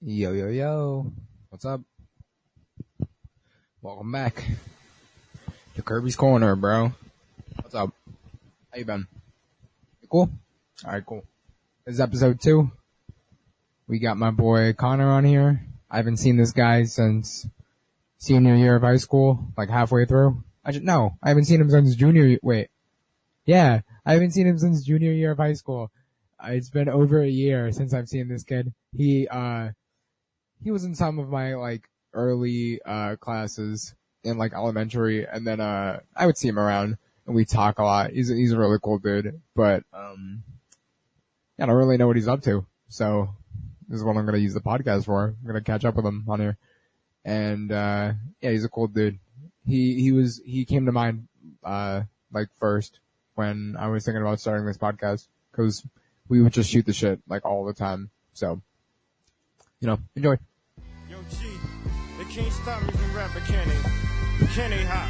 Yo, yo, yo. What's up? Welcome back to Kirby's Corner, bro. What's up? How you been? You cool? Alright, cool. This is episode two. We got my boy Connor on here. I haven't seen this guy since senior year of high school, like halfway through. I just, no, I haven't seen him since junior, year- wait. Yeah, I haven't seen him since junior year of high school. It's been over a year since I've seen this kid. He, uh, he was in some of my like early uh classes in like elementary and then uh I would see him around and we talk a lot. He's he's a really cool dude, but um I don't really know what he's up to. So this is what I'm gonna use the podcast for. I'm gonna catch up with him on here. And uh yeah, he's a cool dude. He he was he came to mind uh like first when I was thinking about starting this podcast cuz we would just shoot the shit like all the time. So you know, enjoy. Can't stop me from rapping, can they? Can hot?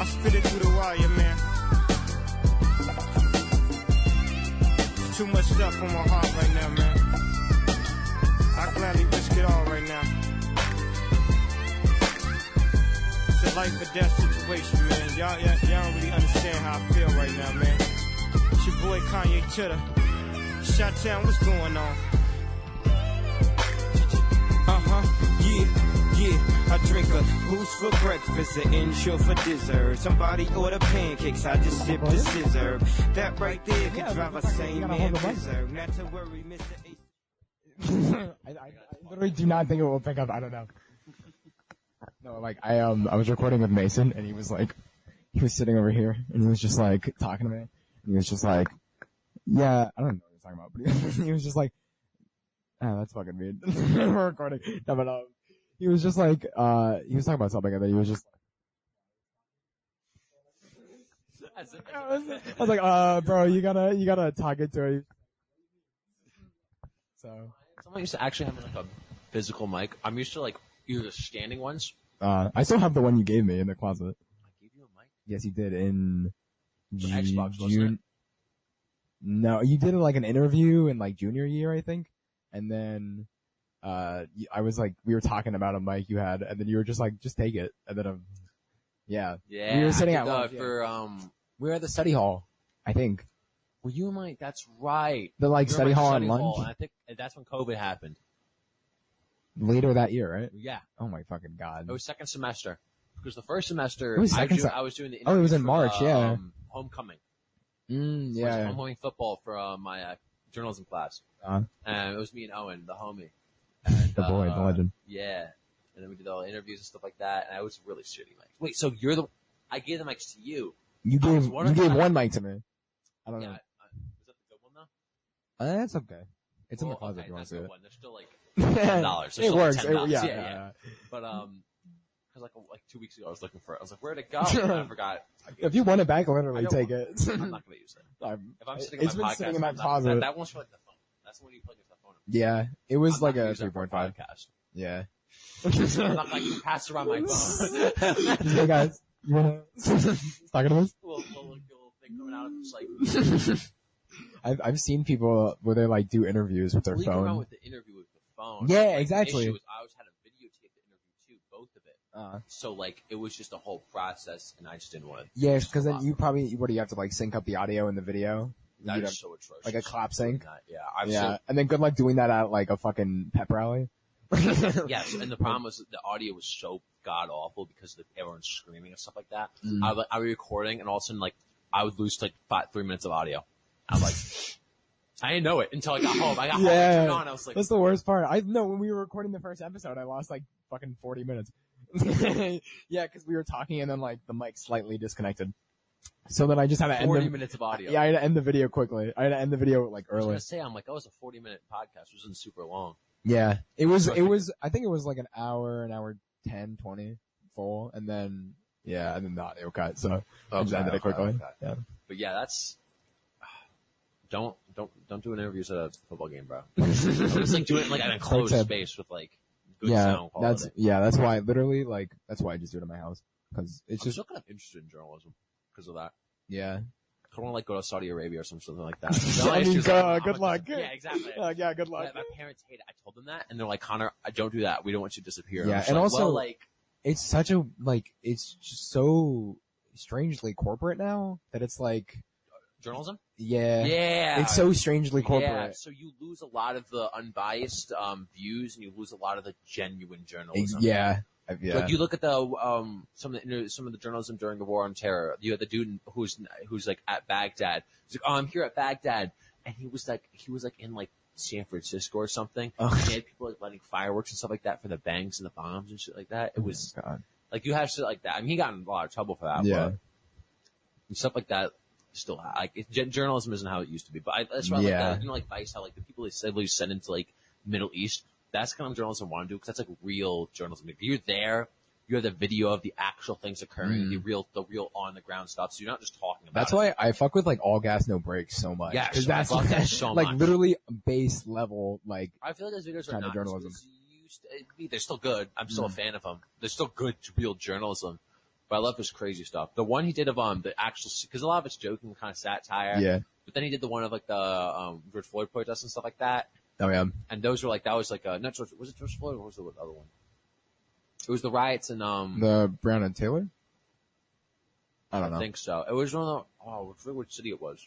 I spit it through the wire, man. Too much stuff on my heart right now, man. I gladly risk it all right now. It's a life or death situation, man. Y'all, y'all, don't really understand how I feel right now, man. It's your boy Kanye Chitter. Chi-Town, what's going on? Uh-huh, yeah, yeah. I drink a boost for breakfast, an Ensure for dessert. Somebody order pancakes, I just sip the sizzurp. That right there can drive a sane man berserk. Not to worry, Mr. I, I, I literally do not think it will pick up. I don't know. No, like I um I was recording with Mason and he was like he was sitting over here and he was just like talking to me and he was just like yeah I don't know what he was talking about but he, he was just like oh that's fucking weird we're recording no but um he was just like uh he was talking about something and then he was just I was, I was like uh bro you gotta you gotta talk into it so Someone used to actually have like a physical mic. I'm used to like either the standing ones. uh I still have the one you gave me in the closet. I gave you a mic. Yes, you did in Ju- Xbox, June. No, you did like an interview in like junior year, I think, and then uh I was like, we were talking about a mic you had, and then you were just like, just take it, and then I'm, yeah, Yeah. We were sitting at did, uh, lunch, yeah. for um. we were at the study hall, I think, Were you in my? That's right. the like study hall study on lunch hall, and I think that's when COVID happened. later that year, right? Yeah, Oh my fucking god! it was second semester. Because the first semester, It was I, second do- se- I was doing the. Oh, it was in for, March, uh, yeah. Um, homecoming. Mm, yeah, homecoming football for uh, my uh, journalism class, uh, and it was me and Owen, the homie. And, the boy, the uh, legend. Yeah. And then we did all the interviews and stuff like that, and I was really shitty. Like, wait, so you're the? I gave the mics to you. You gave you gave how- one mic to me. I don't Yeah. know. I, was that the good one though? Uh, that's okay. It's in the closet okay, you want to the see one. They're still like, it. $10. It works. like $10. yeah, Yeah, yeah, yeah. yeah. but um, because like like two weeks ago I was looking for it. I was like, where'd it go? I forgot. If you want it back, literally take it. I'm not gonna use it. I'm- If I'm sitting it's in been my podcast, sitting in my closet. That, that one's for like the phone. That's when you plug into the phone. yeah, it was I'm like a use that for 3.5. podcast. Yeah. I'm not like you pass around my phone. hey guys, you wanna talking to us? little, little, little thing coming out of it, just like I've I've seen people where they like do interviews with their leak around phone. with the interview with the phone. Yeah, Like, the exactly. issue is I always had a videotape the interview too, both of it. Uh, So like it was just a whole process, and I just didn't want to. yeah, because then you probably what do you have to like sync up the audio and the video? That You'd is have- so atrocious. like a clap sync. Yeah, I've yeah, and then good luck doing that at like a fucking pep rally. Yes, and the problem was the audio was so god awful because the, everyone's screaming and stuff like that. Mm. I was I was recording, and all of a sudden, like, I would lose like five, three minutes of audio. I was like, I didn't know it until I got home. I got home, Yeah. turned on, I was like, That's the worst part. I know when we were recording the first episode, I lost like fucking forty minutes. yeah, because we were talking and then like the mic slightly disconnected. So then I just had to end forty the, minutes of audio. Yeah, I had to end the video quickly. I had to end the video like early. I was early. gonna say, I'm like, that was a 40 minute podcast. It wasn't super long. Yeah, it was. I It think- was. I think it was like an hour, an hour 10, 20 full, and then yeah, and then the audio cut. So I just Okay, ended it okay, quickly. okay. Yeah. But yeah, that's don't don't don't do an interviews at a football game, bro. it's like doing it like in a closed tip. space with like good yeah, sound quality. that's yeah, that's why literally like that's why I just do it at my house because it's I'm just still kind of interested in journalism because of that. yeah. I want to like go to Saudi Arabia or something like that. I mean, uh, good luck. Yeah, exactly. Uh, yeah, good my, my parents hate it. I told them that, and they're like, Connor, I don't do that. We don't want you to disappear. Yeah, I'm and like, also- well, like, It's such a like. It's just so strangely corporate now that it's like, journalism. yeah, Yeah, it's so strangely Yeah, corporate. so you lose a lot of the unbiased um, views, and you lose a lot of the genuine journalism. Yeah, Yeah. Like you look at the um some of the some of the journalism during the war on terror. You had the dude who's who's like at Baghdad. He's like, oh, I'm here at Baghdad, and he was like he was like in like San Francisco or something. Oh. And he had people like lighting fireworks and stuff like that for the banks and the bombs and shit like that. It was God. like you have shit like that. I mean, he got in a lot of trouble for that. Yeah. but and stuff like that. Still, like it, journalism isn't how it used to be. But I, that's why, I Yeah. like the, you know, like Vice, how like the people they said they send into like Middle East. That's kind of journalism I want to do because that's like real journalism. If you're there, you have the video of the actual things occurring, the real, the real on the ground stuff. So you're not just talking about. Mm. That's it. why I fuck with like all gas no brakes so much. Yes, 'Cause I that's love that so like literally base level. Like I feel like those videos are kind of not journalism. eh, They're still good. I'm still Mm. a fan of them. They're still good, to real journalism. But I love his crazy stuff. The one he did of um the actual because a lot of it's joking, kind of satire. yeah, But then he did the one of like the um George Floyd protests and stuff like that. Oh yeah, And those were like that was like a not George was it George Floyd or was it the other one? It was the riots and um the Breonna Taylor. I don't know. think so. It was one of the oh I forget which city it was.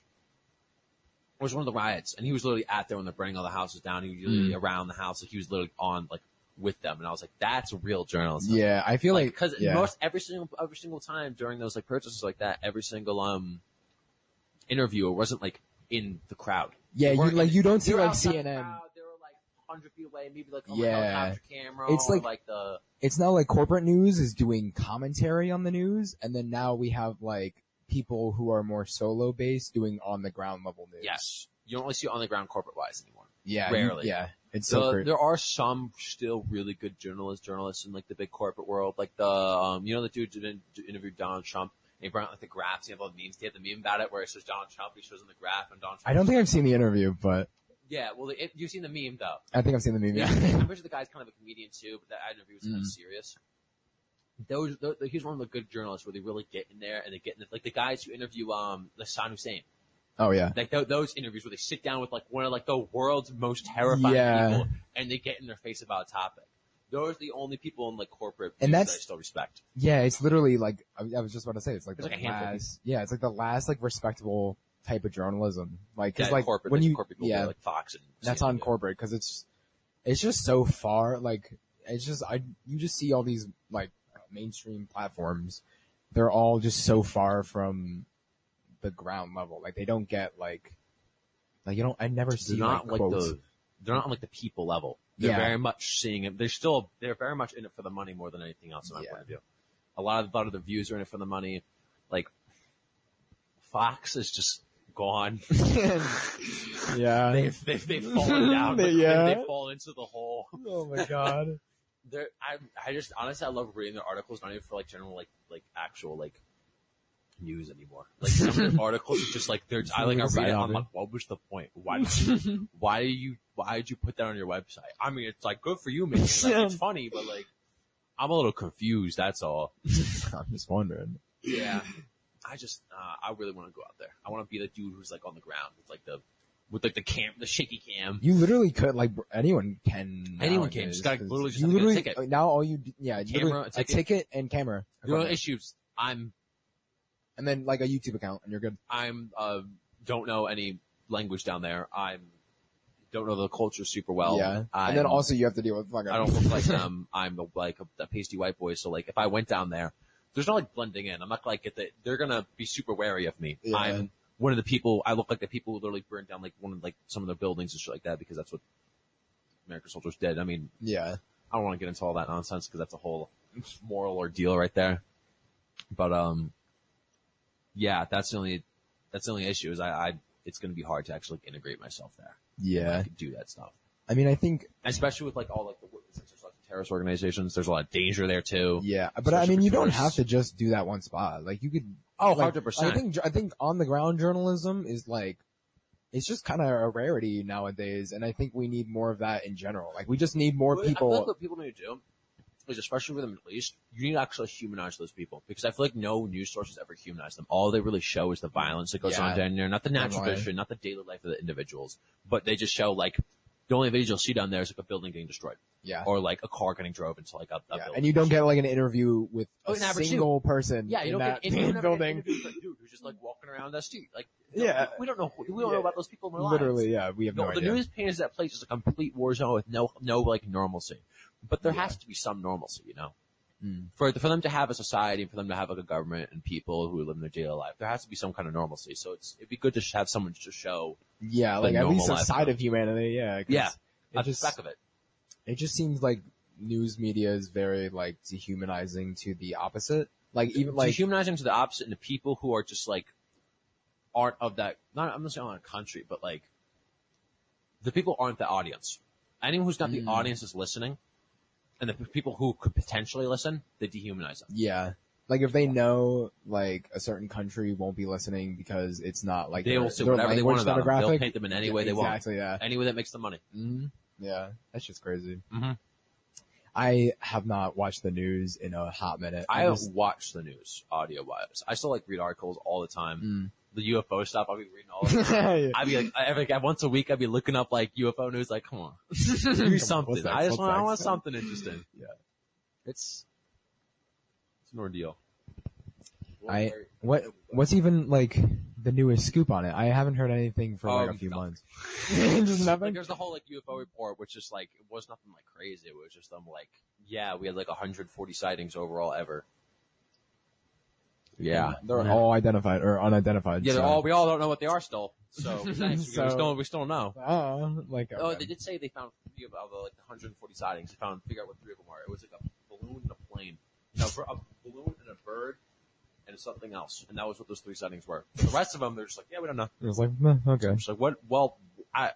It was one of the riots, and he was literally out there when they're burning all the houses down. He was literally Mm. around the house, like he was literally on like with them, and I was like, "That's real journalism." yeah, I feel like because yeah. most every single every single time during those like protests like that, every single um interviewer wasn't like in the crowd. Yeah, you like you don't see like CNN. They were like hundred feet away, maybe like on Yeah. camera. It's or, like- like the It's now like corporate news is doing commentary on the news, and then now we have like people who are more solo based doing on the ground level news. yes, you don't really see on the ground corporate wise anymore. yeah, you- rarely. yeah, it's so there are some still really good journalists, journalists in like the big corporate world, like the um, you know the dude who interviewed Donald Trump. He brought out like the graphs. He had all the memes. He had the meme about it where it shows Donald Trump. He shows him the graph and Donald Trump. I don't think I've seen the interview, but Yeah, well, it, you've seen the meme though. I think I've seen the meme. Yeah, I'm pretty sure the guy's kind of a comedian too, but that interview was kind Mm. of serious. Those, those, he's one of the good journalists where they really get in there and they get in the, like the guys who interview um Hassan Hussein. oh yeah, Like th- those interviews where they sit down with like one of like the world's most terrifying Yeah. people and they get in their face about a topic. Those are the only people in like corporate And that's- that I still respect. yeah. It's literally like I I was just about to say. It's like There's the like a last. Yeah, it's like the last like respectable type of journalism. Like, cause Yeah, like corporate, when like, you corporate people yeah, like Fox and that's CNN on corporate because it's it's just so far like it's just I you just see all these like mainstream platforms they're all just so far from the ground level like they don't get like like you don't I never see They're not like, like the they're not on like the people level. They're Yeah. very much seeing it. They're still they're very much in it for the money more than anything else in my Yeah. point of view. A lot of a lot of the views are in it for the money. Like Fox is just gone. yeah they've, they've they've fallen down. They- yeah. they fall into the hole. oh my god They're, I I just honestly I love reading their articles, not even for like general like like actual like news anymore. Like some of their articles are just like they're I like I read it. I'm like, what was the point? Why did you why do you why did you put that on your website? I mean, it's like good for you, man. Like, it's funny, but like I'm a little confused. That's all. I'm just wondering Yeah. I just uh, I really want to go out there. I want to be the dude who's like on the ground with like the with like the cam the shaky cam. you literally could like anyone can Anyone can. Just gotta literally just you to get a ticket. now all you d- yeah Camera, literally a a ticket. ticket and camera know issues. I'm and then like a YouTube account and you're good I'm uh, don't know any language down there. I'm don't know the culture super well. yeah I'm, and then also you have to deal with fucking I don't look like them. I'm the, like a, a pasty white boy. So like if I went down there, there's not like blending in. I'm not like get the, they're gonna be super wary of me. Yeah. I'm one of the people. I look like the people who literally burned down like one of like some of the buildings and shit like that because that's what American soldiers did. I mean, yeah I don't want to get into all that nonsense because that's a whole moral ordeal right there. But um, yeah, that's the only that's the only issue is I, I it's going to be hard to actually integrate myself there. Yeah do that stuff, I mean, I think, especially with like all like the since there's lots of terrorist organizations. There's a lot of danger there too. yeah, but I mean, you don't have to just do that one spot. Like you could, Oh, like, 100%. I think, I think on the ground journalism is like, it's just kind of a rarity nowadays, and I think we need more of that in general. Like we just need more Well, I feel like people. what people need to do is especially for the Middle East, you need to actually humanize those people because I feel like no news sources ever humanize them. All they really show is the violence that goes Yeah. on down there, not the natural history, not the daily life of the individuals, but they just show like the only videos you'll see down there is like a building getting destroyed Yeah. or like a car getting drove into like a, a yeah. building. And you don't get like an interview with Oh, a single person yeah, you in don't that get any, you never get an building. dude who's just like walking around that street. Like, Yeah. we don't know. who- We don't Yeah. know about those people in their lives. Literally, yeah, we have no, No, the idea. news paints that place as a complete war zone with no no like normalcy. But there Yeah. has to be some normalcy, you know. Mm. For for them to have a society, for them to have like a government and people who live in their daily life, there has to be some kind of normalcy. So it's it'd be good to have someone to show Yeah, like at least a side of humanity. Yeah, Yeah, It just speck of it. it just seems like news media is very like dehumanizing to the opposite. Like even like dehumanizing to the opposite, and the people who are just like aren't of that. Not I'm not saying on a country, but like the people aren't the audience. Anyone who's not Mm. the audience is listening, and the people who could potentially listen, they dehumanize them. yeah, like if they know like a certain country won't be listening because it's not like They their, will say their whatever they want about them. They'll paint them in any Yeah, way they want. exactly, yeah. Any way that makes them money. hmm Yeah, that's just crazy. Mhm. I have not watched the news in a hot minute. I just- watch the news audio wise. I still like read articles all the time. Mm. The UFO stuff, I'll be reading all the time. Yeah. I'd be like, every, like, once a week, I'd be looking up like UFO news. Like, come on, do something. What's? I just want, I want something interesting. Yeah. It's, it's an ordeal. I what what's even like the newest scoop on it? I haven't heard anything for like a Um, few nothing. months. just Like, nothing. there's the whole like UFO report, which is like it was nothing like crazy. It was just them like, yeah, we had like 140 sightings overall ever. Yeah, they're all identified or unidentified. yeah. They're so- all we all don't know what they are still. So thanks. So- we still we still don't know. Oh, like Oh, they did say they found three of, of the, like 140 sightings. They found figure out what three of them were. It was like a balloon and a plane, no, a, a balloon and a bird, and something else. And that was what those three sightings were. The rest of them, they're just like, yeah, we don't know. It was like meh, okay. I'm like, what? Well, I.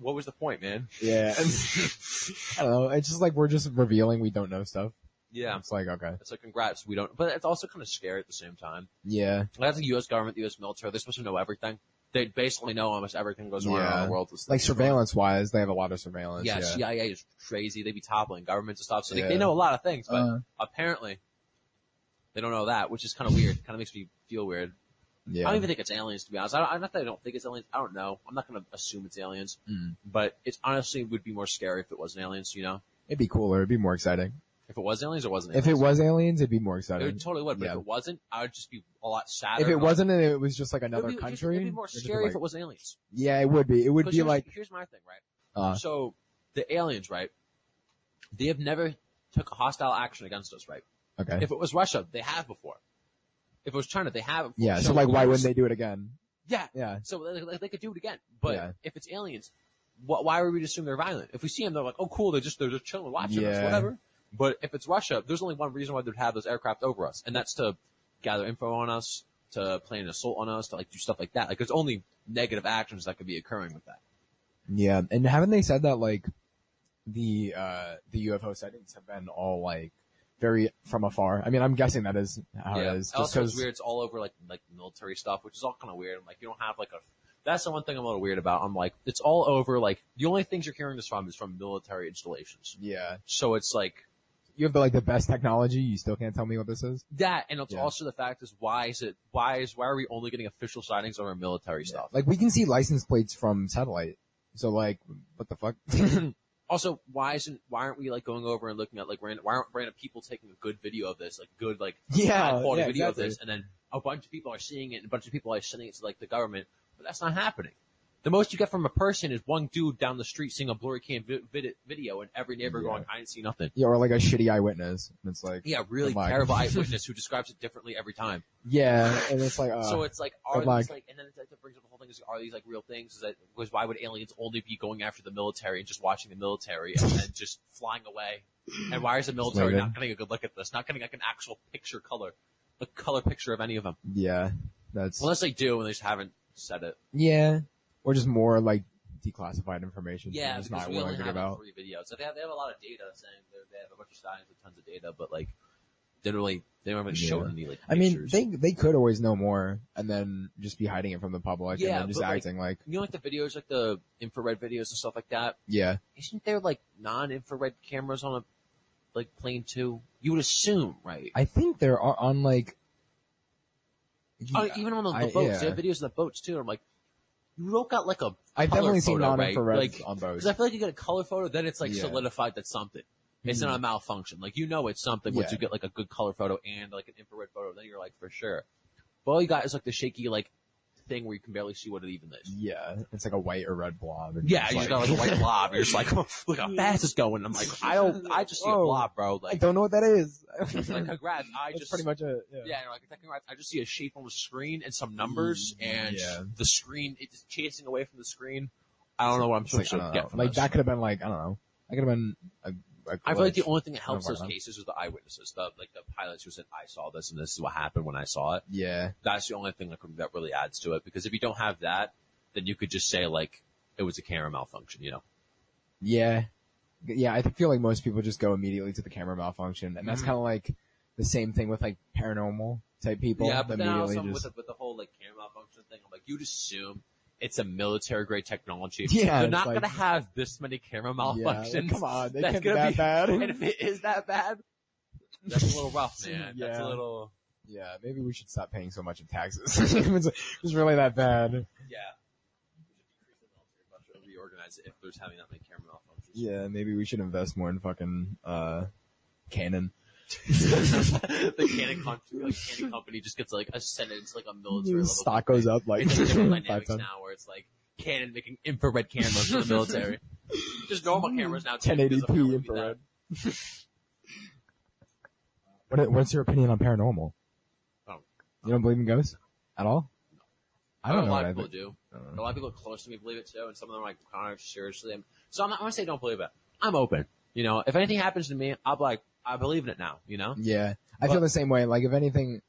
What was the point, man? Yeah. I don't know. It's just like we're just revealing we don't know stuff. Yeah, It's like okay. it's like congrats. We don't, but it's also kind of scary at the same time. Yeah. Like, that's the U.S. government, the U.S. military. They're supposed to know everything. They basically know almost everything goes on Yeah. around the world. It's Like surveillance wise, they have a lot of surveillance. Yeah, Yeah. CIA is crazy. They be toppling governments and stuff. So they, Yeah. they know a lot of things, but Uh. apparently they don't know that, which is kind of weird. Kind of makes me feel weird. I don't even think it's aliens, to be honest. I don't, not that I don't think it's aliens. I don't know. I'm not going to assume it's aliens, Mm. but it honestly would be more scary if it wasn't aliens. You know, It'd be cooler. It'd be more exciting. If it was aliens, it wasn't. If Aliens. it was aliens, it'd be more exciting. would totally would. But Yeah. if it wasn't, I would just be a lot sadder. If it and wasn't, and it was just like it'd another be- it'd country. it'd be more it'd just scary like- if it was aliens. Yeah, it would be. It would 'Cause be here's, like, here's my thing, right? uh, So the aliens, right? They have never took a hostile action against us, right? okay. If it was Russia, they have before. If it was China, they have. Before. yeah. So like, why wouldn't they do it again? Yeah. Yeah. So they, could do it again. But Yeah. if it's aliens, wh- why would we assume they're violent? If we see them, they're like, oh, cool, they're just they're just chilling, watching us, Yeah. whatever. But if it's Russia, there's only one reason why they'd have those aircraft over us, and that's to gather info on us, to plan an assault on us, to like do stuff like that. Like there's only negative actions that could be occurring with that. Yeah. And haven't they said that like the uh the UFO sightings have been all like very from afar? I mean, I'm guessing that is how it is. Just Also, it's weird. It's all over like like military stuff, which is all kind of weird. I'm like, you don't have like a. That's the one thing I'm a little weird about. I'm like, it's all over. Like the only things you're hearing this from is from military installations. Yeah. So it's like You have the, like the best technology. You still can't tell me what this is. that, and it's Yeah. also the fact is why is it why is why are we only getting official sightings on our military stuff? Like we can see license plates from satellite. So like, what the fuck? Also, why isn't why aren't we like going over and looking at like random why aren't random people taking a good video of this, like good like Yeah, high quality yeah, video exactly. of this, and then a bunch of people are seeing it, and a bunch of people are sending it to like the government, but that's not happening. The most you get from a person is one dude down the street seeing a blurry cam vi- vid- video, and every neighbor Yeah. going, "I didn't see nothing." yeah, or like a shitty eyewitness. And it's like, Yeah, really Good luck. terrible eyewitness who describes it differently every time. yeah, and it's like, uh, so it's like, are good luck. these like, and then it, that brings up the whole thing: is are these like real things? Is that because why would aliens only be going after the military and just watching the military and then just flying away? And why is the military not getting a good look at this? Not getting like an actual picture color, a color picture of any of them? yeah, that's Unless they do and they just haven't said it. yeah, or just more like declassified information. Yeah, because not we willing only to have give out. three videos. So they have, they have a lot of data saying they're- have a bunch of sightings with tons of data, but like, they don't really, they don't even show Yeah. any like I mean, they they could always know more and then just be hiding it from the public Yeah, and then just but, like- acting like, you know, like the videos, like the infrared videos and stuff like that. yeah, Isn't there like non-infrared cameras on a like plane too? You would assume, right? I think there are on like. Uh, even on the, the I- boats, yeah. they have videos of the boats too. I'm like, you don't got like a. I've color definitely seen photo, non-infrared right? Like, on boats. Because I feel like you get a color photo, then it's like Yeah. solidified that something. It's Mhm. not a malfunction. Like you know it's something once Yeah. you get like a good color photo and like an infrared photo, then you're like for sure. But all you got is like the shaky like thing where you can barely see what it even is. Yeah, it's like a white or red blob. and Yeah, you just got like a white blob. You're just like, look how fast it's going. I'm like, I don't, I just see a Whoa. blob, bro. I Like, don't know what that is. like congrats. I That's just pretty much it. Yeah. Yeah, you're like, congrats. I just see a shape on the screen and some numbers, and Mm, yeah. the screen it's chasing away from the screen. I don't know what I'm It's like, supposed I to don't get know. from like this. that could have been like I don't know. That could have been a. I feel like the only thing that helps those worry about it. cases is the eyewitnesses, the like the pilots who said I saw this and this is what happened when I saw it. Yeah, That's the only thing that that really adds to it because if you don't have that, then you could just say like it was a camera malfunction, you know? yeah, yeah. I feel like most people just go immediately to the camera malfunction, and that's Mhm. kind of like the same thing with like paranormal type people. yeah, but then also immediately with the, with the whole like camera malfunction thing, I'm like you'd assume it's a military grade technology. Yeah, they're not like- gonna have this many camera yeah, malfunctions. like, come on, they That's can't be gonna that be- bad. And if it is that bad, that's a little rough, man. That's a little, yeah, maybe we should stop paying so much in taxes. it's, it's really that bad. yeah. We should decrease the military budget or reorganize it if there's having that many camera malfunctions. Yeah, maybe we should invest more in fucking uh, Canon. the Canon company, like Canon company just gets like ascended into like a military level. Stock goes up like It's like different five dynamics times. now where it's like Canon making infrared cameras for the military. Just normal hmm. cameras now. 1080p infrared. What, what's your opinion on paranormal? Oh. You don't believe in ghosts at all? I don't a know. lot what I of people do. A lot of people close to me believe it too, and some of them are like kind of seriously. So I'm not, I'm gonna say don't believe it. I'm open. You know, if anything happens to me, I'll be like, I believe in it now. You know, Yeah, I But- feel the same way. Like if anything,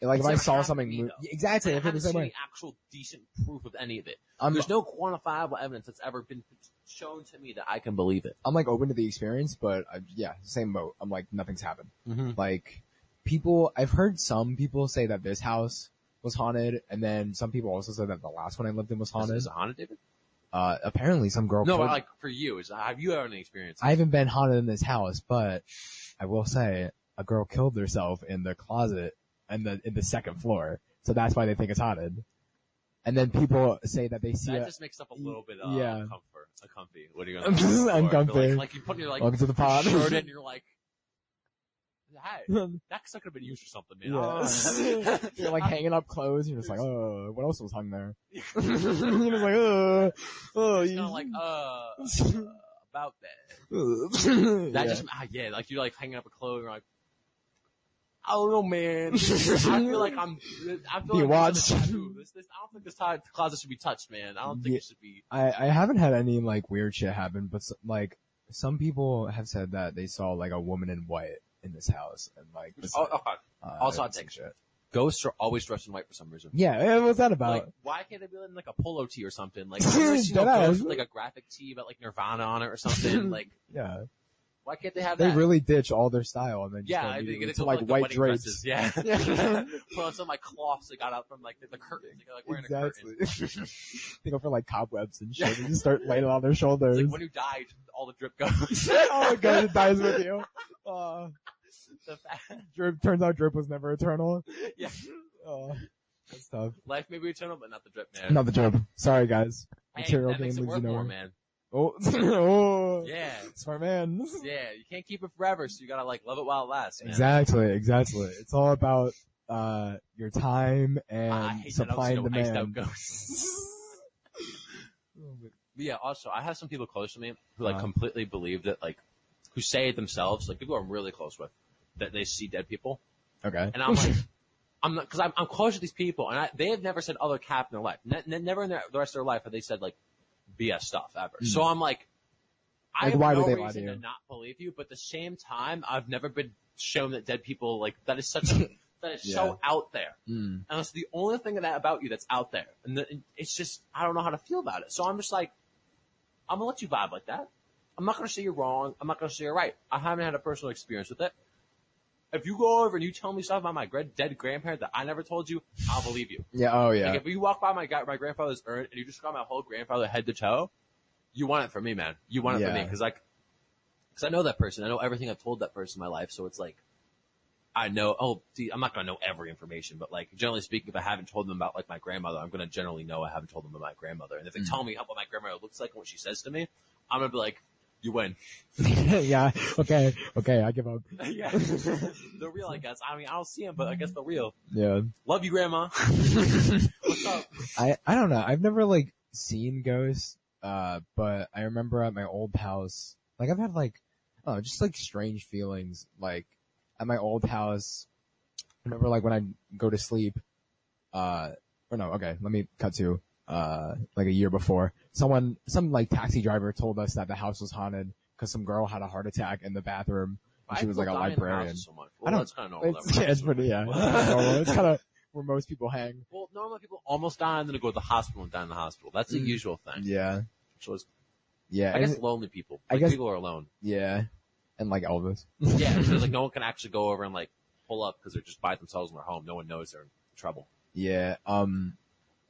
like if I saw something, me, exactly, I I feel the same way. any actual decent proof of any of it. I'm, There's no quantifiable evidence that's ever been shown to me that I can believe it. I'm like open to the experience, but I, yeah, same boat. I'm like nothing's happened. Mm-hmm. Like people, I've heard some people say that this house was haunted, and then some people also said that the last one I lived in was haunted. Is haunted, David? Uh, apparently some girl. No, but like for you, is have you ever had any experience? I haven't been haunted in this house, but I will say a girl killed herself in the closet in the in the second floor, so that's why they think it's haunted. And then people say that they see that a, just makes up a little bit of Yeah. comfort, a comfy. What are you just do? uncomfy. Like, like you put your like welcome to the pod. shirt in, and you're like, hey, that could have been used for something, man. Yeah. you're like hanging up clothes. You're just like, oh, what else was hung there? you're just like, oh, oh, It's you kind of like, uh, uh, about that. That yeah. just, ah, yeah, like you're like hanging up a clothes, you're like, I don't know, man. I feel like I'm, I feel Be like watched. This, is a tattoo. this, this, I don't think this ti- closet should be touched, man. I don't think Yeah. it should be. I, I haven't had any like weird shit happen, but s- like some people have said that they saw like a woman in white in this house and like Oh, uh, also, take shit. Ghosts are always dressed in white for some reason. Yeah, what's that about? Like, why can't they be in like a polo tee or something? Like, seen a ghost like a graphic tee about like Nirvana on it or something. like, yeah, why can't they have that? they that? really ditch all their style and then just yeah, go I think immediately to like, like white drapes. dresses. Yeah, put on some like cloths that got out from like the, the curtains. They're like wearing a curtain. Exactly. they go for like cobwebs and shit and just start laying it on their shoulders. It's like when you died, all the drip goes. oh my god, it dies with you. Uh, drip turns out drip was never eternal. yeah, Uh, that's tough. life may be eternal, but not the drip, man. Not the drip. Sorry guys. hey, Material game leads worth more, man. Oh, oh, Yeah, smart man. yeah. You can't keep it forever, so you gotta like love it while it lasts. Man. Exactly, exactly. It's all about uh your time and hate supply and I iced out demand. yeah, also, I have some people close to me who like Uh. completely believe that like, who say it themselves, like people I'm really close with, that they see dead people. Okay. And I'm like, I'm not, cause I'm, I'm close to these people and I, they have never said other cap in their life. Ne- never in their, the rest of their life have they said like BS stuff ever. So I'm like, I Like, have why no would they reason to not believe you, but at the same time, I've never been shown that dead people, like, that is such a, that is Yeah. so out there. Mm. And it's the only thing that about you that's out there. And the, it's just, I don't know how to feel about it. So I'm just like, I'm gonna let you vibe like that. I'm not gonna say you're wrong. I'm not gonna say you're right. I haven't had a personal experience with it. If you go over and you tell me stuff about my dead grandparent that I never told you, I'll believe you. Yeah. Oh yeah. Like if you walk by my my grandfather's urn and you just describe my whole grandfather head to toe, you want it from me, man. You want it from Yeah. me because like Because I know that person. I know everything I've told that person in my life. So it's like, I know. Oh, see, I'm not gonna know every information, but like generally speaking, if I haven't told them about like my grandmother, I'm gonna generally know I haven't told them about my grandmother. And if they mm. tell me how what my grandmother looks like and what she says to me, I'm gonna be like, "You win." yeah. Okay. Okay. I give up. yeah, the real, I guess. I mean, I don't see him, but I guess the real. Yeah. Love you, grandma. What's up? I I don't know. I've never like seen ghosts, uh, but I remember at my old house, like I've had like, oh, just like strange feelings. Like at my old house, I remember like when I go to sleep, uh, or no, okay, let me cut to uh like a year before. Someone, some like taxi driver told us that the house was haunted because some girl had a heart attack in the bathroom. And she was like a People die in the librarian. So much. I don't- that's kind of normal. It's, yeah, it's pretty, yeah. It's kind of where most people hang. Well, normally people almost die and then they go to the hospital and die in the hospital. That's the Mm. usual thing. Yeah. So it's, Yeah. I guess lonely people. I guess- people are alone. yeah. And like Elvis. Yeah, because like no one can actually go over and like pull up because they're just by themselves in their home. No one knows they're in trouble. Yeah. Um.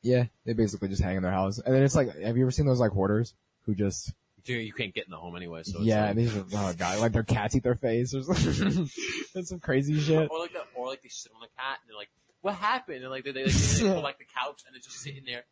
Yeah. They basically just hang in their house, and then it's like, have you ever seen those like hoarders who just? You, you can't get in the home anyway. So it's yeah. like, and these are oh god, like their cats eat their face or something. That's some crazy shit. or like that, or like they sit on the cat and they're like, "What happened?" And like they they, like, they pull like the couch and they're just sitting there,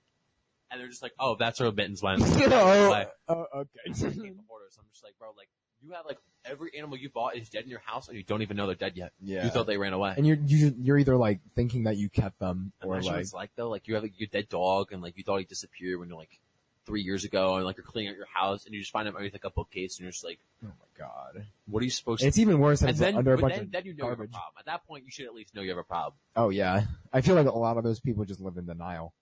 and they're just like, "Oh, that's where mittens went." oh, oh, okay. hoarders. I'm just like, bro, like you have like every animal you bought is dead in your house and you don't even know they're dead yet. Yeah. You thought they ran away. And you're you, you're either like thinking that you kept them or Imagine what like it's like though. Like you have like, your dead dog and like you thought he disappeared when you're like three years ago and like you're cleaning out your house and you just find him underneath like a bookcase and you're just like, oh my god. what are you supposed to It's even worse than and it's then, under a but bunch then, of then you know you have a garbage. problem. At that point, you should at least know you have a problem. Oh yeah. I feel like a lot of those people just live in denial,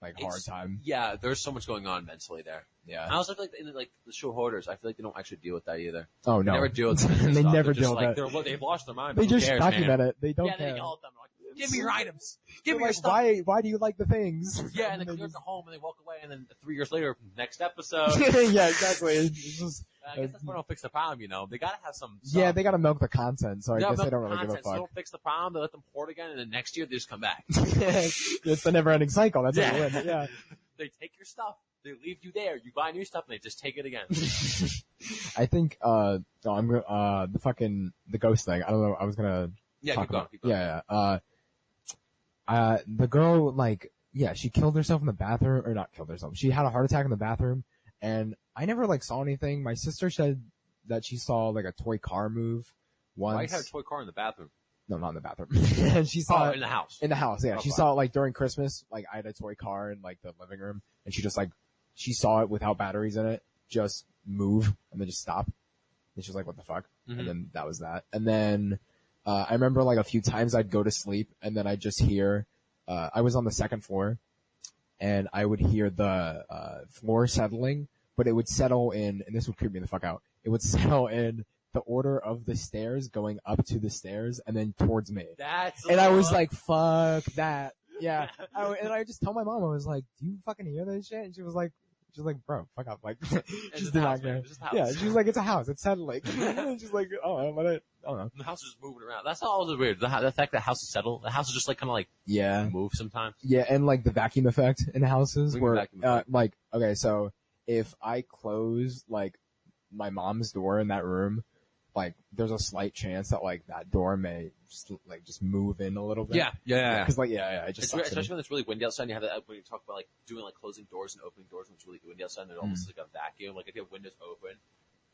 like hard It's- time. Yeah, there's so much going on mentally there. Yeah. I also feel like in like the show hoarders, I feel like they don't actually deal with that either. Oh They no. never deal with that. They stuff. never They're just deal with like, that. They're, they've lost their mind. They just cares, document man? it. They don't yeah, care. they yell at them like, "Give me your items. Give me They're your like, stuff." why? Why do you like the things? Yeah, and they they clear just- the home and they walk away, and then three years later, next episode. yeah, exactly. It's just I guess that's they don't fix the problem, you know. They gotta have some. yeah, they gotta milk the content, so I guess they don't really give a content, so they fuck. don't fix the problem. They let them hoard again, and then next year they just come back. it's the never-ending cycle. That's you Yeah. win. Yeah. they take your stuff, they leave you there. You buy new stuff, and they just take it again. I think uh, no, I'm uh the fucking the ghost thing. I don't know. I was gonna Yeah, talk keep going, about. keep going. Yeah, yeah. Uh, uh, the girl like yeah, she killed herself in the bathroom or not killed herself. She had a heart attack in the bathroom, and I never like saw anything. My sister said that she saw like a toy car move once. You have a toy car in the bathroom? no, not in the bathroom. and she saw Oh, it in the house. in the house. Yeah, she Okay. saw it like during Christmas. Like I had a toy car in like the living room, and she just like she saw it without batteries in it, just move and then just stop. And she was like, "What the fuck?" Mhm. And then that was that. And then uh, I remember like a few times I'd go to sleep, and then I'd just hear. Uh, I was on the second floor, and I would hear the uh, floor settling, but it would settle in, and this would creep me the fuck out. It would settle in the order of the stairs going up to the stairs and then towards me. That's And I was like, fuck that. Yeah. I, and I just told my mom, I was like, do you fucking hear this shit? And she was like, she's like, bro, fuck up. Like, It's she just did not house, man. care. It's just a house. Yeah. She's like, it's a house. It's settling. And she's like, oh, but I, I don't know. the house is just moving around. That's all the weird. The, the fact that house is settled, the house is just like kind of like Yeah. move sometimes. Yeah. And like the vacuum effect in houses where, uh, like, okay, so if I close like my mom's door in that room, like there's a slight chance that like that door may just, like just move in a little bit. Yeah, yeah, yeah. Cause like, yeah, yeah, it just It's, sucks in. especially when it's really windy outside. And you have that when you talk about like doing like closing doors and opening doors when it's really windy outside. And there's almost Mm. like a vacuum. Like if you have windows open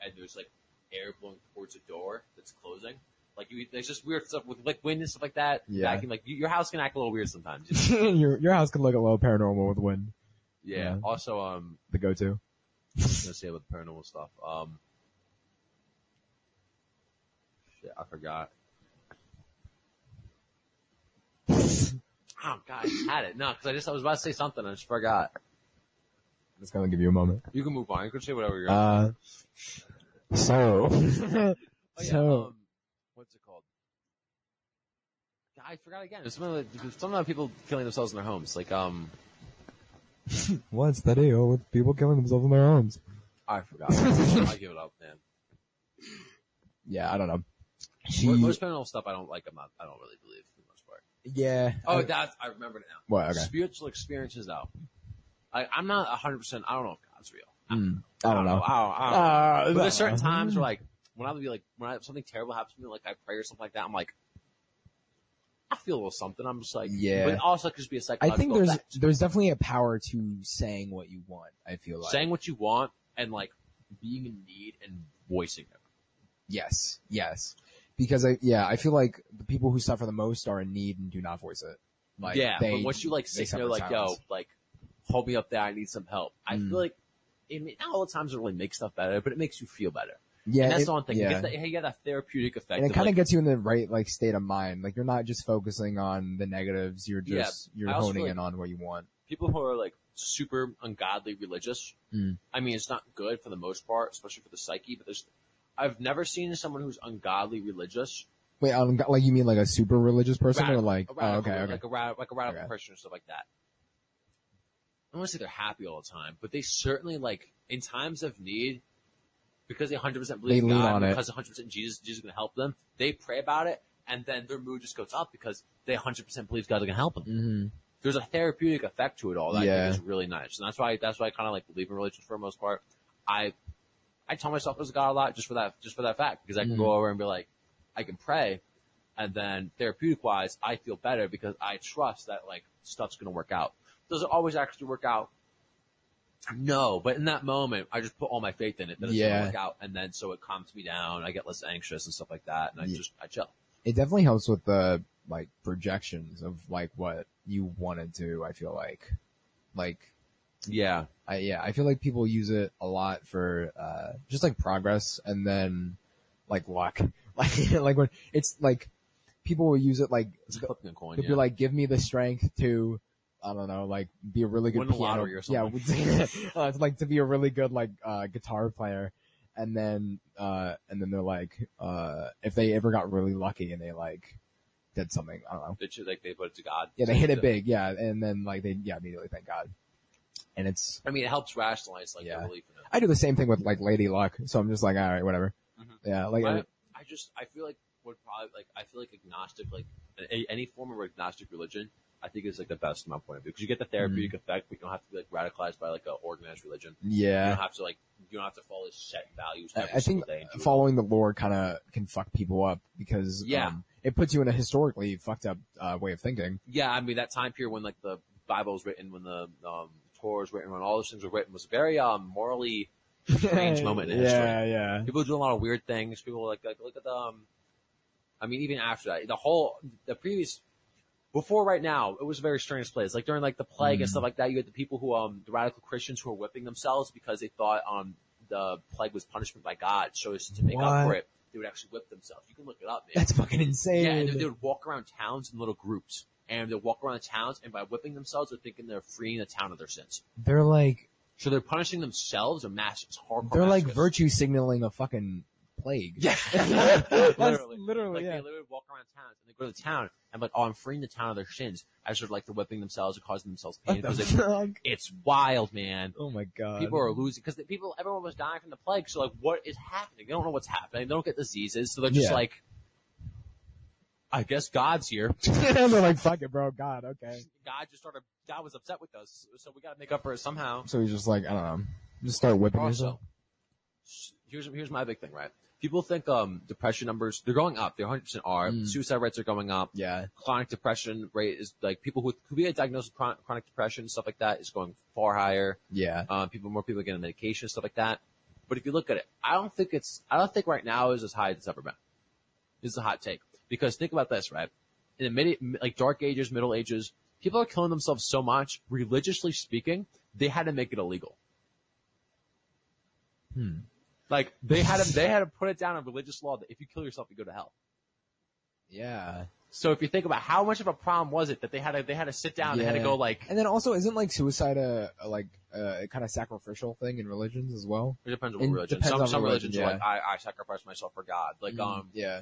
and there's like air blowing towards a door that's closing. Like you, there's just weird stuff with like wind and stuff like that. Yeah. Vacuum, like you, your house can act a little weird sometimes. you know? your your house can look a little paranormal with wind. Yeah. Also, um, The go-to. I was gonna say about the paranormal stuff. Um, shit, I forgot. Oh god, I had it. No, because I just I was about to say something, and I just forgot. I'm just gonna give you a moment. You can move on. You can say whatever you're. Uh, so, oh, yeah, so um, what's it called? I forgot again. It's some of the, some of the people killing themselves in their homes. Like um, what's the deal with people killing themselves in their homes? I forgot. I give it up, man. Yeah, I don't know. She, Most, most paranormal stuff I don't like. I'm not. I don't really believe for the most part. yeah. Oh, I- that's I remember it now. What, okay. Spiritual experiences, though. I, I'm not 100. percent I don't know if God's real. mm, I don't know. I don't, I don't know. Uh, But there's certain times where like when I would be like, when I, something terrible happens to me, like I pray or something like that, I'm like, I feel a little something. I'm just like, Yeah. But also, it could just be a I psychological think there's effect. there's definitely a power to saying what you want. I feel like saying what you want and like being in need and voicing it. yes, yes, because I yeah I feel like the people who suffer the most are in need and do not voice it. Like yeah, they, but once you like they sit there, suffer like, silence. yo, like, hold me up there, I need some help. I Mm. feel like, it, may- not all the times it really makes stuff better, but it makes you feel better. Yeah, and that's it- the one thing. Yeah. You get that, you get that therapeutic effect. and it kind of like, gets you in the right like state of mind. Like you're not just focusing on the negatives. You're Yeah, just you're I honing feel in on what you want. people who are like super ungodly religious. Mm. I mean, it's not good for the most part, especially for the psyche. But there's, I've never seen someone who's ungodly religious. Wait, um, like you mean like a super religious person or like a oh, okay okay like a like a radical Okay. Christian or stuff like that. I don't want to say they're happy all the time, but they certainly like in times of need, because they 100 percent believe They in God, on it. because 100 percent Jesus, Jesus is going to help them. They pray about it, and then their mood just goes up because they 100 percent believe God's going to help them. hmm There's a therapeutic effect to it all that Yeah. is really nice, and that's why that's why I kind of like believe in religion for the most part. I I tell myself there's a God a lot just for that just for that fact because I can Mhm. go over and be like I can pray, and then therapeutic wise I feel better because I trust that like stuff's gonna work out. Does it always actually work out? No, but in that moment, I just put all my faith in it that it's Yeah. gonna work out, and then so it calms me down. I get less anxious and stuff like that, and I Yeah. just I chill. It definitely helps with the like projections of like what you want to do. I feel like, like Yeah, I yeah, I feel like people use it a lot for uh just like progress and then like luck. Like like when it's like people will use it like it's flipping a coin. they'll Yeah. be like, give me the strength to I don't know, like be a really good Win piano. lottery or Yeah, uh, it's like to be a really good like uh guitar player. And then uh and then they're like uh if they ever got really lucky and they like did something, I don't know. They, like they put it to God. Yeah, they hit it big, yeah, and then like they yeah immediately thank God. And it's I mean, it helps rationalize like Yeah. their belief in it. I do the same thing with like Lady Luck, so I'm just like, all right, whatever. Mhm. Yeah, like I, I just I feel like would probably like I feel like agnostic like a, any form of agnostic religion I think is like the best from my point of view because you get the therapeutic effect but you don't have to be like radicalized by like a organized religion. Yeah, you don't have to like you don't have to follow set values. I, Every I think day and do it. following the lore kind of can fuck people up because Yeah. um, it puts you in a historically fucked up uh, way of thinking. Yeah, I mean that time period when like the Bible was written, when the um, Torah was written, when all those things were written was very um morally strange moment in history. Yeah, yeah. People do a lot of weird things. People were like, like look at the, um, I mean, even after that, the whole, the previous, before right now, it was a very strange place. Like during like the plague and Mm. stuff like that, you had the people who, um, the radical Christians who were whipping themselves because they thought, um, the plague was punishment by God. So as to make up for it, they would actually whip themselves. You can look it up, man. That's fucking insane. yeah, and they, they would walk around towns in little groups. And they'd walk around the towns, and by whipping themselves, they're thinking they're freeing the town of their sins. They're like So they're punishing themselves or mass, hardcore they're like virtue signaling a fucking plague. Yeah. Literally. literally, Like yeah. they literally walk around towns and they go to the town and like, oh, I'm freeing the town of their shins. as they're like they're whipping themselves or causing themselves pain. What the it's wild, man. Oh my god. People are losing because people, everyone was dying from the plague. So like, what is happening? They don't know what's happening. They don't get diseases, so they're just Yeah. like, I guess God's here. they're like, fuck it, bro. God, okay. God just started. God was upset with us, so we got to make up for it somehow. So he's just like, I don't know, just start whipping Also, yourself. here's here's my big thing, right? People think um depression numbers they're going up. They 100 percent are. Mm. Suicide rates are going up. Yeah. chronic depression rate is like people who could be diagnosed with chron- chronic depression stuff like that is going far higher. Yeah. Um, people more people getting medication stuff like that. But if you look at it, I don't think it's I don't think right now is as high as it's ever been. This is a hot take because think about this, right? In the mid like dark ages, middle ages, people are killing themselves so much. Religiously speaking, they had to make it illegal. Hmm. Like they had to they had to put it down in religious law that if you kill yourself, you go to hell. Yeah. So if you think about how much of a problem was it that they had to they had to sit down, they had to go like And then also, isn't like suicide a, a like a kind of sacrificial thing in religions as well? It depends on It what religion. depends Some on some religion, religions are yeah. like I, I sacrifice myself for God. Like um yeah,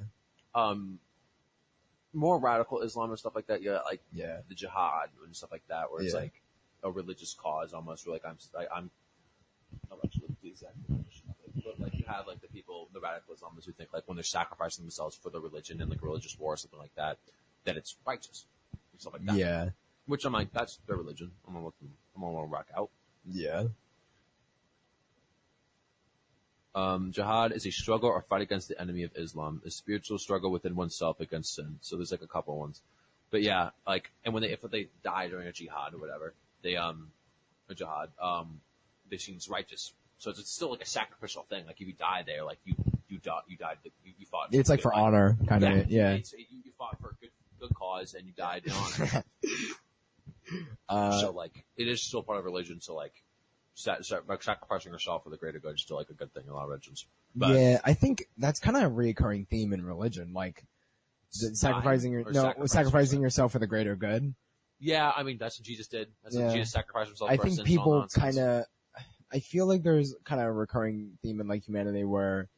um more radical Islam and stuff like that. Yeah, like yeah, the jihad and stuff like that, where it's Yeah. like a religious cause almost. Where like I'm I, I'm I'm actually But like you have like the people, the radical Islamists who think like when they're sacrificing themselves for the religion and like a religious war or something like that, that it's righteous and stuff like that. yeah, Which I'm like, that's their religion. I'm gonna let them, I'm gonna let them rock out. yeah. Um, jihad is a struggle or fight against the enemy of Islam, a spiritual struggle within oneself against sin. So there's like a couple ones. But yeah, like, and when they, if they die during a jihad or whatever, they, um, a jihad, um, they seem righteous. So it's, it's still like a sacrificial thing. Like if you die there, like you, you died, you died, you, you fought. It's like for honor, kind of. Yeah. It's, you, you fought for a good, good cause and you died in honor. Uh, so like, it is still part of religion. So like, sa- sa- sacrificing yourself for the greater good is still like a good thing in a lot of religions. But yeah, I think that's kind of a reoccurring theme in religion, like sacrificing your no sacrificing sacrificing yourself. for the greater good. yeah, I mean that's what Jesus did. That's Yeah. what Jesus sacrificed himself. I think people kind of, I feel like there's kind of a recurring theme in like humanity where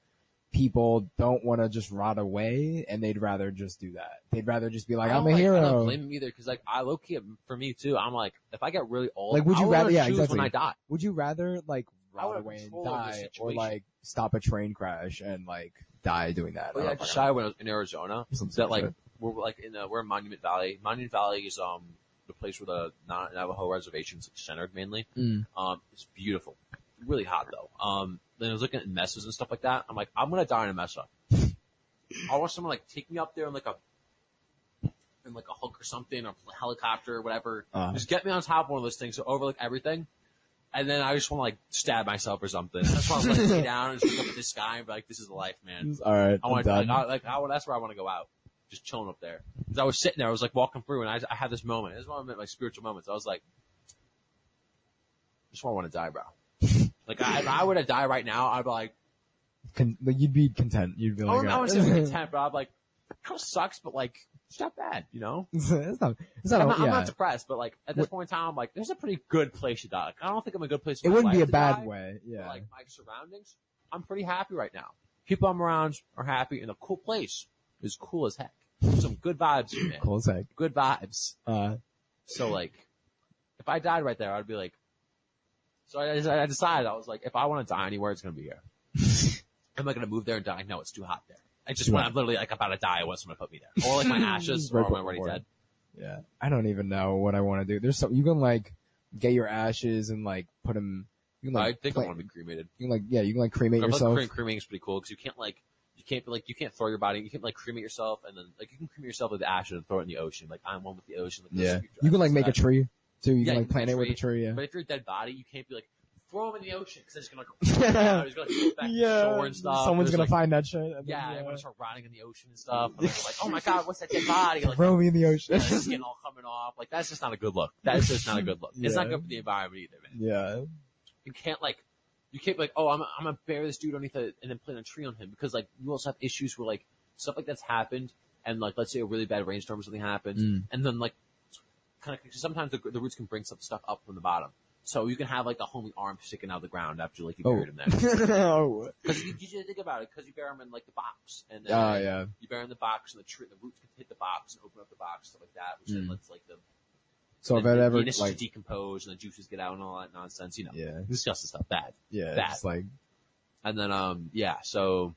people don't want to just rot away and they'd rather just do that. They'd rather just be like, I I'm a like, I don't blame them either because like I low key for me too. I'm like if I get really old, Like, would you I rather- yeah, exactly. when I die. Would you rather like rot away and control over the die or like stop a train crash and like die doing that? Oh, I yeah, I don't just fucking shy when I was in Arizona. Some That like shit. we're like in the, we're in Monument Valley. Monument Valley is um the place where the Na- Navajo reservations like, centered mainly. Mm. Um, it's beautiful, really hot though. Um, then I was looking at messes and stuff like that. I'm like, I'm gonna die in a mesa. I want someone like take me up there in like a in like a Hulk or something or helicopter or whatever. Uh. Just get me on top of one of those things to overlook everything. And then I just want to like stab myself or something. I just want to like lay down and just look up at the sky and be like, "This is life, man." All right, I want to like, I, like I, that's where I want to go out, just chilling up there. Because I was sitting there, I was like walking through, and I, I had this moment. This is one of my spiritual moments. I was like, I just want to die, bro. like I, if I were to die right now, I'd be like, Con- like, you'd be content. You'd be I like, wouldn't, I wouldn't say content, but I'm like, kind of sucks, but like, it's not bad, you know. it's not. It's not. I'm not, I'm not depressed, but like at this point in time, I'm like, there's a pretty good place to die. Like, I don't think I'm a good place. it wouldn't be a bad die, way. Yeah. like my surroundings, I'm pretty happy right now. People I'm around are happy, and the cool place is cool as heck. Some good vibes, man. cool as. Good vibes. Uh, So like, if I died right there, I'd be like. So I, I decided I was like, if I want to die anywhere, it's gonna be here. I'm not gonna move there and die. No, it's too hot there. I just when. I'm literally like about to die, I want someone to put me there, or like my ashes, or when I'm already before. dead. yeah. I don't even know what I want to do. There's some, you can like get your ashes and like put them, you can I like, think pla- I want to be cremated. you can like, yeah, you can like cremate I like yourself. crem- cremating is pretty cool because you can't like you can't be like you can't throw your body. You can't like cremate yourself and then like you can cremate yourself with ashes and throw it in the ocean. Like I'm one with the ocean. Like, Yeah. You can like make a tree too. You Yeah, can like plant it with a tree. Yeah. But if you're a dead body, you can't be like throw him in the ocean because it's gonna go down. He's gonna like, go back to shore and stuff. Someone's gonna like, find that shit. and then, Yeah, yeah. I'm gonna start rotting in the ocean and stuff. And like, like, oh my god, what's that dead body? Like, Throw me in the ocean. yeah, skin all coming off. Like that's just not a good look. That's just not a good look. It's not Yeah. good for the environment either, man. yeah. You can't like, you can't be like, oh, I'm, I'm gonna bury this dude underneath it and then plant a tree on him because like you also have issues where like stuff like that's happened and like let's say a really bad rainstorm or something happens Mm. and then like kind of sometimes the, the roots can bring some stuff up from the bottom. So you can have like the homie arm sticking out of the ground after like you Oh. buried him there. oh. Because you, you just think about it, because you bury them in like the box, and then Oh, yeah. you bury him in the box, and the tree, the roots can hit the box and open up the box, stuff like that, which then Mm. lets like the So if it ever like, decompose and the juices get out and all that nonsense, you know, yeah, disgusting stuff, bad. yeah, that. it's like, And then um yeah, so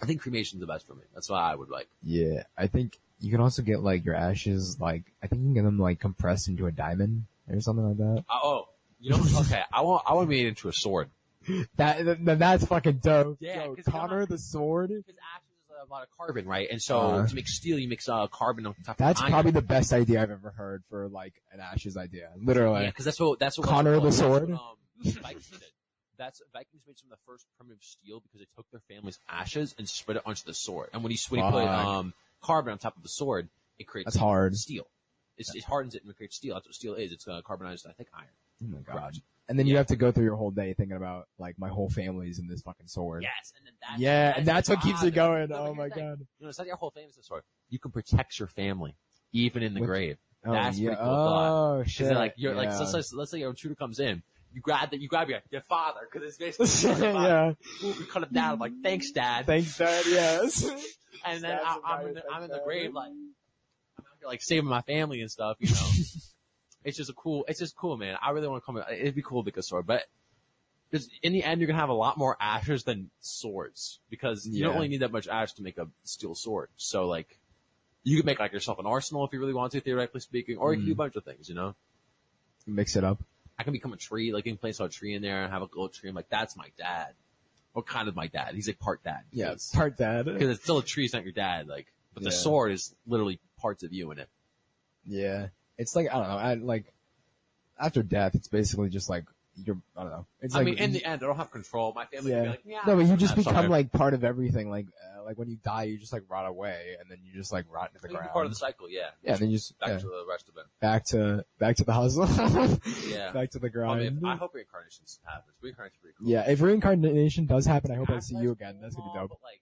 I think cremation's the best for me. That's why I would like. yeah, I think you can also get like your ashes, like, I think you can get them like compressed into a diamond or something like that. Uh, oh, you know, okay, I want I want to be into a sword. That, that that's fucking dope. Yeah, Yo, Connor the sword. Because ashes a lot of carbon, right? And so Uh. to make steel, you mix uh, carbon on top. That's probably the best idea I've ever heard for like an ashes idea. Literally. Yeah, because that's what that's what Connor the Sword? That's what, um, Vikings did. That's Vikings made some of the first primitive steel because they took their family's ashes and spread it onto the sword. And when you, when you put um, carbon on top of the sword, it creates That's hard. steel. It's, it hardens it and it creates steel. That's what steel is. It's uh, carbonized, I think, iron. Oh my god. Garage. And then you have to go through your whole day thinking about like my whole family's in this fucking sword. Yes, and then that's Yeah, and that's what keeps it going. Oh no, Oh my the thing. god. You know, it's not your whole family. Sword. You can protect your family even in the With- grave. Oh, That's yeah. pretty cool. Oh shit. like you're like yeah. let's, let's, let's say your intruder comes in. You grab that. You grab your, your father because it's basically your father. yeah. Ooh, we cut him down. I'm like, thanks, dad. Thanks, Dad. Yes. and then Stabs I, I'm, in the, I'm in the the grave like I'm out here like saving my family and stuff. You know, it's just a cool. It's just cool, man. I really want to come. It'd be cool to get a sword, but because in the end you're gonna have a lot more ashes than swords because you don't Yeah. really need that much ash to make a steel sword. So like, you could make like yourself an arsenal if you really want to, theoretically speaking, or you can do a Mm. bunch of things. You know, Mix it up. I can become a tree. Like you can place a tree in there and have a gold tree. I'm like, that's my dad. What kind of my dad? He's like part dad. Yeah, part dad. because it's still a tree, it's not your dad. Like, but the Yeah. sword is literally parts of you in it. Yeah, it's like I don't know. I like after death, it's basically just like you're. I don't know. It's I like mean, in the end, I don't have control. My family yeah. can be like, yeah. no, but you just become like part of everything. Like uh, like when you die, you just like rot away, and then you just like rot into the ground. part of the cycle, yeah. yeah, and then you just Back yeah, to the rest of it. back to back to the hustle. Yeah. back to the I, grind. mean, I hope reincarnation happens. Reincarnation's pretty cool. yeah, if reincarnation does happen, I hope I see you again. That's gonna be dope. But like,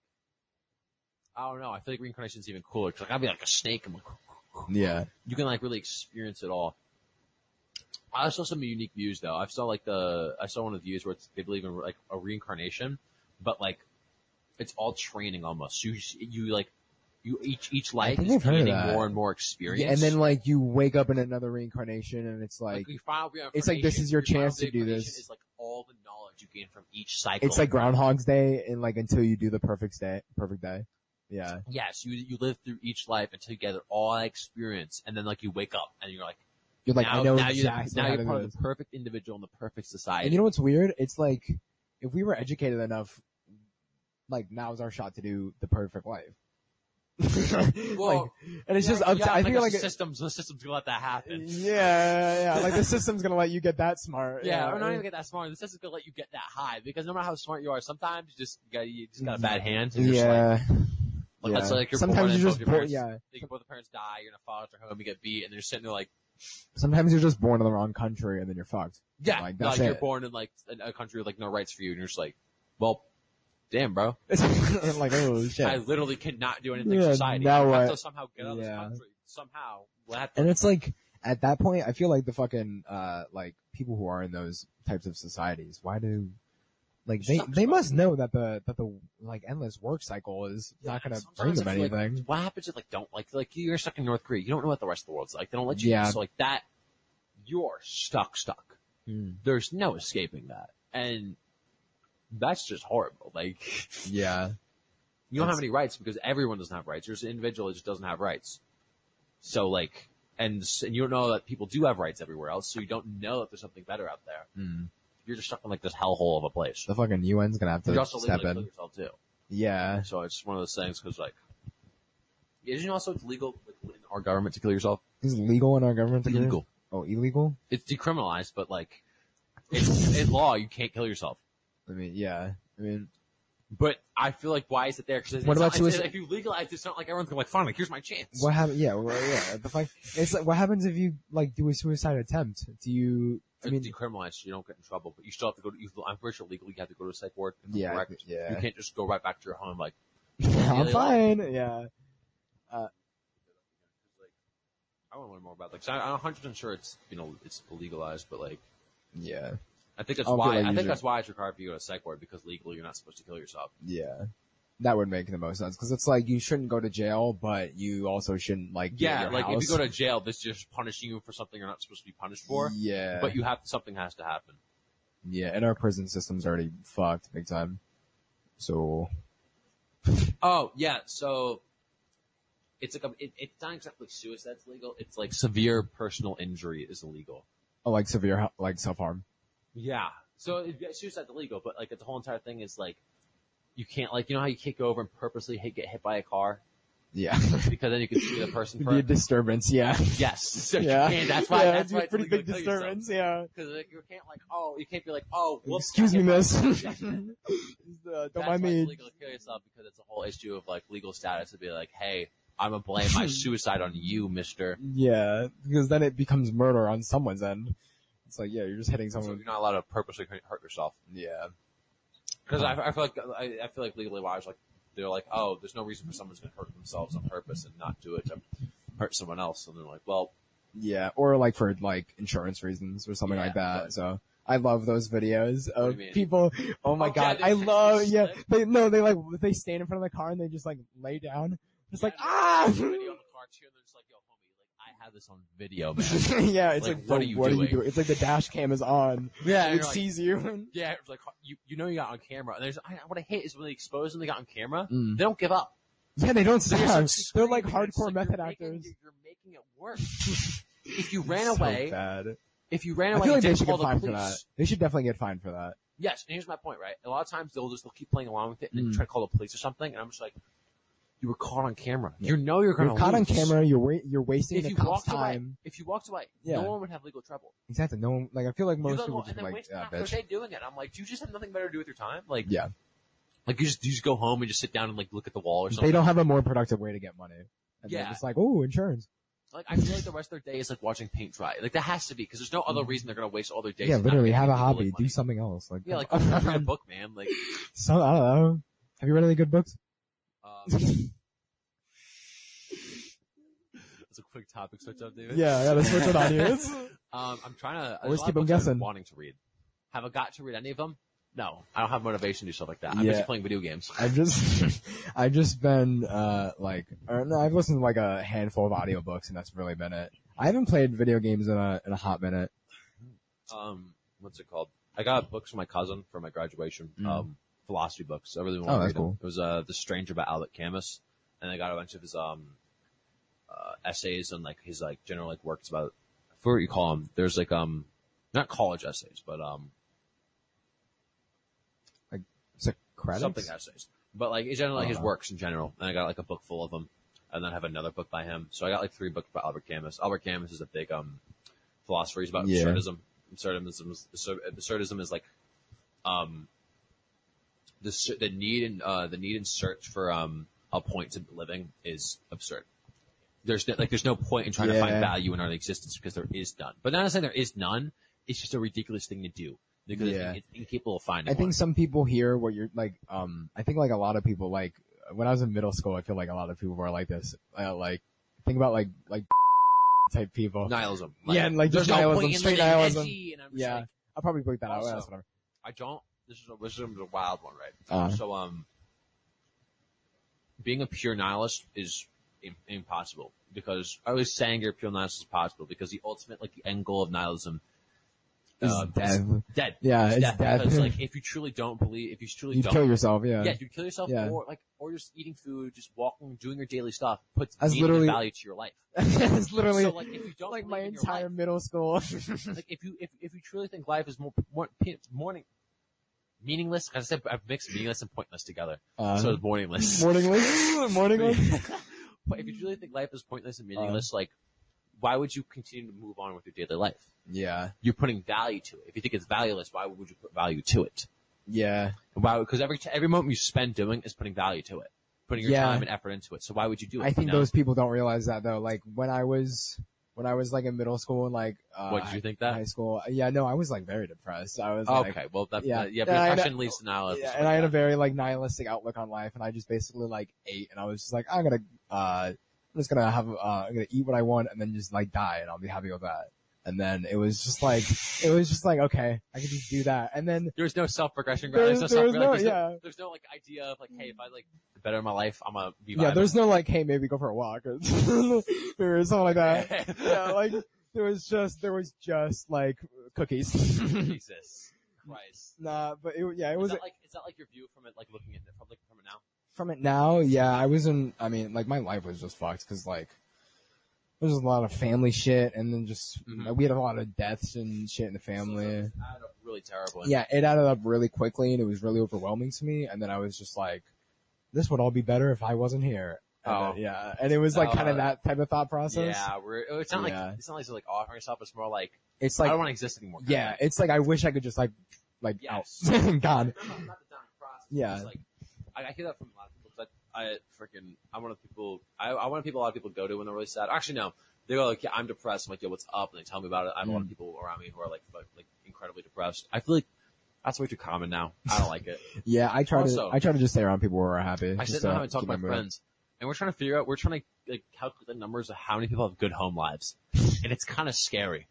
I don't know. I feel like reincarnation's even cooler. 'cause, like, I'd be like a snake. I'm like, Yeah, you can like really experience it all. I saw some unique views though. I saw like the I saw one of the views where it's, they believe in like a reincarnation, but like it's all training almost. You you like you each each life is I've heard of gaining more and more experience. Yeah, and then like you wake up in another reincarnation, and it's like like, it's like, this is your reincarnation- chance to do this. Is like all the knowledge you gain from each cycle. it's like Groundhog's Day, and like until you do the perfect day, perfect day. Yeah, yes, you you live through each life until you gather all that experience, and then like you wake up and you're like, you're like now, I know now exactly you're, now you're part of the perfect individual in the perfect society. And you know what's weird? It's like if we were educated enough, like now's our shot to do the perfect life. Well, like, and it's just up to. I feel like the it- systems the systems gonna let that happen. yeah, yeah, yeah. Like the system's gonna let you get that smart. Yeah, or not even get that smart. The system's gonna let you get that high because no matter how smart you are, sometimes you just got you just got a bad hand. and you're just like- Yeah. Like, Yeah. say like you're Sometimes both just parents, yeah. Like both the parents die, you're in a foster home, you get beat, and you're sitting there like, Sometimes you're just born in the wrong country and then you're fucked. yeah, Like, like, that's you're born in like a, country with like no rights for you, and you're just like, well, damn, bro, like, oh shit. I literally cannot do anything Yeah, society. now I have to somehow get out of Yeah. this country somehow. We'll have to- And it's like, at that point, I feel like the fucking, uh, like, people who are in those types of societies, why do, like, they, Sucks, they must know that the, that the, like, endless work cycle is not gonna bring them feel like, anything. what happens if like don't like like you're stuck in North Korea? You don't know what the rest of the world's like. They don't let you. Yeah. So like that, you're stuck, stuck. Hmm. There's no escaping that, and that's just horrible. Like Yeah. you don't have any rights because everyone doesn't have rights. There's an individual that just doesn't have rights. So like, and and you don't know that people do have rights everywhere else. So you don't know that there's something better out there. Mm. You're just stuck in like this hellhole of a place. The fucking UN's gonna have to You also step legally kill in. yourself too. Yeah. So it's one of those things because like, isn't it also it's legal like, in our government to kill yourself? Is it legal in our government to? Illegal. Oh, illegal? It's decriminalized, but like, it's, in law you can't kill yourself. I mean, yeah. I mean, But I feel like why is it there? Because What about not, suicide? if you legalize, it, it's not like everyone's gonna like, fine, like here's my chance. what happens? Yeah, well, yeah. The fuck? It's like, what happens if you like do a suicide attempt? Do you? I mean, decriminalized, so you don't get in trouble, but you still have to go to. You, I'm pretty sure legally you have to go to a psych ward. Yeah, correct. yeah. You can't just go right back to your home like. I'm fine. Yeah. like I want to learn more about like. I, I'm 100 percent sure it's you know it's legalized, but like Yeah. I think that's I why like I think that's why it's required for you to go to psych ward because legally you're not supposed to kill yourself. Yeah. That would make the most sense because it's like you shouldn't go to jail, but you also shouldn't like Yeah, like house. if you go to jail, this is just punishing you for something you're not supposed to be punished for. yeah, But you have something has to happen. yeah, and our prison system's already fucked big time. So Oh yeah, so it's like a, it, it's not exactly suicide's legal. It's like severe personal injury is illegal. oh, like severe like self harm. Yeah. So it- suicide's illegal, but like the whole entire thing is like you can't like you know how you can't go over and purposely hit, get hit by a car Yeah, because then you can see the person. It'd be a disturbance. Yeah, yes. So yeah. you can't. That's why. Yeah, that's why pretty big to kill yourself. disturbance. Yeah. Because like, you can't like oh you can't be like oh whoops, Excuse me, miss. Uh, don't That's mind me. it's legal to kill yourself because it's a whole issue of like legal status to be like, hey, I'm gonna blame my suicide on you, Mister. Yeah, because then it becomes murder on someone's end. It's like, yeah, you're just hitting So someone. you're not allowed to purposely hurt yourself. yeah, Because I, I feel like I, I feel like legally wise, like they're like, oh, there's no reason for someone's gonna hurt themselves on purpose and not do it to hurt someone else. And they're like, well, yeah, or like for like insurance reasons or something Yeah, like that. but- So I love those videos of people. Oh my Oh, god, I love. Yeah, they no, they like they stand in front of the car and they just like lay down, just like ah. This on video, man. yeah, it's Like, like, what bro, are you what are doing? you doing? It's like the dash cam is on. Yeah, it like- sees you. yeah, it's like you you know you got on camera, and there's I, what I hate is when they expose and they got on camera, Mm. they don't give up. yeah, they don't They're, stop. They're like hardcore method you're making- actors. You're making it worse. if you ran So away, bad. if you ran I away, feel like they should get the fined for that. They should definitely get fined for that. Yes, and here's my point, right? A lot of times they'll just they'll keep playing along with it and then Mm. try to call the police or something, and I'm just like, you were caught on camera. You know you're gonna You're caught on camera. You're wa- you're wasting If the you cops' walked away, time. if you walked away, Yeah. no one would have legal trouble. Exactly. No one like I feel like most people and just then like waste yeah, half their bitch. day doing it. I'm like, do you just have nothing better to do with your time? Like, Yeah. like you just you just go home and just sit down and like look at the wall or something. They don't have a more productive way to get money. And Yeah. they're like, oh, insurance. Like I feel like the rest of their day is like watching paint dry. Like that has to be because there's no other mm-hmm. reason they're gonna waste all their days. Yeah, not literally making have a people, hobby. like, Do something else. Like Yeah, like go read a book, man. Like, so I don't know. Have you read any good books? that's a quick topic switch up, David. yeah, I gotta switch it on you. Um, I'm trying to. Always there's a lot keep 'em guessing. Wanting to read. Have I got to read any of them? No, I don't have motivation to do stuff like that. I'm Yeah. busy playing video games. I've just, I've just been, uh, like, or no, I've listened to like a handful of audiobooks and that's really been it. I haven't played video games in a, in a hot minute. Um, what's it called? I got books from my cousin for my graduation. Mm. Um, philosophy books. I really want Oh, to read them. cool. It was uh, The Stranger by Albert Camus, and I got a bunch of his um uh, essays and like his like general like works about. I forget what you call them. There's like um not college essays, but um Socratic? something essays. But like it's generally like his Uh. works in general. And I got like a book full of them, and then I have another book by him. So I got like three books by Albert Camus. Albert Camus is a big um philosopher. He's about Yeah. absurdism. Absurdism is, absurdism is like um the the need and uh the need and search for um a point to living is absurd. There's no, like there's no point in trying to find value in our existence because there is none. But not saying there is none. It's just a ridiculous thing to do because Yeah. it's incapable of finding. I think some people hear what you're like. Um, I think like a lot of people like when I was in middle school, I feel like a lot of people were like this. Uh, like think about like like type people. nihilism. Yeah, and, like, just nihilism, straight nihilism. edgy, and I'm just Yeah, like, I'll probably break that out. Also- That's whatever. I don't. This is a this is a wild one, right? Uh. So um, being a pure nihilist is im- impossible because I was saying you're a pure nihilist is possible because the ultimate like the end goal of nihilism Is uh, death. dead. Yeah, it's death. death. Because like if you truly don't believe, if you truly You'd don't, kill yourself. Yeah. yeah, you kill yourself, Yeah. or like, or just eating food, just walking, doing your daily stuff, puts That's literally- value to your life. it's literally so like, if you don't like my entire life, middle school. like if you if if you truly think life is more more morning meaningless, 'cause I said I've mixed meaningless and pointless together, Uh, so it's morningless. morningless, morningless. but if you truly think life is pointless and meaningless, like why would you continue to move on with your daily life? Yeah, You're putting value to it. If you think it's valueless, why would you put value to it? yeah. Why? Because every t- every moment you spend doing is putting value to it, putting your Yeah. time and effort into it. So why would you do it? I think you know? those people don't realize that though. Like when I was when I was like in middle school and like uh, What, did you think that? high school? Yeah, no, I was like very depressed. I was like, Okay, well, that, Yeah. yeah, yeah, depression know- leads to nihilism. yeah, and I had a very like nihilistic outlook on life, and I just basically like ate, and I was just like, I'm gonna, uh, I'm just gonna have, uh, I'm gonna eat what I want, and then just like die, and I'll be happy with that. And then it was just like, it was just like, okay, I can just do that, and then There's no self progression. There's- There's, no there's no- yeah. no, there's no like idea of like, hey, if I like better in my life, I'm gonna be. yeah, there's no like, hey, maybe go for a walk or, or something like that. yeah, like there was just, there was just like cookies. Jesus Christ. nah, but it, yeah, it Is was that like is that like your view from it, like looking at it from like from it now? from it now, yeah, I was in. I mean, like my life was just fucked because like there's a lot of family shit, and then just Mhm. we had a lot of deaths and shit in the family. So it's added up really terrible. Yeah, it added up really quickly, and it was really overwhelming to me. And then I was just like, this would all be better if I wasn't here. And Oh. then- yeah, and it was like kind Uh, of that type of thought process. Yeah, we're, it's not Yeah. like it's not like like offering yourself. It's more like, It's like, I don't want to exist anymore. yeah, of it's like I wish I could just like, like Yes. out, gone. thing. not, not the process. Yeah. Like I, I hear that from a lot of people. I, I freaking I'm one of the people. I, I want people. A lot of people go to when they're really sad. Actually, no. They go like, yeah, I'm depressed. I'm like, yo, what's up? And they tell me about it. I have a lot of Mm. people around me who are like, like, like incredibly depressed. I feel like that's way too common now. I don't like it. Yeah, I try Also- to, I try to just stay around people who are happy. I just sit down uh, and talk to my friends, and we're trying to figure out. We're trying to like calculate the numbers of how many people have good home lives, and it's kind of scary.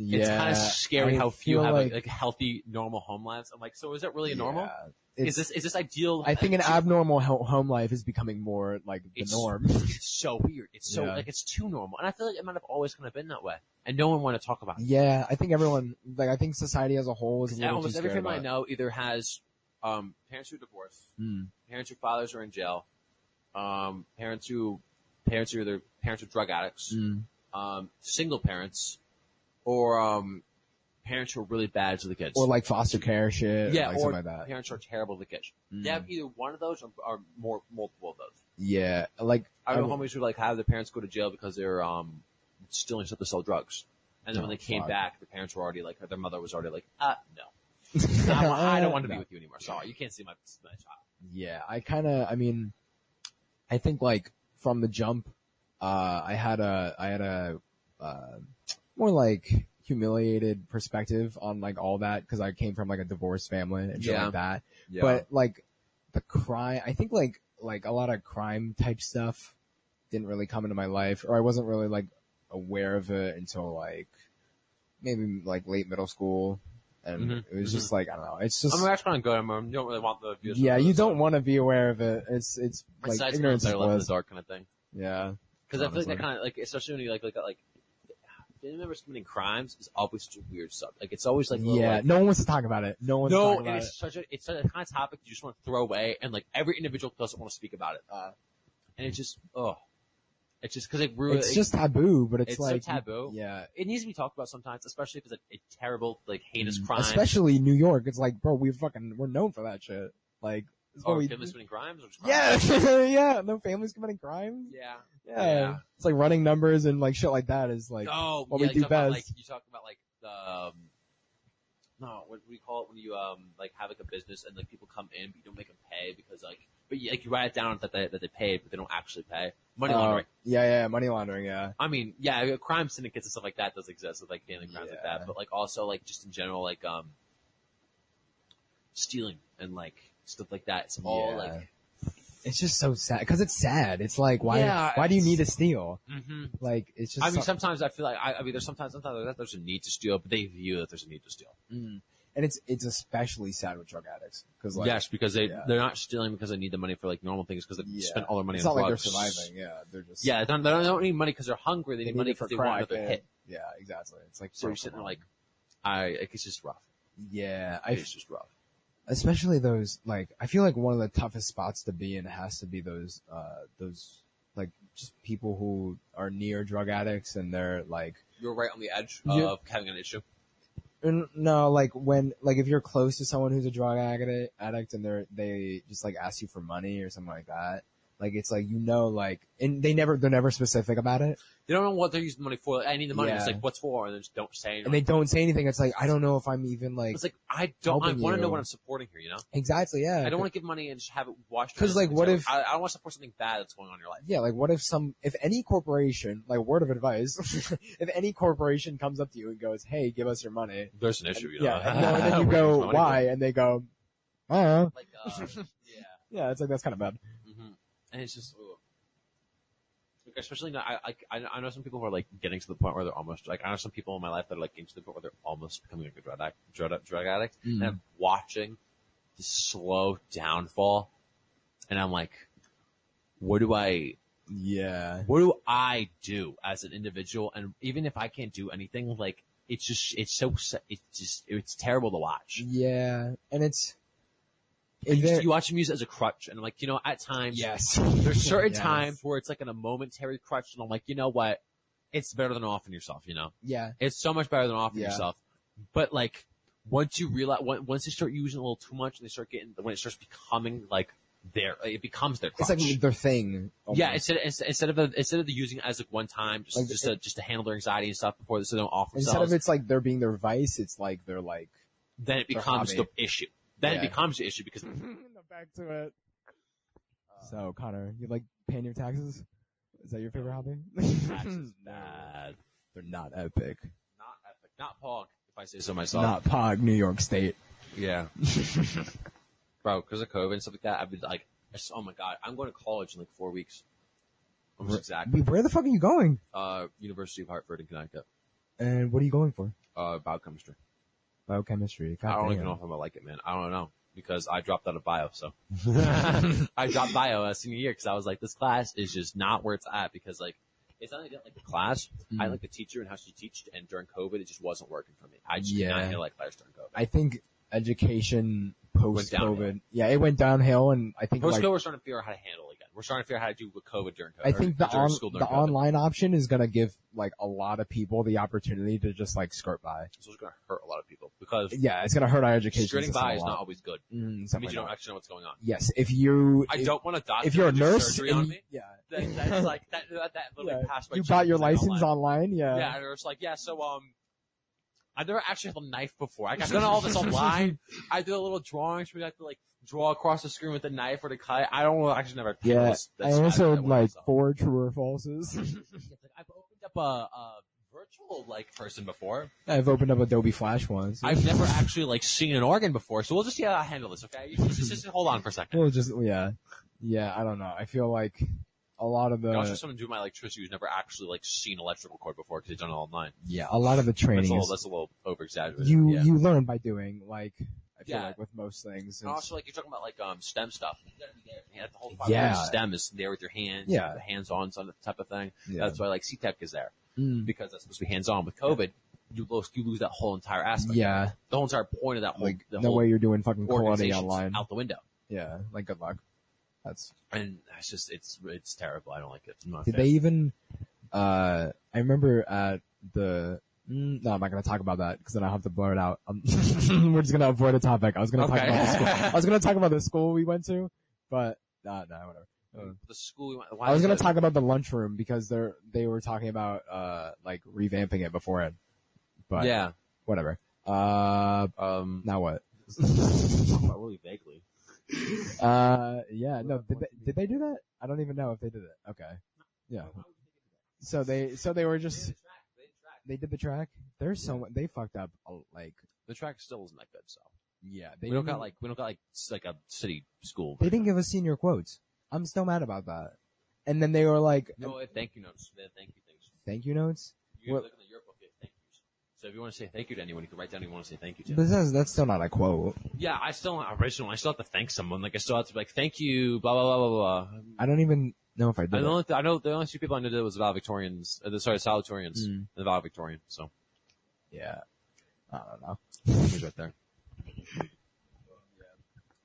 Yeah, it's kind of scary I how few feel have like, like, like healthy, normal home lives. I'm like, so is that really normal? Yeah, Is this is this ideal? I think an abnormal ho- home life is becoming more like the It's- norm. It's so weird. It's so Yeah. like it's too normal, and I feel like it might have always kind of been that way, and no one wanted to talk about it. yeah, I think everyone, like, I think society as a whole is a little Almost every family I know either has um, parents who divorce, Mm. parents whose fathers are in jail, um, parents who parents who are either parents are drug addicts, Mm. um, single parents, or um, parents who are really bad to the kids. or like foster care shit, yeah, like or something like that. parents are terrible to the kids. Mm. They have either one of those or, or more multiple of those. Yeah, like I know homies who like have their parents go to jail because they're um stealing stuff to sell drugs, and then when Oh, they came fuck. back, the parents were already like, their mother was already like, ah, no, I, I don't want to be No. with you anymore. Sorry, you can't see my, my child. Yeah, I kind of, I mean, I think like from the jump, uh, I had a, I had a, uh, more like humiliated perspective on like all that because I came from like a divorced family and shit Yeah. like that. But like the crime, I think like, like a lot of crime type stuff didn't really come into my life or I wasn't really like aware of it until like maybe like late middle school. And Mhm. it was just like, I don't know. It's just, I'm actually kind of good. I mean, you don't really want the views. yeah, you don't want to be aware of it. It's it's like Besides, ignorance in the dark kind of thing. Yeah, Because I feel like that kind of like, especially when you like like like family members committing crimes is always such a weird subject. Like it's always like yeah. like, no one wants to talk about it. No one's no, and it's it. such a it's such a kind of topic you just want to throw away, and like every individual doesn't want to speak about it, Uh, and it's just oh, it's just because it really it's just taboo, but it's, it's so like taboo. Yeah, it needs to be talked about sometimes, especially if it's a, a terrible like heinous Mm, crime, especially New York. It's like, bro, we fucking we're known for that shit. Like, it's what or we- family committing crimes, or crimes. yeah, yeah. No families committing crimes. yeah, Yeah. Yeah. it's like running numbers and like shit like that is like. oh, what yeah, we do talk about, best. like you talk about like the um, no, what do we call it when you um like have like a business and like people come in but you don't make them pay because like but you, like you write it down that they that they paid but they don't actually pay money uh, laundering. yeah, yeah, money laundering. Yeah, I mean, yeah, crime syndicates and stuff like that does exist with like gambling crimes like that, but like also like just in general like um stealing and like stuff like that. It's all Yeah. like it's just so sad because it's sad. It's like why Yeah, why do you need to steal? hmm Like it's just. I mean, so- sometimes I feel like I, I mean, there's sometimes sometimes that there's a need to steal, but they view that there's a need to steal. Mm. And it's it's especially sad with drug addicts because like yes, because they yeah. they're not stealing because they need the money for like normal things because they yeah, spend all their money it's on not drugs. like they're surviving. Yeah, they're just Yeah, they don't, they don't need money because they're hungry. They, They need money for because they want another yeah. hit. Yeah, exactly. It's like So you're sitting there like, I it's just rough. yeah, I It's just rough. Especially those like I feel like one of the toughest spots to be in has to be those uh those like just people who are near drug addicts and they're like You're right on the edge of having an issue. No, like when, like if you're close to someone who's a drug addict, addict and they're, they just like ask you for money or something like that. Like it's like, you know, like, and they never, they're never specific about it. They don't know what they're using the money for. I need the money. It's like, what's for? And they just don't say anything. And they don't say anything. It's like, I don't know if I'm even like, it's like, I don't, I want to know what I'm supporting here, you know? exactly, yeah. I don't want to give money and just have it washed. Because like, what if- I, I don't want to support something bad that's going on in your life. Yeah, like what if some, if any corporation, like word of advice, if any corporation comes up to you and goes, hey, give us your money. There's an issue, you know? Yeah, and, no, and then you go, money why? And they go, know. Like, uh, yeah. Yeah, it's like, that's kind of bad. And it's just, ugh. Like, especially now, I, I, I know some people who are like getting to the point where they're almost like I know some people in my life that are like getting to the point where they're almost becoming like a drug addict, drug, drug addict, Mm. and I'm watching the slow downfall, and I'm like, what do I, Yeah. what do I do as an individual? And even if I can't do anything, like it's just, it's so, it's just, it's terrible to watch. Yeah. And it's, You, is there, you watch them use it as a crutch, and I'm like, you know, at times, yes. There's certain Yes. times where it's like in a momentary crutch, and I'm like, you know what? It's better than offing yourself. You know, Yeah. it's so much better than offing Yeah. yourself. But like, once you realize, once they start using a little too much, and they start getting when it starts becoming like their, it becomes their It's like their thing. almost. yeah, instead instead instead of instead of the using it as like one time, just Like, just it- to just to handle their anxiety and stuff before so they don't off Instead themselves, of it's like they're being their vice, it's like they're like. then it becomes the issue. Then Yeah. it becomes the issue because Back to it. So Connor, you like paying your taxes? Is that your favorite hobby? taxes No. bad, They're not epic. not epic, not pog. If I say so myself, Not Pog, New York State. Yeah. Bro, because of COVID and stuff like that, I've been like, I just- oh my god, I'm going to college in like four weeks. Almost exactly. Where the fuck are you going? Uh, University of Hartford in Connecticut. And what are you going for? Uh, biochemistry. Biochemistry. God I don't damn. even know if I'm gonna like it, man. I don't know. Because I dropped out of bio, so. I dropped bio a senior year because I was like, this class is just not where it's at because like, it's not that I didn't like the class. I Mm. didn't like the teacher and how she teached and during COVID, it just wasn't working for me. I just Yeah. did not feel like class during COVID. I think education post. COVID. Yeah, it went downhill, and I think Post like COVID, we're starting to figure out how to handle. We're starting to figure out how to do with COVID during COVID. I think the on, the COVID. online option is gonna give like a lot of people the opportunity to just like skirt by. So it's going to hurt a lot of people because Yeah, it's gonna hurt our education. skirting by is not always good. Mm, It means you don't actually know what's going on. Yes, if you I if, don't want a doctor. if you're a nurse and on me. yeah, That, that's like that. That, that literally yeah. passed my you got your license online. Yeah, Yeah, and it was like, yeah, so um, I never actually held a knife before. I got done all this online. I did a little drawings where you have to like draw across the screen with a knife or the cut. I don't know. I actually never. yeah. that's- I also like four true or falses. I've opened up a, a virtual like person before. I've opened up Adobe Flash once. I've never actually like seen an organ before, so we'll just see how I handle this. Okay, just, just, just hold on for a second. well, just yeah, yeah. I don't know. I feel like a lot of the also, someone doing my electricity who's never actually like seen electrical cord before because they've done it online. yeah, a lot of the That's a training little, is that's a little over exaggerated. you yeah. you learn by doing. Like I feel Yeah. like with most things. And also, like you're talking about like um STEM stuff. You gotta be there. You have the whole Yeah. yeah. STEM is there with your hands. Yeah. the hands-on sort of type of thing. Yeah. That's why like CTEC is there Mm. because that's supposed to be hands-on. With COVID, you lose you lose that whole entire aspect. yeah, the whole entire point of that whole like the no whole way you're doing fucking quality online. out the window. Yeah, like good luck. That's And it's just it's it's terrible. I don't like it. I'm not a Did fan. they even? Uh, I remember at the. Mm, no, I'm not gonna talk about that because then I'll have to blur it out. Um, we're just gonna avoid a topic. I was gonna talk about the school. I was gonna talk about the school we went to, but nah, nah, whatever. Uh, the school? we went- I was gonna it- talk about the lunchroom because they're they were talking about uh like revamping it beforehand. But Yeah. whatever. Uh, Um. now what? really vaguely. Uh, yeah, no, did they, did they do that? I don't even know if they did it. Okay. Yeah. So they, so they were just, they did the track. There's so they fucked up, uh, like, The track still isn't that good. So yeah, they we don't didn't- got like we don't got like s- like a city school. they didn't give us senior quotes. I'm still mad about that. And then they were like, No, thank you notes. They have thank you things. thank you notes? You What- look in the yearbook, they have thank yous. So if you want to say thank you to anyone, you can write down who you want to say thank you to. But that's, that's still not a quote. yeah, I still original. I still have to thank someone. Like I still have to be like thank you. Blah blah blah blah blah. I don't even know if I I did know. I know the only two people I knew that was the valedictorians. Uh, the, sorry, salutatorians. Mm. And the valedictorian. So Yeah. I don't know. he's right there.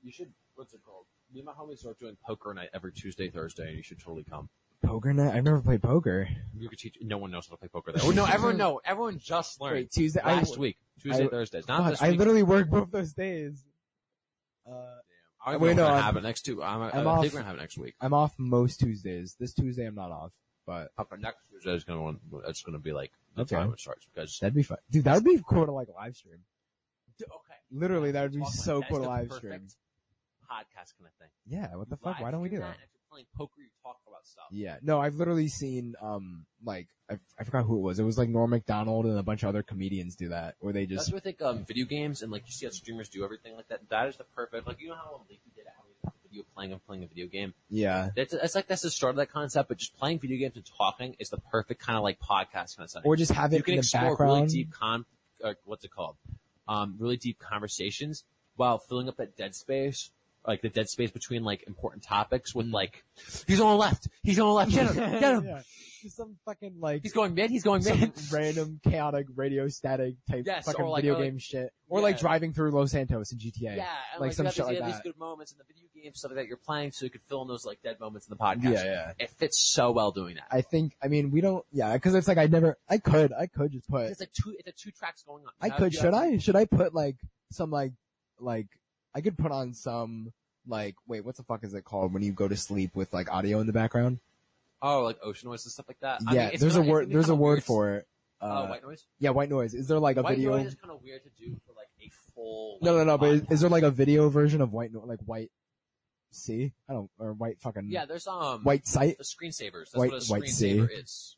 You should. What's it called? Me and my homies are doing poker night every Tuesday, Thursday, and you should totally come. Poker night? I've never played poker. You could teach. No one knows how to play poker there. Oh, no, everyone know. Everyone just learned Wait, Tuesday? I- last week. Tuesday, I- Thursdays. Not Fuck, this I literally work both those days. Uh, I don't Wait, know if no, we're gonna I'm- have it next two. I'm, I'm I think off- we're gonna have it next week. I'm off most Tuesdays. This Tuesday I'm not off, but Okay, next Tuesday is gonna want. It's gonna be like the Okay. time it starts because. that'd be fun. Dude, that would be cool to like live stream. Okay. Literally, that would be so cool to live stream. Podcast kind of thing. Yeah, what the You fuck? Why don't we do live that? Stream If you're playing poker, you talk about stuff. Yeah, no, I've literally seen, um, like, I, I forgot who it was. It was like Norm MacDonald and a bunch of other comedians do that, where they That's just, what I think. Um, video games and like you see how streamers do everything like that. That is the perfect. Like you know how Leaky did it, how he a video playing and playing a video game. yeah. That's it's like that's the start of that concept. But just playing video games and talking is the perfect kind of like podcast kind of setting. Or just have it you can in the explore background. really deep con, uh, what's it called? Um, really deep conversations while filling up that dead space, like the dead space between like important topics with mm-hmm. like, he's on the left, he's on the left, get him, get him. yeah. Just some fucking like, He's going mid, he's going some mid. random chaotic radio static type Yes, fucking or like- video or like- game shit. Or like Yeah. driving through Los Santos in GTA. Yeah, and like, like, some you have shit these, like you have that. these good moments in the video game stuff that you're playing, so you could fill in those like dead moments in the podcast. Yeah, yeah. It fits so well doing that. I think, I mean, we don't, yeah, cause it's like I never, I could, I could just put, it's like two, it's a two tracks going on. I could, should I? Should I put like, some like, like, I could put on some, like, wait, what the fuck is it called when you go to sleep with like audio in the background? Oh, like ocean noise and stuff like that. I yeah, mean, there's a gonna- it's word, there's a word for it. Uh, Oh, white noise. yeah, white noise. Is there like a white video? noise is kind of weird to do for like a full. No, no, like, no, but is, is there like a video version of white, no- like white C? I don't, or white fucking, Yeah, there's um white sight? the screensavers. That's White- what a white screensaver is.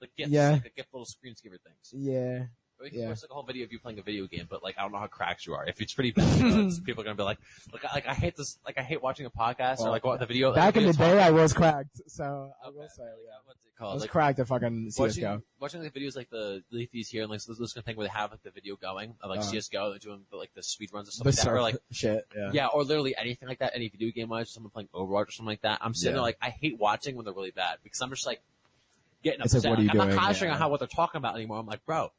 The gifts, Yeah. like the gift little screensaver things. Yeah. Or can Yeah. like a whole video of you playing a video game, but like I don't know how cracked you are. If it's pretty bad, uh, people are gonna be like, like, I- like I hate this, like I hate watching a podcast or like what the video. Back in the day, I was cracked, so I will say, yeah. What's it called? I was Like, cracked at fucking CSGO. watching, watching like videos like the Leafies here and like this, this kind of thing where they have like the video going of like Uh-huh. CS:GO, they're doing like the speed runs stuff The like that, or like shit, yeah. yeah, or literally anything like that, any video game wise, someone playing Overwatch or something like that. I'm sitting Yeah. there like I hate watching when they're really bad because I'm just like getting It's like, upset. what are you I'm not concentrating Yeah. on how what they're talking about anymore. I'm like, bro,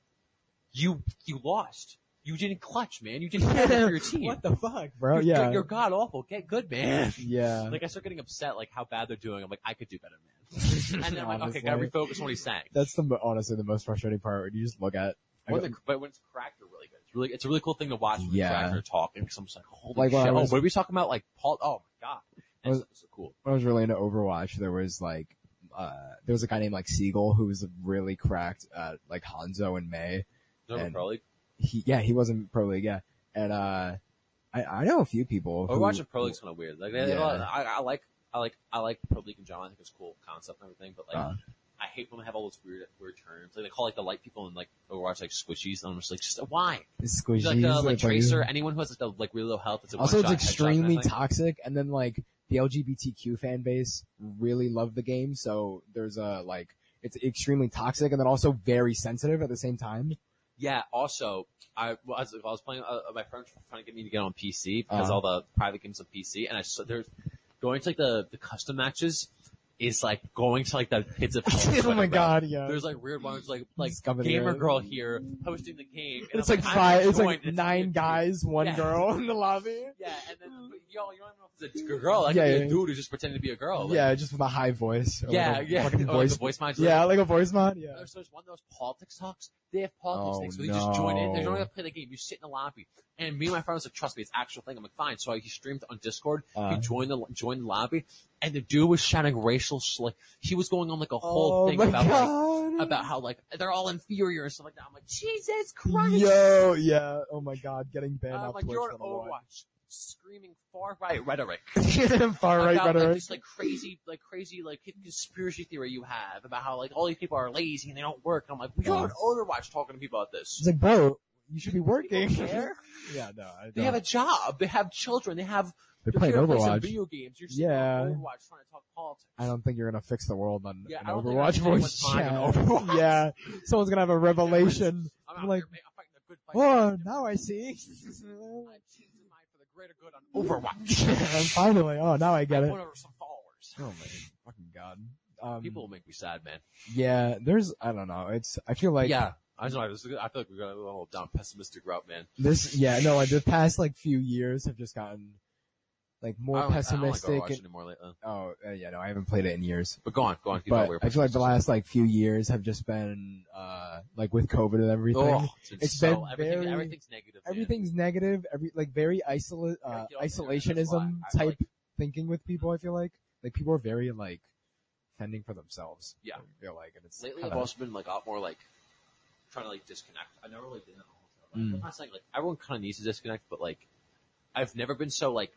you you lost. You didn't clutch, man. You didn't have it for your team. what the fuck, bro? You're, yeah, you're god awful. Get good, man. yeah. Like I start getting upset, like how bad they're doing. I'm like, I could do better, man. and then I'm like, okay, gotta refocus on what he's saying. That's the honestly the most frustrating part when you just look at. When go- the, but when it's cracked, they're really good. It's really, it's a really cool thing to watch when Yeah. the cracked are talking. Because I'm just like, holy Like shit! Was- oh, what are we talking about? Like Paul? Oh my god, I was- that's so cool. when I was really into Overwatch, there was like, uh, there was a guy named like Seagull who was really cracked at like Hanzo and Mei. Never And- pro league. He, yeah, he wasn't pro league, yeah. And, uh, I, I know a few people who, Overwatch and pro league's kind of weird. Like, they- Yeah. I, I like, I like, I like pro league in general. I think it's a cool concept and everything. But like, Uh. I hate when they have all those weird, weird terms. Like they call like the light people in like Overwatch like squishies. And I'm just like, just why? squishies. Like, uh, like like- Tracer, anyone who has like, the, like really low health. It's a Also, it's extremely kind of thing. toxic, and then like the LGBTQ fan base really love the game, so there's a like it's extremely toxic, and then also very sensitive at the same time. Yeah. Also, I was, I was playing. Uh, my friends were trying to get me to get on PC because Uh-huh. all the private games on PC, and I saw there's going to like the the custom matches is like going to like the pits of hell. oh my Twitter, bro. god, yeah. There's like weird ones like like gamer girl here hosting the game. and it's like I'm five, it's like nine guys, one Yeah. girl in the lobby. Yeah, and then yo, you don't even know if it's a girl. Like Yeah, yeah, a dude who's just pretending to be a girl. Like, yeah, just with a high voice. or yeah, like a yeah. Like, voice. voice modulator. yeah, like a voice mod. Yeah. There's, there's one of those politics talks. They have politics Oh, things, so they just join in. They no. don't have to play the game. You sit in the lobby. And me and my friend was like, trust me, it's actual thing. I'm like, fine. So he streamed on Discord. Uh. he joined the joined the lobby, and the dude was shouting racial slick. He was going on like a whole oh thing about like about how like they're all inferior and stuff like that. I'm like, Jesus Christ! Yo, yeah. Oh my god, getting banned I'm off like, Twitch. you're on. Overwatch, screaming far right rhetoric. Far right about like rhetoric. this like crazy, like crazy, like conspiracy theory you have about how like all these people are lazy and they don't work. And I'm like, you're Yeah. on Overwatch talking to people about this. It's like, bro, you should be working. Yeah, no, I don't. They have a job. They have children. They have. They're they're playing play Overwatch. video games. You're Yeah. Overwatch trying to talk politics. I don't think you're gonna fix the world on Yeah, an I don't think Overwatch voice chat. Overwatch. Yeah, someone's gonna have a revelation. I'm I'm like, here. I'm fighting the good fight. oh, now I see. Greater good on Overwatch. And finally, oh, now I get I it. won over some followers. Oh my fucking god. Um, People will make me sad, man. yeah, there's, I don't know. It's, I feel like yeah, I know. I, was, I feel like we got a little down pessimistic route, man. this, yeah, no, like, the past like few years have just gotten like I more don't, pessimistic. I don't like Overwatch and, anymore lately. oh, uh, yeah, no, I haven't played it in years. But go on, go on. Keep on But with I feel like the pessimism. last like few years have just been, uh, like with COVID and everything. Oh, it's, It's so, been everything, very- everything's negative. man. everything's negative, every like very isolate uh, Yeah, you know, that's isolationism why I type like- thinking with people. I feel like like people are very like fending for themselves. Yeah. I feel like and it's Lately, kinda- I've also been like a lot more like trying to like disconnect. I never really did that all the time. Mm. I'm not saying like everyone kind of needs to disconnect, but like I've never been so like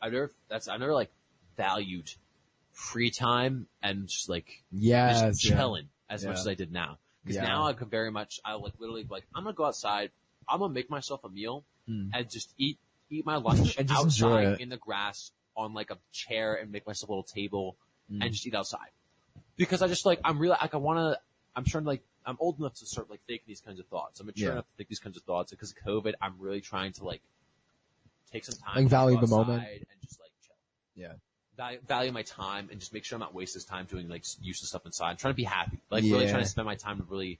I've never that's I've never like valued free time and just like yes, just yeah. chilling as much as I did now. Because Yeah. now I could very much I like literally like I'm gonna go outside. I'm gonna make myself a meal Mm. and just eat eat my lunch And just outside in the grass on like a chair and make myself a little table Mm. and just eat outside. Because I just like I'm really like I want to. I'm trying to like I'm old enough to start like thinking these kinds of thoughts. I'm mature Yeah. enough to think these kinds of thoughts because of COVID. I'm really trying to like take some time, Like, value the moment. and just like chill. Yeah. Value, value my time and just make sure I'm not wasting time doing like useless stuff inside. I'm trying to be happy, like really trying to spend my time to really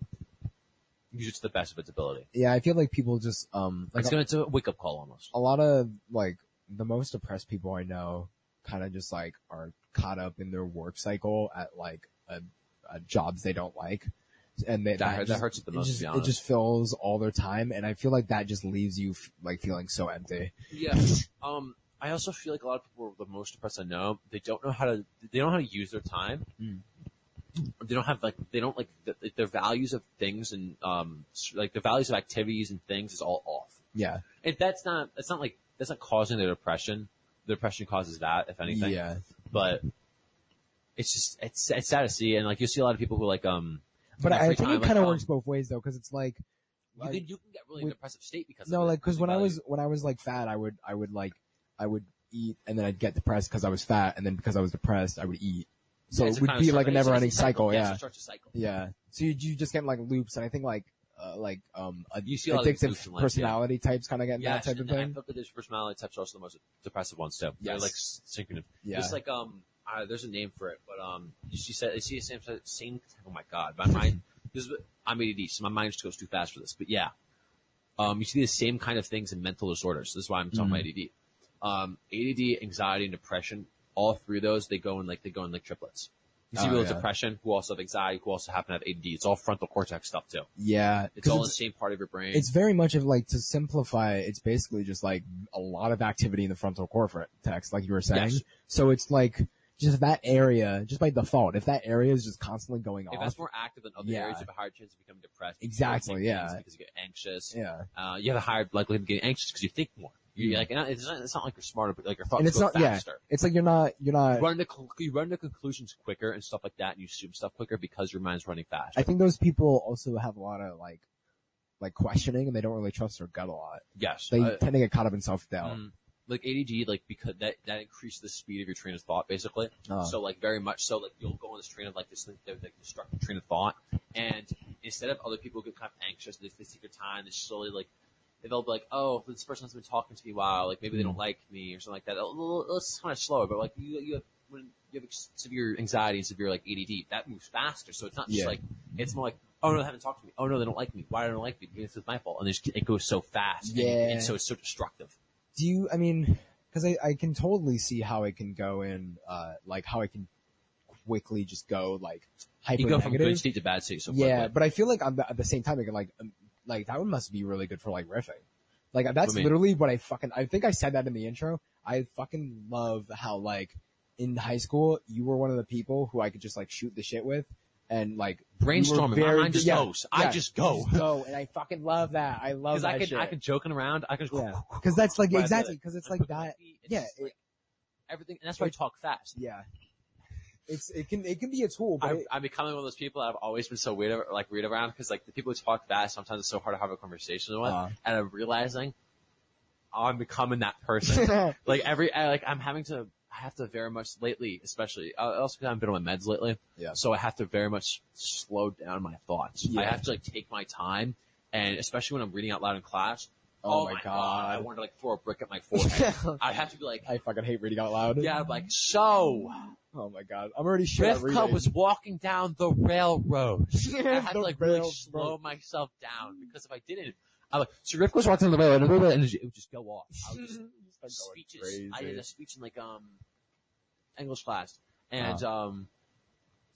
use it to the best of its ability. Yeah, I feel like people just um like it's gonna it's a wake up call almost. a lot of like the most depressed people I know kind of just like are caught up in their work cycle at like a, a jobs they don't like. And they, That- that just- hurts it the it most, to Just, it just fills all their time, and I feel like that just leaves you f- like feeling so empty. Yeah. Um, I also feel like a lot of people are the most depressed I know. They don't know how to. They don't know how to use their time. Mm. They don't have like. They don't like the, their values of things and um like the values of activities and things is all off. Yeah, And that's not. That's not like that's not causing the depression. The depression causes that, if anything. yeah. But it's just it's it's sad to see, and like you see a lot of people who like um. But I think it kind of works both ways though, because it's like, You like- can you can get really with- depressive state because no, of like because when I was when I was like fat, I would I would like I would eat and then I'd get depressed because I was fat, and then because I was depressed, I would eat. So Yeah, it would be like a never ending cycle. Yeah, Yeah, it starts a cycle. yeah. So you, you just get in, like loops, and I think like uh, like um a- You see a lot of these addictive life, yeah. personality types kind of get in Yes, that type of and I thing. feel like these personality types are also the most depressive ones too. They're like synchronous. Yeah. It's like um, uh, there's a name for it, but um, she said, the same same? Oh my god, my mind. This is I'm ADD, so my mind just goes too fast for this. But yeah, Um, you see the same kind of things in mental disorders. This is why I'm talking about ADD. Um, ADD, anxiety, and depression. All three of those they go in like they go in like triplets. You see Oh, people with yeah. depression who also have anxiety, who also happen to have ADD. It's all frontal cortex stuff too. Yeah. It's all in the same part of your brain. it's very much of like to simplify it's basically just like a lot of activity in the frontal cortex like you were saying Yes. so it's like just that area just by default if that area is just constantly going if off that's more active than other Yeah. areas, you have a higher chance of becoming depressed. Exactly, you yeah. Because you get anxious. yeah Uh, you have a higher likelihood of getting anxious because you think more. You like, and it's not, it's not like you're smarter, but like your thoughts and it's go not faster. yeah it's like you're not you're You not run to you run to conclusions quicker and stuff like that, and you assume stuff quicker because your mind's running fast. i think those people also have a lot of like like questioning and they don't really trust their gut a lot yes, they uh, tend to get caught up in self-doubt mm, like ADD, like because that that increases the speed of your train of thought, basically. Oh. So like very much so, like you'll go on this train of like this like, like destructive train of thought, and instead of other people get kind of anxious, they, they take their time, they slowly like they'll be like, oh, this person hasn't been talking to me a while, like maybe they don't Mm. like me or something like that. It's kind of slower, but like you you have when you have severe anxiety and severe like ADD, that moves faster. So it's not just Yeah. like it's more like. Oh no, they haven't talked to me. Oh no, they don't like me. Why don't they like me? Because it's my fault. And it goes so fast. and- and so it's so destructive. Do you i mean because I, I can totally see how it can go in uh like how it can quickly just go like hyper You go from good state to bad state so yeah, quickly. but I feel like on the, at the same time, can like, um, like that one must be really good for like riffing. Like that's What you mean? literally what I fucking, I think I said that in the intro. I fucking love how like in high school, you were one of the people who I could just like shoot the shit with and like you were Brainstorming. My very mind just good- goes. I just go. go. And I fucking love that. I love Because that I could, shit. I could joking around. I could, yeah. Cause that's like, exactly, cause it's like like that. It's Yeah. just, it- everything. And that's why I talk fast. yeah. It's, it can, it can be a tool, but I'm, I'm becoming one of those people I've always been so weird, like weird around because like the people who talk fast, sometimes it's so hard to have a conversation with. Uh. and I'm realizing I'm becoming that person. like every, I, like I'm having to, I have to very much lately, especially uh, also because I've been on my meds lately. Yeah. So I have to very much slow down my thoughts. Yeah. I have to like take my time, and especially when I'm reading out loud in class. Oh my God. I want to like throw a brick at my forehead. I have to be like, I fucking hate reading out loud. yeah, I'm like so. Oh my god. I'm already Riff reading. Was walking down the railroad. I had to like really slow myself down because if I didn't, I'm like so Riff was walking down the railroad and it would just go off. I would just speeches. crazy. I did a speech in like um English class, and um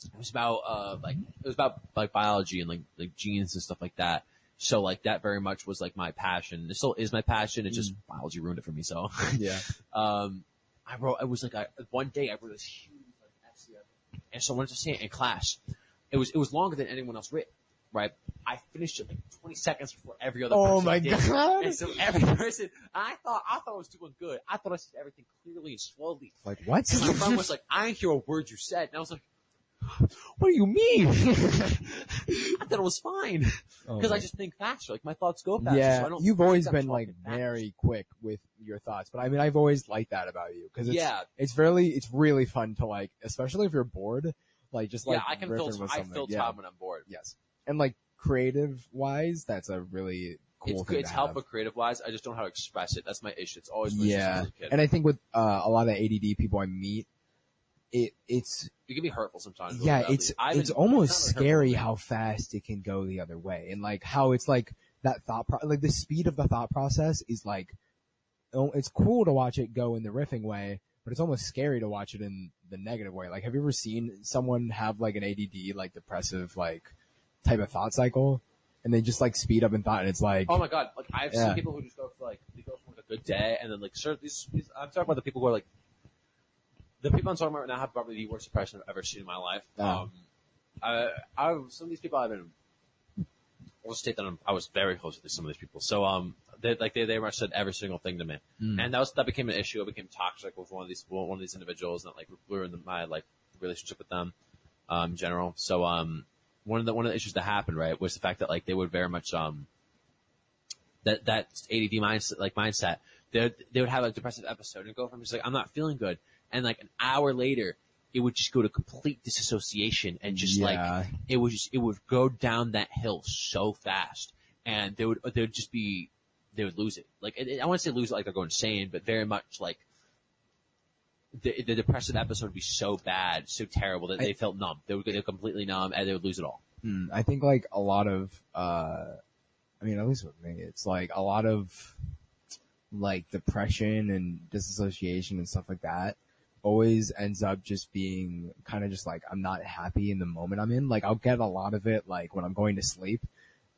it was about uh like it was about like biology and like like genes and stuff like that. So like that very much was like my passion. It still is my passion. It just biology ruined it for me. So Yeah. um, I wrote, it was like a, one day I wrote this huge like, essay, and so I wanted to say it in class. It was, it was longer than anyone else writ, right? I finished it like 20 seconds before every other oh person. Oh my did. God. And so every person, I thought, I thought I was doing good. I thought I said everything clearly and slowly. Like what? And my friend was like, I didn't hear a word you said. And I was like, what do you mean? I thought it was fine. Oh Because my- I just think faster. Like my thoughts go faster. yeah, so I don't you've always been like fast. very quick with your thoughts, but I mean, I've always liked that about you because it's, Yeah. it's really, it's really fun to like, especially if you're bored, like just like yeah, I can fill, I fill yeah. time when I'm bored. Yes, and like creative wise, that's a really cool it's thing. it's to help have. creative wise. I just don't know how to express it. That's my issue. It's always yeah, and I think with uh, a lot of ADD people I meet, it it's it can be hurtful sometimes. yeah, it's I've it's been- almost scary how fast it can go the other way, and like how it's like that thought, pro- like the speed of the thought process is like, oh, it's cool to watch it go in the riffing way, but it's almost scary to watch it in the negative way. Like, have you ever seen someone have like an ADD, like depressive, like type of thought cycle, and they just like speed up in thought, and it's like, Oh my god! Like I've Yeah. seen people who just go for like they go for like a good day and then like sure these, these I'm talking about the people who are like the people I'm talking about right now have probably the worst depression I've ever seen in my life. Oh. Um, I, I some of these people I've been. I'll state that I'm, I was very close with some of these people. So um, they like they they much said every single thing to me, Mm. and that was that became an issue. It became toxic with one of these one of these individuals, and that, like ruined my like relationship with them, um, in general. So um, one of the one of the issues that happened right was the fact that like they would very much um that that ADD mindset like mindset they they would have a depressive episode and go from just like I'm not feeling good and like an hour later it would just go to complete disassociation and just Yeah. like it would just it would go down that hill so fast and they would they would just be they would lose it like it, I want to say lose it like they're going insane but very much like the, the depressive episode would be so bad so terrible that I- they felt numb they would get completely numb and they would lose it all Mm, I think like a lot of uh I mean, at least with me, it's like a lot of like depression and disassociation and stuff like that always ends up just being kind of just like I'm not happy in the moment I'm in. Like I'll get a lot of it like when I'm going to sleep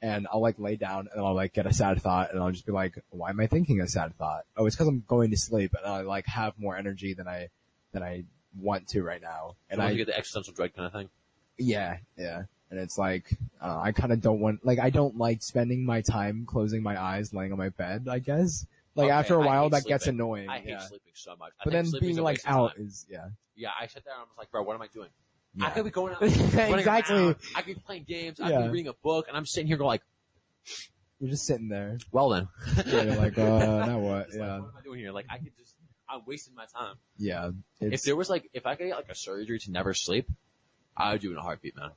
and I'll like lay down and I'll like get a sad thought and I'll just be like, why am I thinking a sad thought? Oh, it's because I'm going to sleep and I like have more energy than I than I want to right now. And I get the existential dread kind of thing. yeah, yeah. And it's like, uh, I kind of don't want, like, I don't like spending my time closing my eyes laying on my bed, I guess. Like, Okay, after a while, that gets annoying. I hate yeah. sleeping so much. I But then being like out time. is, yeah. Yeah, I sat there and I was like, bro, what am I doing? Yeah. I could be going out, running Exactly. around, I could be playing games, I could Yeah. be reading a book, and I'm sitting here going like, You're just sitting there. well then. Yeah, you're like, uh, now what? It's like, Yeah. what am I doing here? Like, I could just, I'm wasting my time. Yeah. If there was like, if I could get like a surgery to never sleep, I would do it in a heartbeat, man.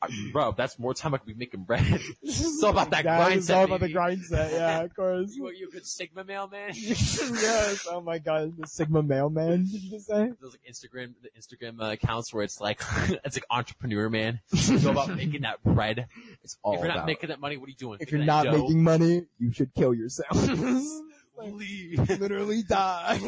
I- Bro, that's more time I could be making bread. it's all about that grind set, all about the grind set. Yeah, of course. You, you a good Sigma male, man? yes. Oh my god. The Sigma mailman, did you just say? Those like Instagram, the Instagram uh, accounts where it's like, it's like entrepreneur, man. It's all about making that bread. It's all if you're not about- making that money, what are you doing? if Making you're not dough? making money, you should kill yourself. Leave. Literally die.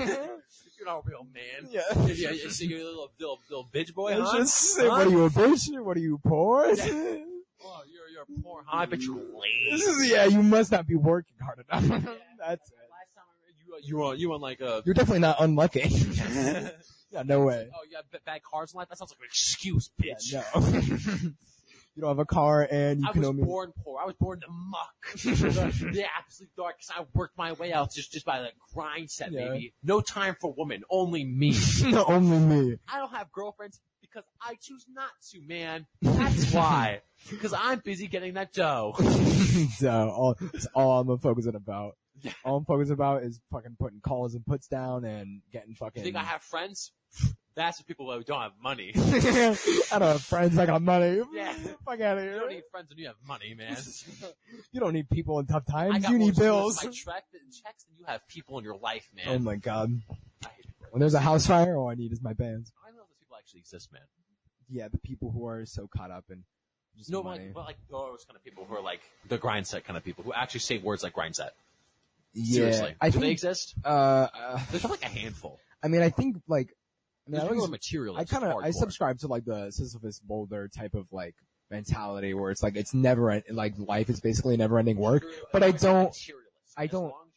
You're not a real man. yeah. yeah, yeah, so you're a little, little, little bitch boy, huh? just say, what are you a bitch? What are you poor? Oh, you're, you're poor, huh? I bet you're lazy. This is yeah. You must not be working hard enough. That's it. Last time I read you, uh, you were, you were like a, You're definitely not unlucky. yeah, no way. oh, you have bad cars in life? That sounds like an excuse, bitch. Yeah, no. You don't have a car and you I can was only. born poor. I was born the muck. the, uh, the absolute darkest. I worked my way out just, just by the grind set, Yeah. baby. No time for women, only me. no, only me. I don't have girlfriends because I choose not to, man. That's why. Because I'm busy getting that dough. so uh, all, that's all I'm focusing about. All I'm focusing about is fucking putting calls and puts down and getting fucking. You think I have friends? That's for people who don't have money. I don't have friends. I got money. Yeah. Fuck out of here. You don't need friends when you have money, man. You don't need people in tough I times. got You more need bills. my track checks than you have people in your life, man. Oh my god. I hate people. When there's a house fire, all I need is my bands. I don't know if those people actually exist, man. Yeah, the people who are so caught up in just No, but money. like, but like those kind of people who are like the grind set kind of people who actually say words like grind set. yeah, Seriously, I do think. they exist? uh, uh, There's probably like a handful. I mean, I think like. I mean, There's I, people who are always, materialists. I kind of I subscribe to like the Sisyphus Boulder type of like mentality where it's like it's never en- like life is basically never ending work. But I As long as you're don't. materialist, I as don't- long as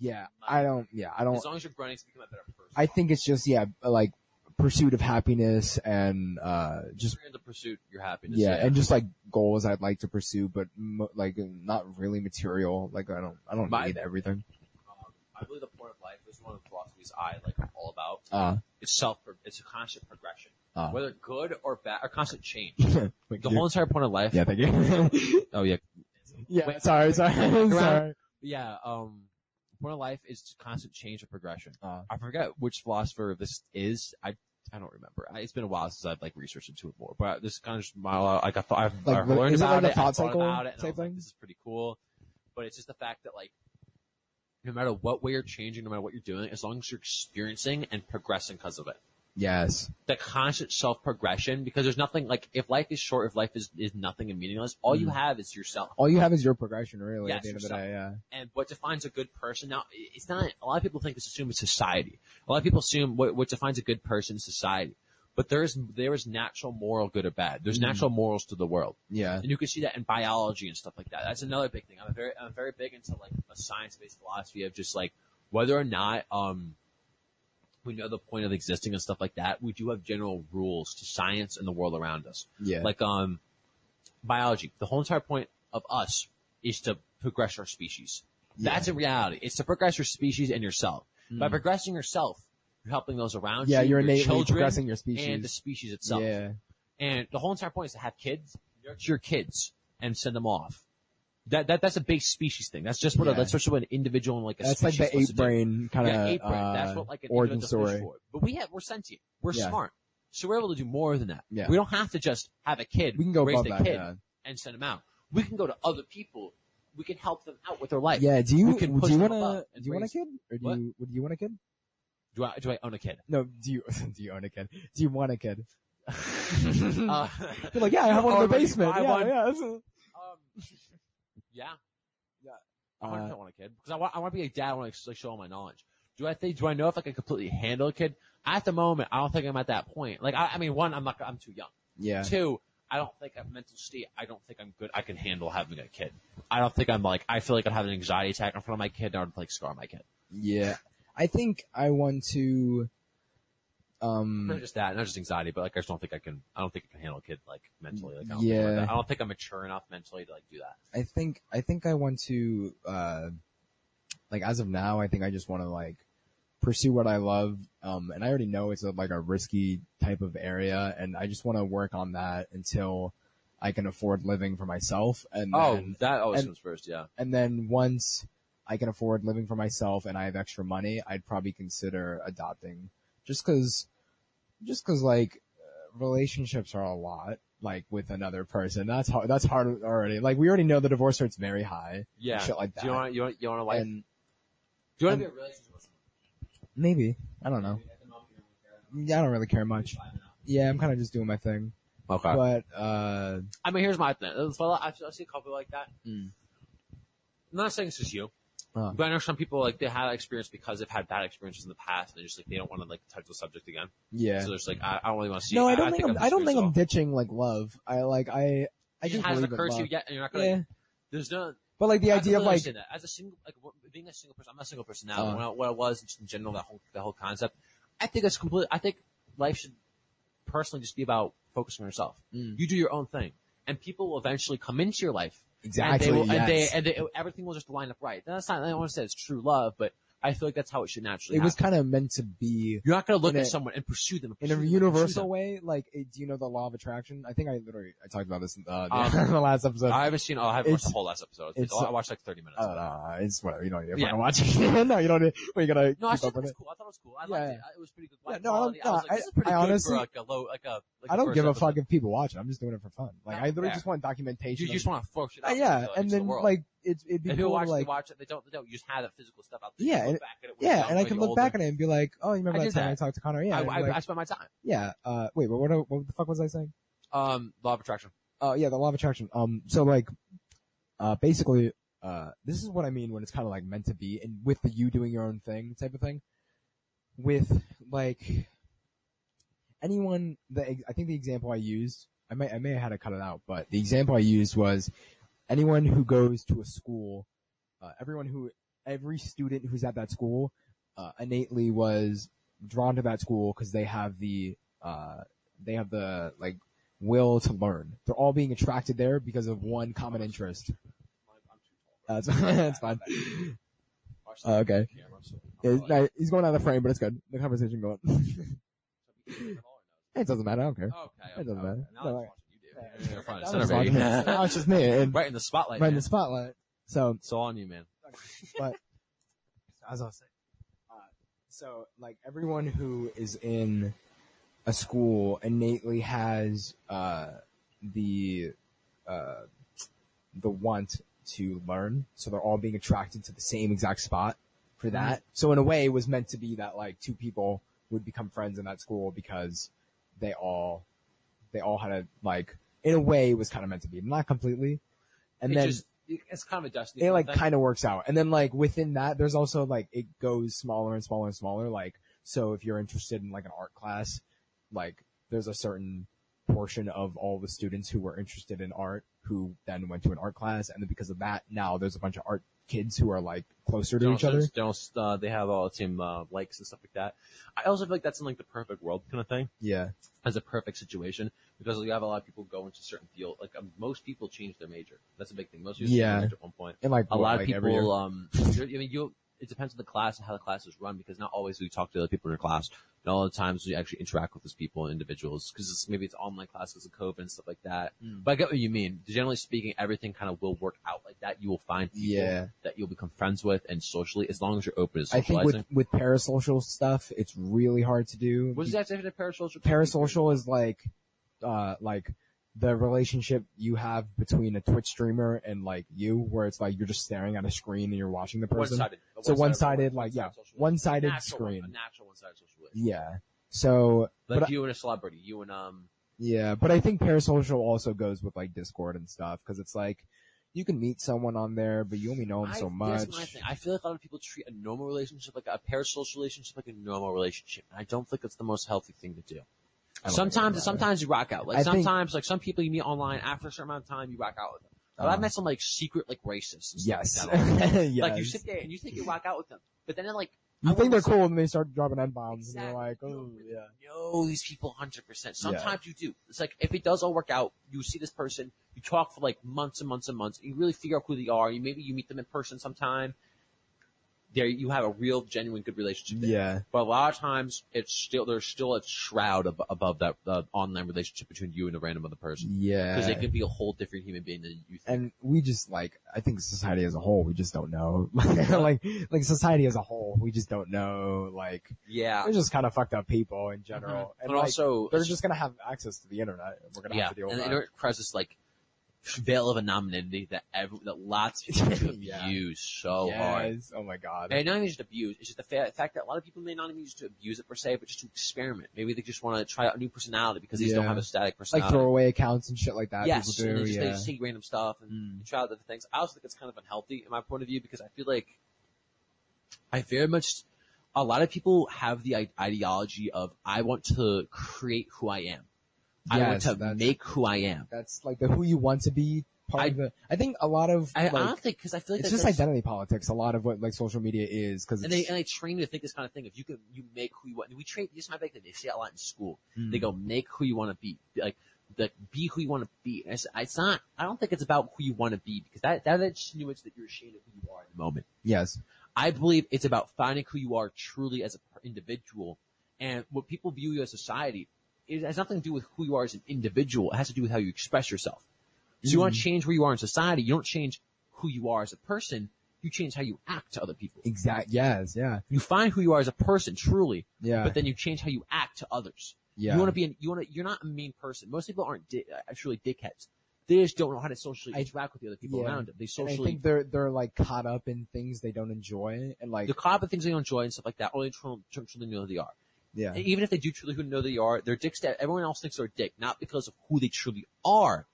you're not all Yeah, I don't. Yeah, I don't. As long as you're grinding to become a better person. I think it's just yeah, like pursuit of happiness and uh just you're in the pursuit, your happiness. yeah, and just like goals I'd like to pursue, but mo- like not really material. Like I don't, I don't My- need everything. um, I believe the point of life is one of the philosophies I like all about. Uh, It's self. It's a constant progression, uh, whether good or bad, or constant change. The whole entire point of life. yeah, thank you. Oh yeah. yeah, Wait. sorry, sorry, Around- sorry. Yeah. Um. Point of life is constant change and progression. Uh, I forget which philosopher this is. I I don't remember. I, it's been a while since I've like researched into it more. But this is kind of just my like I thought I've, Like, I've learned is it about like a it. thought I've thought cycle about it, and I type was like, thing? this is pretty cool. But it's just the fact that like no matter what way you're changing, no matter what you're doing, as long as you're experiencing and progressing because of it. yes, The constant self progression, because there's nothing like if life is short, if life is, is nothing and meaningless, all you Mm. have is yourself. all you have is your progression, really. Yes, at the end of the day, yeah. and what defines a good person now it's not a lot of people think this assume it's society a lot of people assume what, what defines a good person is society but there is there is natural moral good or bad there's Mhm. natural morals to the world Yeah, and you can see that in biology and stuff like that that's another big thing i'm very i'm very big into like a science-based philosophy of just like whether or not um we know the point of existing and stuff like that we do have general rules to science and the world around us yeah. like um biology. The whole entire point of us is to progress our species. That's in reality. It's to progress your species and yourself. By Mm. progressing yourself, you're helping those around yeah, you, you're your innately children, progressing your species. and the species itself. Yeah, And the whole entire point is to have kids, nurture your kids, and send them off. That, that that's a big species thing. That's just what a, that's just what an individual and like a that's like the ape brain kind of Yeah, ape brain. uh, That's what like an origin story. for. But we have we're sentient. We're Yeah. smart. So we're able to do more than that. Yeah. We don't have to just have a kid. We can go raise the that. kid Yeah. and send them out. We can go to other people. We can help them out with their life. Yeah, do you do you want to do you want a kid or do What? you do you want a kid? Do I do I own a kid? No, do you do you own a kid? Do you want a kid? Uh, You're like, yeah, I have one in the basement. buy Yeah, one? yeah. that's- um, Yeah. Yeah. I want Uh, to want a kid because I want I want to be a dad. I want to like show all my knowledge. Do I think? Do I know if I can completely handle a kid? At the moment, I don't think I'm at that point. Like I, I mean, one, I'm not. I'm too young. Yeah. Two, I don't think I'm mental state. I don't think I'm good. I can handle having a kid. I don't think I'm like. I feel like I'd have an anxiety attack in front of my kid, and I would like scar my kid. Yeah. I think I want to, um, Not just that, not just anxiety, but like I just don't think I can. I don't think I can handle a kid like mentally. Like I don't Yeah. Think like. I don't think I'm mature enough mentally to like do that. I think I think I want to uh like as of now I think I just want to like pursue what I love um and I already know it's a, like a risky type of area and I just want to work on that until I can afford living for myself and Oh, then, that always and- comes first. Yeah. and then once I can afford living for myself and I have extra money I'd probably consider adopting just cuz just cuz like relationships are a lot like with another person that's hard that's hard already like we already know the divorce rate's very high Yeah. shit like that. Do you want? You want? You want a wife? and do you want to be a relationship with maybe I don't know. Yeah, I don't really care much. Yeah, I'm kind of just doing my thing. Okay. But uh, I mean, here's my thing. I see a couple like that. Mm. I'm not saying it's just you, uh, but I know some people like they had that experience because they've had bad experiences in the past, and they're just like they don't want to like touch the subject again. yeah. So they're just like, I, I don't really want to see. No. I don't think I'm, I don't think I'm ditching like love. I like I I just hasn't occurred to you yet, and you're not gonna. Yeah, There's no. but like the I idea of like that. as a single, like being a single person. I'm not a single person now. Uh. but when I, what I was just in general, that whole that whole concept. I think it's complete. I think life should personally just be about focusing on yourself. Mm. You do your own thing, and people will eventually come into your life. Exactly, And they will, and they and they, everything will just line up right. That's not. I don't want to say it's true love, but I feel like that's how it should naturally. it was kind of meant to be You're not going to look at a- someone and pursue them. and in a universal way. Like, do you know the law of attraction? I think I literally I talked about this in uh, Um, the, the last episode. I haven't seen. Oh, I haven't watched the whole last episode. it's- I watched like 30 minutes. Don't know. It's whatever. You don't need to Yeah. watch it. no, you don't need. Well, you gotta No, I keep still up think with it's it. cool. I thought it was cool. I Yeah, liked yeah. it. It was pretty good. Yeah, no, I don't- I was like, I- I good honestly- like a low, like a. Like I don't give a fuck if people watch it. I'm just doing it for fun. Like, I literally just want documentation. You, just want to fuck it Uh, yeah, and then like it's it'd be if cool to watch, like they watch it. They don't. They don't. You just have that physical stuff out there. Yeah, and- back at it yeah, and I can look back at it and be like, oh, you remember I that time I talked to Connor? Yeah, I, I, like, I spent my time. yeah. Uh, wait, but what what the fuck was I saying? Um, law of attraction. Uh, yeah, the law of attraction. Um, so like, uh, basically, uh, this is what I mean when it's kind of like meant to be, and with the you doing your own thing type of thing. With like anyone, that I think the example I used, I may I may have had to cut it out, but the example I used was anyone who goes to a school, uh, everyone who every student who's at that school, uh, innately was drawn to that school because they have the uh, they have the like will to learn. They're all being attracted there because of one common interest. That's that's fine. Uh, okay. He's going out of the frame, but it's good. The conversation going. it doesn't matter. I don't care. Okay. It doesn't matter. No, I'm watching you, dude. You're front and center, baby. talking- Now it's just me and Right in the spotlight. right in man. the spotlight. So It's all on you, man. but as I was saying, uh, so like everyone who is in a school innately has uh, the uh, the want to learn, so they're all being attracted to the same exact spot for that. So in a way, it was meant to be that like two people would become friends in that school because they all they all had a like in a way it was kind of meant to be, not completely. And It then just, it's kind of a destiny. it like thing. kind of works out. And then like within that, there's also like it goes smaller and smaller and smaller. Like so, if you're interested in like an art class, like there's a certain portion of all the students who were interested in art who then went to an art class, and then because of that, now there's a bunch of art kids who are like closer to don't, each other. they don't, uh, they have all the same uh, likes and stuff like that. I also feel like that's in like the perfect world kind of thing. Yeah, as a perfect situation because you have a lot of people go into certain field. Like um, most people change their major. That's a big thing. Most people change Yeah. their major at one point. and like A lot of like, year? people, um, I mean, you. It depends on the class and how the class is run because not always do you talk to other people in your class. And all the times you actually interact with those people, and individuals, because maybe it's online class because of COVID and stuff like that. Mm. But I get what you mean. Generally speaking, everything kind of will work out like that. You will find people Yeah. that you'll become friends with and socially, as long as you're open to I think with with parasocial stuff, it's really hard to do. what is that of parasocial? parasocial is like uh like the relationship you have between a Twitch streamer and like you, where it's like you're just staring at a screen and you're watching the person. One-sided. A So one-sided one-sided, like, yeah, one-sided Natural screen. A natural one-sided social. Yeah. So, Like I- you and a celebrity, you and um, yeah, but I think parasocial also goes with like Discord and stuff because it's like you can meet someone on there, but you only know them I- so much. My thing. I feel like a lot of people treat a normal relationship like a parasocial relationship like a normal relationship. And I don't think it's the most healthy thing to do. Sometimes, think sometimes you rock out. Like I think- sometimes, like some people you meet online after a certain amount of time, you rock out with them. But Uh-huh. I've met some like secret like racists. Yes. Like, yes. like you sit there and you think you rock out with them, but then like, You I think they're cool and they start dropping N bombs Exactly. and you're like, oh don't yeah. know these people 100%. Sometimes you do. It's like, if it does all work out, you see this person, you talk for like months and months and months, and you really figure out who they are, you maybe you meet them in person sometime, there you have a real, genuine, good relationship. there. Yeah. But a lot of times, it's still, there's still a shroud ab- above that, uh, online relationship between you and a random other person. Yeah. Because they can be a whole different human being than you think. and we just like I think society as a whole, we just don't know. like like society as a whole, we just don't know. Like yeah. we're just kind of fucked up people in general, Mhm. and But like, also, they're just gonna have access to the internet. and We're gonna yeah. have to deal And with the that. internet creates this like, veil of anonymity that every, that lots of people Yeah. abuse so hard. Oh my god. And not even just abuse, it's just the fa- fact that a lot of people may not even use to abuse it per se, but just to experiment. Maybe they just want to try out a new personality because they just don't have a static personality. like throwaway accounts and shit like that. yes, do. they just, yeah. they just say random stuff and Mm. try out other things. I also think it's kind of unhealthy in my point of view because I feel like I very much, a lot of people have the ideology of I want to create who I am. I want to make who I am. That's like the who you want to be part I- of the. I think a lot of I, like, I don't think because I feel like it's just identity politics. A lot of what like social media is because and they and they train you to think this kind of thing. If you can, you make who you want. We train. This might be like they say a lot in school. Hmm. They go make who you want to be. Like the be who you want to be. It's, it's not. I don't think it's about who you want to be because that that insinuates that you're ashamed of who you are in the moment. yes, I believe it's about finding who you are truly as an individual, and what people view you as society. It has nothing to do with who you are as an individual. It has to do with how you express yourself. So you want to change where you are in society. You don't change who you are as a person. You change how you act to other people. Exactly. Yes, yeah, You find who you are as a person, truly. Yeah. But then you change how you act to others. Yeah. You want to be, an, you want to, you're not a mean person. Most people aren't di- uh, truly dickheads. They just don't know how to socially I- interact with the other people yeah. around them. They And I think they're they're like caught up in things they don't enjoy and like they're caught up in things they don't enjoy and stuff like that. Only truly know who they are. Yeah, even if they do truly who know they are, they're dicks to everyone else thinks they're a dick, not because of who they truly are,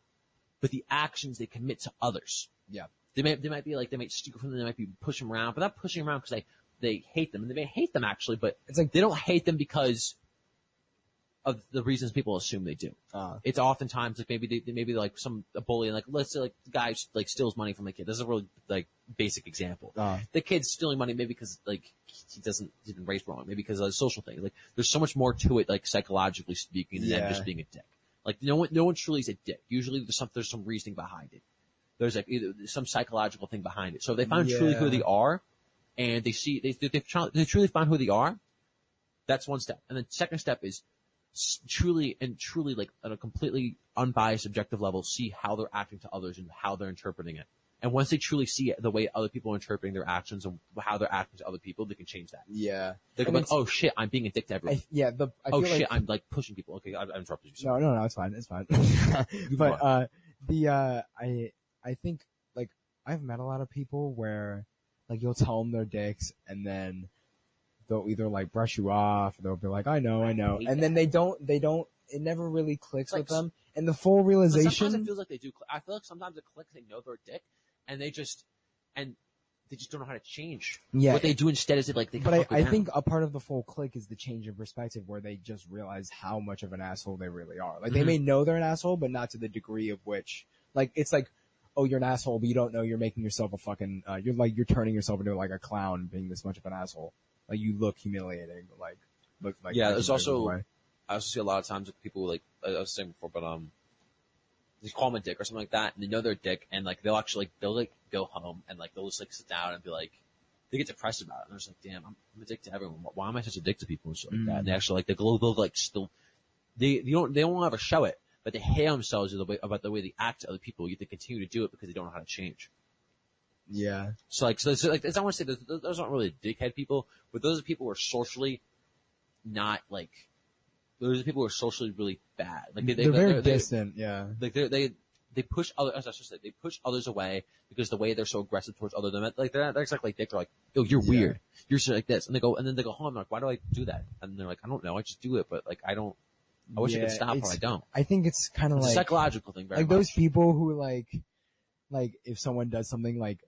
but the actions they commit to others. yeah, They might, they might be like, they might steal from them, they might be pushing them around, but not pushing them around because they, they hate them. And they may hate them actually, but It's like- they don't hate them because of the reasons people assume they do. uh, It's oftentimes like maybe they, they maybe like some a bully and like let's say like the guy like steals money from the kid. This is a really like basic example. Uh. the kid's stealing money maybe because like he doesn't he's been raised wrong, maybe because of a social thing. Like there's so much more to it, like psychologically speaking, than Yeah. just being a dick. Like no one no one truly is a dick. Usually there's some there's some reasoning behind it. There's like either some psychological thing behind it. So if they find truly who they are, and they see they they, they, they truly find who they are. That's one step, and then second step is truly and truly like on a completely unbiased objective level see how they're acting to others and how they're interpreting it. And once they truly see it, the way other people are interpreting their actions and how they're acting to other people, they can change that. yeah. They can be like, oh shit, I'm being a dick to everyone. I, yeah, the I oh shit, like, I'm like pushing people. Okay, I, I interrupted you. No, no, no, it's fine, it's fine. but uh, the uh, I I think like I've met a lot of people where like you'll tell them they're dicks, and then they'll either like brush you off, or they'll be like, "I know, I know," and then they don't, they don't. It never really clicks Like, with them, and the full realization. sometimes it feels like they do. Click. I feel like sometimes it clicks. They know they're a dick, and they just and they just don't know how to change. Yeah. What they do instead is they like they. but I, I think a part of the full click is the change in perspective where they just realize how much of an asshole they really are. Like they Mhm. may know they're an asshole, but not to the degree of which, like, it's like, oh, you're an asshole, but you don't know you're making yourself a fucking, uh, you're like, you're turning yourself into like a clown being this much of an asshole. Like you look humiliating, like, look like. Yeah, there's also- way. I also see a lot of times with people like I was saying before, but um, they call them a dick or something like that, and they know they're a dick, and like they'll actually like they'll like go home and like they'll just like sit down and be like, they get depressed about it, and they're just like, damn, I'm, I'm a dick to everyone. Why am I such a dick to people and shit like that? And they actually like they go they'll like still they they don't they don't ever show it, but they hate themselves the way, about the way they act to other people. Yet they continue to do it because they don't know how to change. Yeah. So like, so, so like, as I want to say, those, those aren't really dickhead people, but those are people who are socially not like, those are people who are socially really bad. Like they, they, They're very they're- they're- distant, yeah. like they they they push other as I should say they push others away because the way they're so aggressive towards other them like they're not they're exactly like dick. They're like, "Yo, you're Yeah. weird. You're so like this," and they go and then they go home. Like, "Why do I do that?" And they're like, "I don't know. I just do it, but like I don't. I wish I could stop, but I don't." I think it's kind of It's a psychological thing, very like much. those people who like like if someone does something like,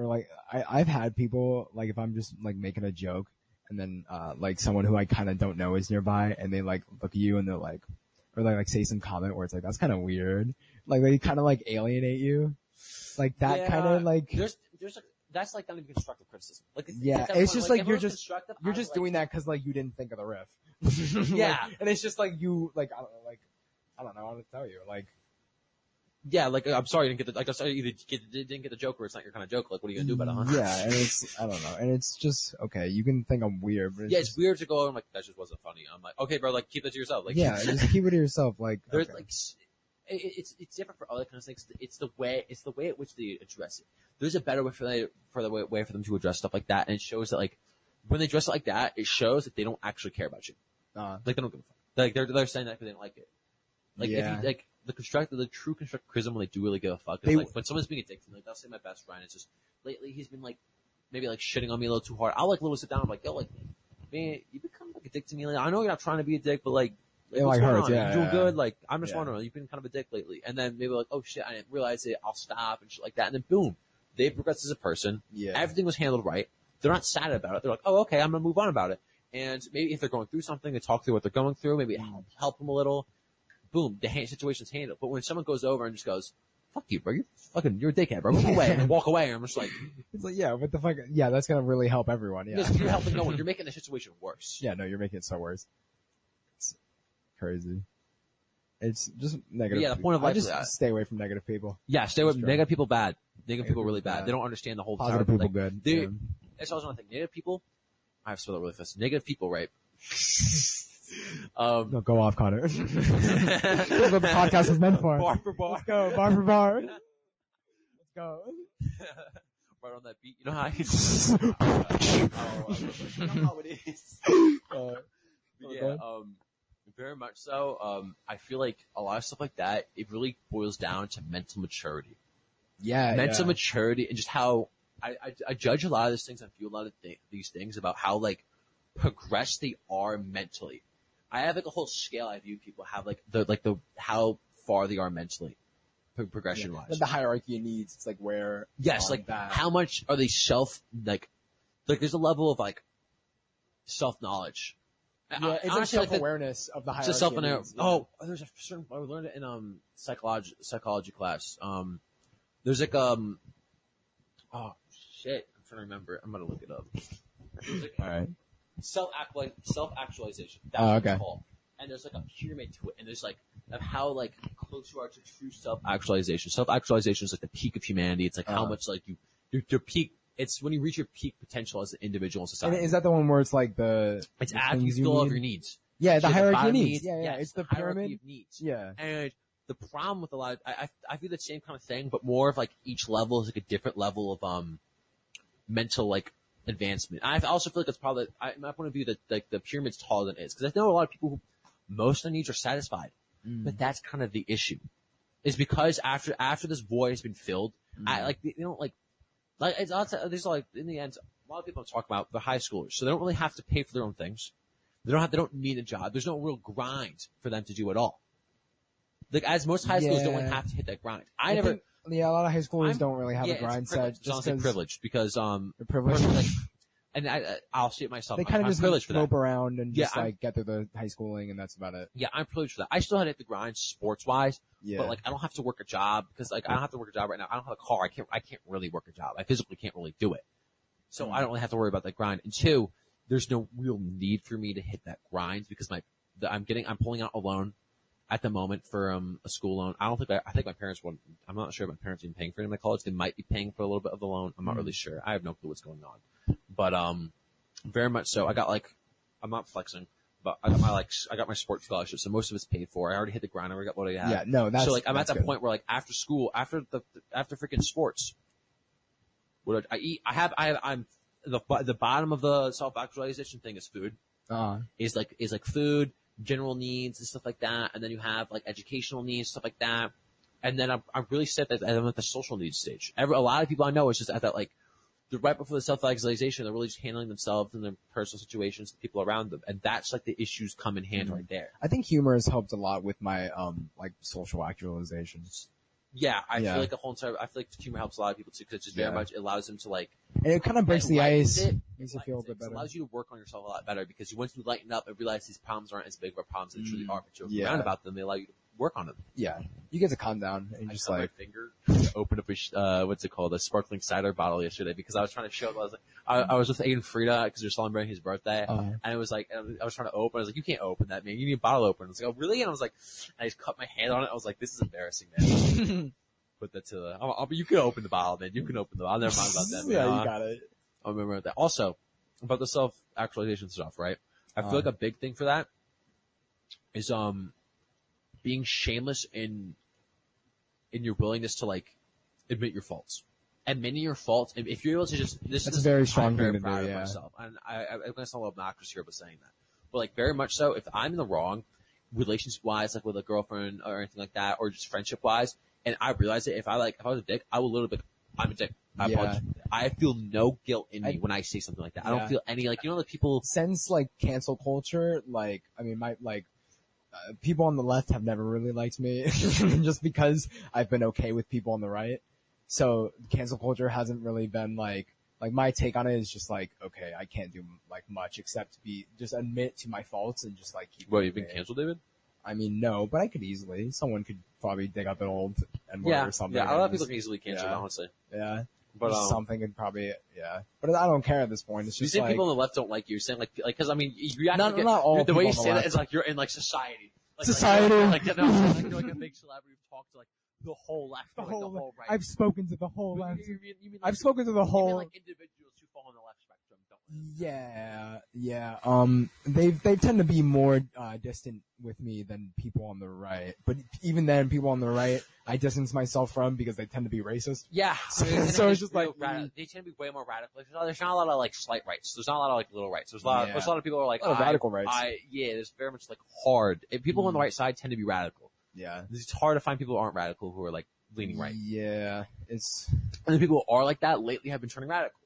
or like I, I've had people like if I'm just like making a joke and then uh like someone who I kind of don't know is nearby and they like look at you and they're like, or they like say some comment where it's like that's kind of weird. Like they kind of like alienate you, like that kind of like. there's there's like that's like not even constructive criticism. Like it's, Yeah, that it's just like if you're just- You're just like, doing that because like you didn't think of the riff. Yeah. Like, and it's just like you like I don't know like I don't know how to tell you like Yeah, like I'm sorry you didn't get the like I'm sorry you didn't get the joke or it's not your kind of joke. Like what are you gonna do about it? Huh? yeah, and it's I don't know, and it's just okay. You can think I'm weird, but it's Yeah, just, it's weird to go and like that just wasn't funny. I'm like, okay, bro, like keep that to yourself. Like, yeah, just keep it to yourself. Like there's okay. like it's it's different for other kind of things. It's the way it's the way at which they address it. There's a better way for they for the way, way for them to address stuff like that, and it shows that like when they dress it like that, it shows that they don't actually care about you. uh, Like they don't give a fuck. Like they're they're saying that because they don't like it. Like Yeah. if you like the constructive, the true criticism when they do really give a fuck They- like when someone's being a dick to me. Like I'll say my best friend. It's just lately he's been like maybe like shitting on me a little too hard. I'll like literally sit down. I'm like, yo, like man, you become like a dick to me. Like I know you're not trying to be a dick, but like. It, what's like, going hurts, on? yeah, you doing yeah. good? Like, I'm just Yeah. wondering, you've been kind of a dick lately. And then maybe like, oh shit, I didn't realize it. I'll stop and shit like that. And then boom, they progressed as a person. Yeah. Everything was handled right. They're not sad about it. They're like, oh, okay, I'm gonna move on about it. And maybe if they're going through something, they talk through what they're going through. Maybe Mm. help, help them a little. Boom, the hand, situation's handled. But when someone goes over and just goes, fuck you, bro, you're fucking, you're a dickhead, bro, move away, and walk away, I'm just like, it's like yeah, what the fuck? Yeah, that's gonna really help everyone. Yeah, you're helping no one. You're making the situation worse. yeah, no, you're making it so worse. It's crazy. It's just negative. yeah, the point of I life just is that. stay away from negative people. Yeah, stay with That's negative people bad. Negative people really bad. bad. They don't understand the whole Positive power- people like, good. They, yeah. That's also another thing. Negative people, I have to spell it really fast. Negative people, right? um, No, go off, Connor. That's what the podcast is meant for. bar for bar. Let's go, bar for bar. Let's go. right on that beat. You know how I oh, you know how it is. Uh, yeah, um, very much so. Um, I feel like a lot of stuff like that, it really boils down to mental maturity. yeah, mental yeah. maturity and just how I, I, I judge a lot of these things I feel a lot of th- these things about how like progressed they are mentally. I have like a whole scale I view people have like the like the how far they are mentally, pro- progression wise. But the hierarchy of needs, it's like where. Yes, like that. how much are they self like like there's a level of like self knowledge. Yeah, it's like self awareness of the It's hierarchy. a self of aware. needs, yeah. Oh, there's a certain I learned it in um psychology psychology class. Um, there's like um, oh shit, I'm trying to remember. I'm gonna look it up. Like all right. Self self actualization. That's Oh, what okay. it's called. And there's like a pyramid to it, and there's like of how like close you are to true self actualization. Self actualization is like the peak of humanity. It's like how Uh. much like you your, your peak. It's when you reach your peak potential as an individual in And society. is that the one where it's like the? it's the after you all of your needs. Yeah, the hierarchy of bottom needs. Yeah, yeah. yes, It's the hierarchy pyramid. of needs. Yeah. And the problem with a lot of, I, I, I feel the same kind of thing, but more of like each level is like a different level of, um, mental like advancement. I also feel like it's probably, I, my point of view that like the pyramid's taller than it is. Cause I know a lot of people who, most of their needs are satisfied, Mm. but that's kind of the issue. Is because after, after this void has been filled, Mm. I like, you know, like, like, it's, there's like, in the end, a lot of people talk about the high schoolers, so they don't really have to pay for their own things. They don't have, they don't need a job. There's no real grind for them to do at all. Like, as most high schools don't have to hit that grind. I, never, think- yeah, a lot of high schoolers I'm- don't really have yeah, a grind set. Honestly 'cause privileged because, um, privileged. like, and I, I'll see it myself. They I'm- kind of I'm just for that. mope around and Yeah, just I'm- like get through the high schooling and that's about it. Yeah, I'm privileged for that. I still had to hit the grind sports wise, Yeah. but like I don't have to work a job because like I don't have to work a job right now. I don't have a car. I can't. I can't really work a job. I physically can't really do it. So Hmm. I don't really have to worry about that grind. And two, there's no real need for me to hit that grind because my the, I'm getting I'm pulling out a loan at the moment for um a school loan. I don't think I, I think my parents want. I'm not sure if my parents are even paying for any of my college. They might be paying for a little bit of the loan. I'm not Hmm. really sure. I have no clue what's going on. But um, very much so. I got like I'm not flexing. But I got my like I got my sports scholarship, so most of it's paid for. I already hit the grind. I already got what I had. Yeah, no, that's so like I'm at that good. point where like after school, after the after freaking sports, what I, I eat, I have I have I'm the the bottom of the self actualization thing is food Uh, is like is like food, general needs and stuff like that, and then you have like educational needs stuff like that, and then I'm I'm really set that I'm at the social needs stage. Every a lot of people I know is just at that like. They're right before the self-actualization, they're really just handling themselves and their personal situations, the people around them. And that's like the issues come in hand Mm-hmm. right there. I think humor has helped a lot with my um like social actualizations. Yeah, I Yeah. feel like the whole entire, I feel like humor helps a lot of people too, because it just very Yeah. much allows them to like, And it kind of breaks the ice. it. Makes you feel a it, bit 'cause It allows you to work on yourself a lot better because you once you lighten up and realize these problems aren't as big of a problems as they truly Mm, are, but you're yeah. around about them, they allow you to work on it. Yeah. You get to calm down and I just cut like, my finger to open up a sh- uh, what's it called, a sparkling cider bottle yesterday because I was trying to show. I was like, I, I was with Aiden Frida because we're celebrating his birthday, Uh-huh. and it was like, and I was trying to open. I was like, you can't open that, man. You need a bottle opener. I was like, oh really? And I was like, I just cut my hand on it. I was like, this is embarrassing, man. Put that to the. I'll, I'll, you can open the bottle, man. You can open the. bottle. Never mind about that. Man. yeah, you got it. I'll remember that. Also, about the self actualization stuff, right? I feel Uh. like a big thing for that is um being shameless in in your willingness to like admit your faults. Admitting your faults, if- if you're able to just this That's is a very I'm strong very thing to proud do, of yeah. myself, and I, I, I'm gonna sound a little obnoxious here by saying that, but like very much so. If I'm in the wrong, relationship wise, like with a girlfriend or anything like that, or just friendship wise, and I realize it, if I like if I was a dick, I will literally be, like, I'm a dick. I Yeah. apologize. I feel no guilt in me I- when I say something like that. I don't feel any like you know like people. Since like cancel culture, like, I mean, my, like, uh, people on the left have never really liked me just because I've been okay with people on the right. So cancel culture hasn't really been like, like my take on it is just like, okay, I can't do like much except be, just admit to my faults and just like keep. Well, you've been canceled, David. I mean, no, but I could easily. Someone could probably dig up an old and Yeah, or something. yeah. A lot of people can easily cancel, yeah. honestly. Yeah. But um, something could probably, yeah. But I don't care at this point. It's you just say like, people on the left don't like you. You're saying like, like, cause I mean, you act Not- like it- not all the way you people on say the that left. is like you're in like society. Like, Society. Like, like, no, like, you're like a big celebrity who talks to like the whole left, the or, like, whole, the whole right. I've spoken to the whole left. you, you mean, you mean I've spoken to the you mean whole. like individuals who fall on the left spectrum, don't you? Yeah, yeah. Um, they they tend to be more uh, distant with me than people on the right. But even then, people on the right, I distance myself from because they tend to be racist. Yeah. So- I so it's just like, radi- mm. they tend to be way more radical. There's not, there's not a lot of like slight rights. There's not a lot of like little rights. There's a lot. Yeah. there's a lot of people who are like A lot of I- radical rights. I yeah. There's very much like hard. If people on the Mm. right side tend to be radical. Yeah, It's hard to find people who aren't radical who are like leaning right. Yeah, it's And the people who are like that lately have been turning radical.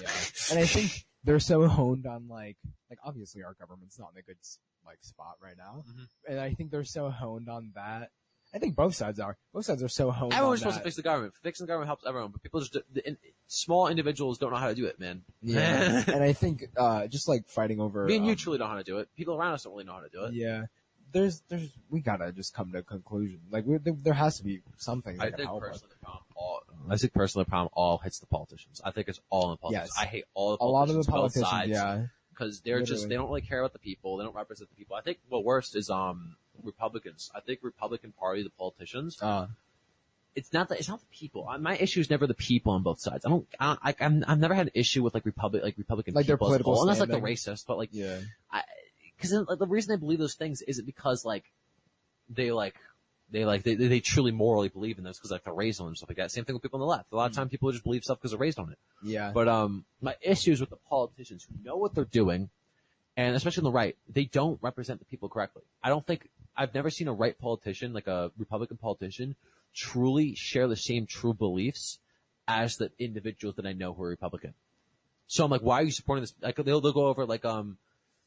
yeah, and I think they're so honed on like like obviously our government's not in a good like spot right now, Mhm. and I think they're so honed on that. I think both sides are. Both sides are so honed. On. Everyone's on supposed that. to fix the government. Fixing the government helps everyone, but people just the, in, small individuals don't know how to do it, man. Yeah, and I think uh just like fighting over. Me and you um, truly know how to do it. People around us don't really know how to do it. Yeah, there's there's we gotta just come to a conclusion. Like we, there, there has to be something that I can think help us. personally, all. I think personally, the problem all hits the politicians. I think it's all in the politicians. Yes. I hate all the A lot of the politicians, both sides, yeah, because they're just they don't really care about the people. They don't represent the people. I think what worst is um Republicans. I think Republican Party, the politicians. uh, It's not the it's not the people. I- My issue is never the people on both sides. I don't. I, I, I'm, I've never had an issue with like Republic like Republican Like their political unless like the racist. But like yeah, because like, the reason they believe those things isn't because like they like they like they, they, truly morally believe in those because like they're raised on them and stuff like that. Same thing with people on the left. A lot of times people just believe stuff because they're raised on it. yeah, But um, my issues with the politicians who know what they're doing, and especially on the right, they don't represent the people correctly. I don't think I've never seen a right politician, like a Republican politician, truly share the same true beliefs as the individuals that I know who are Republican. So I'm like, why are you supporting this? Like they'll, they'll go over like um,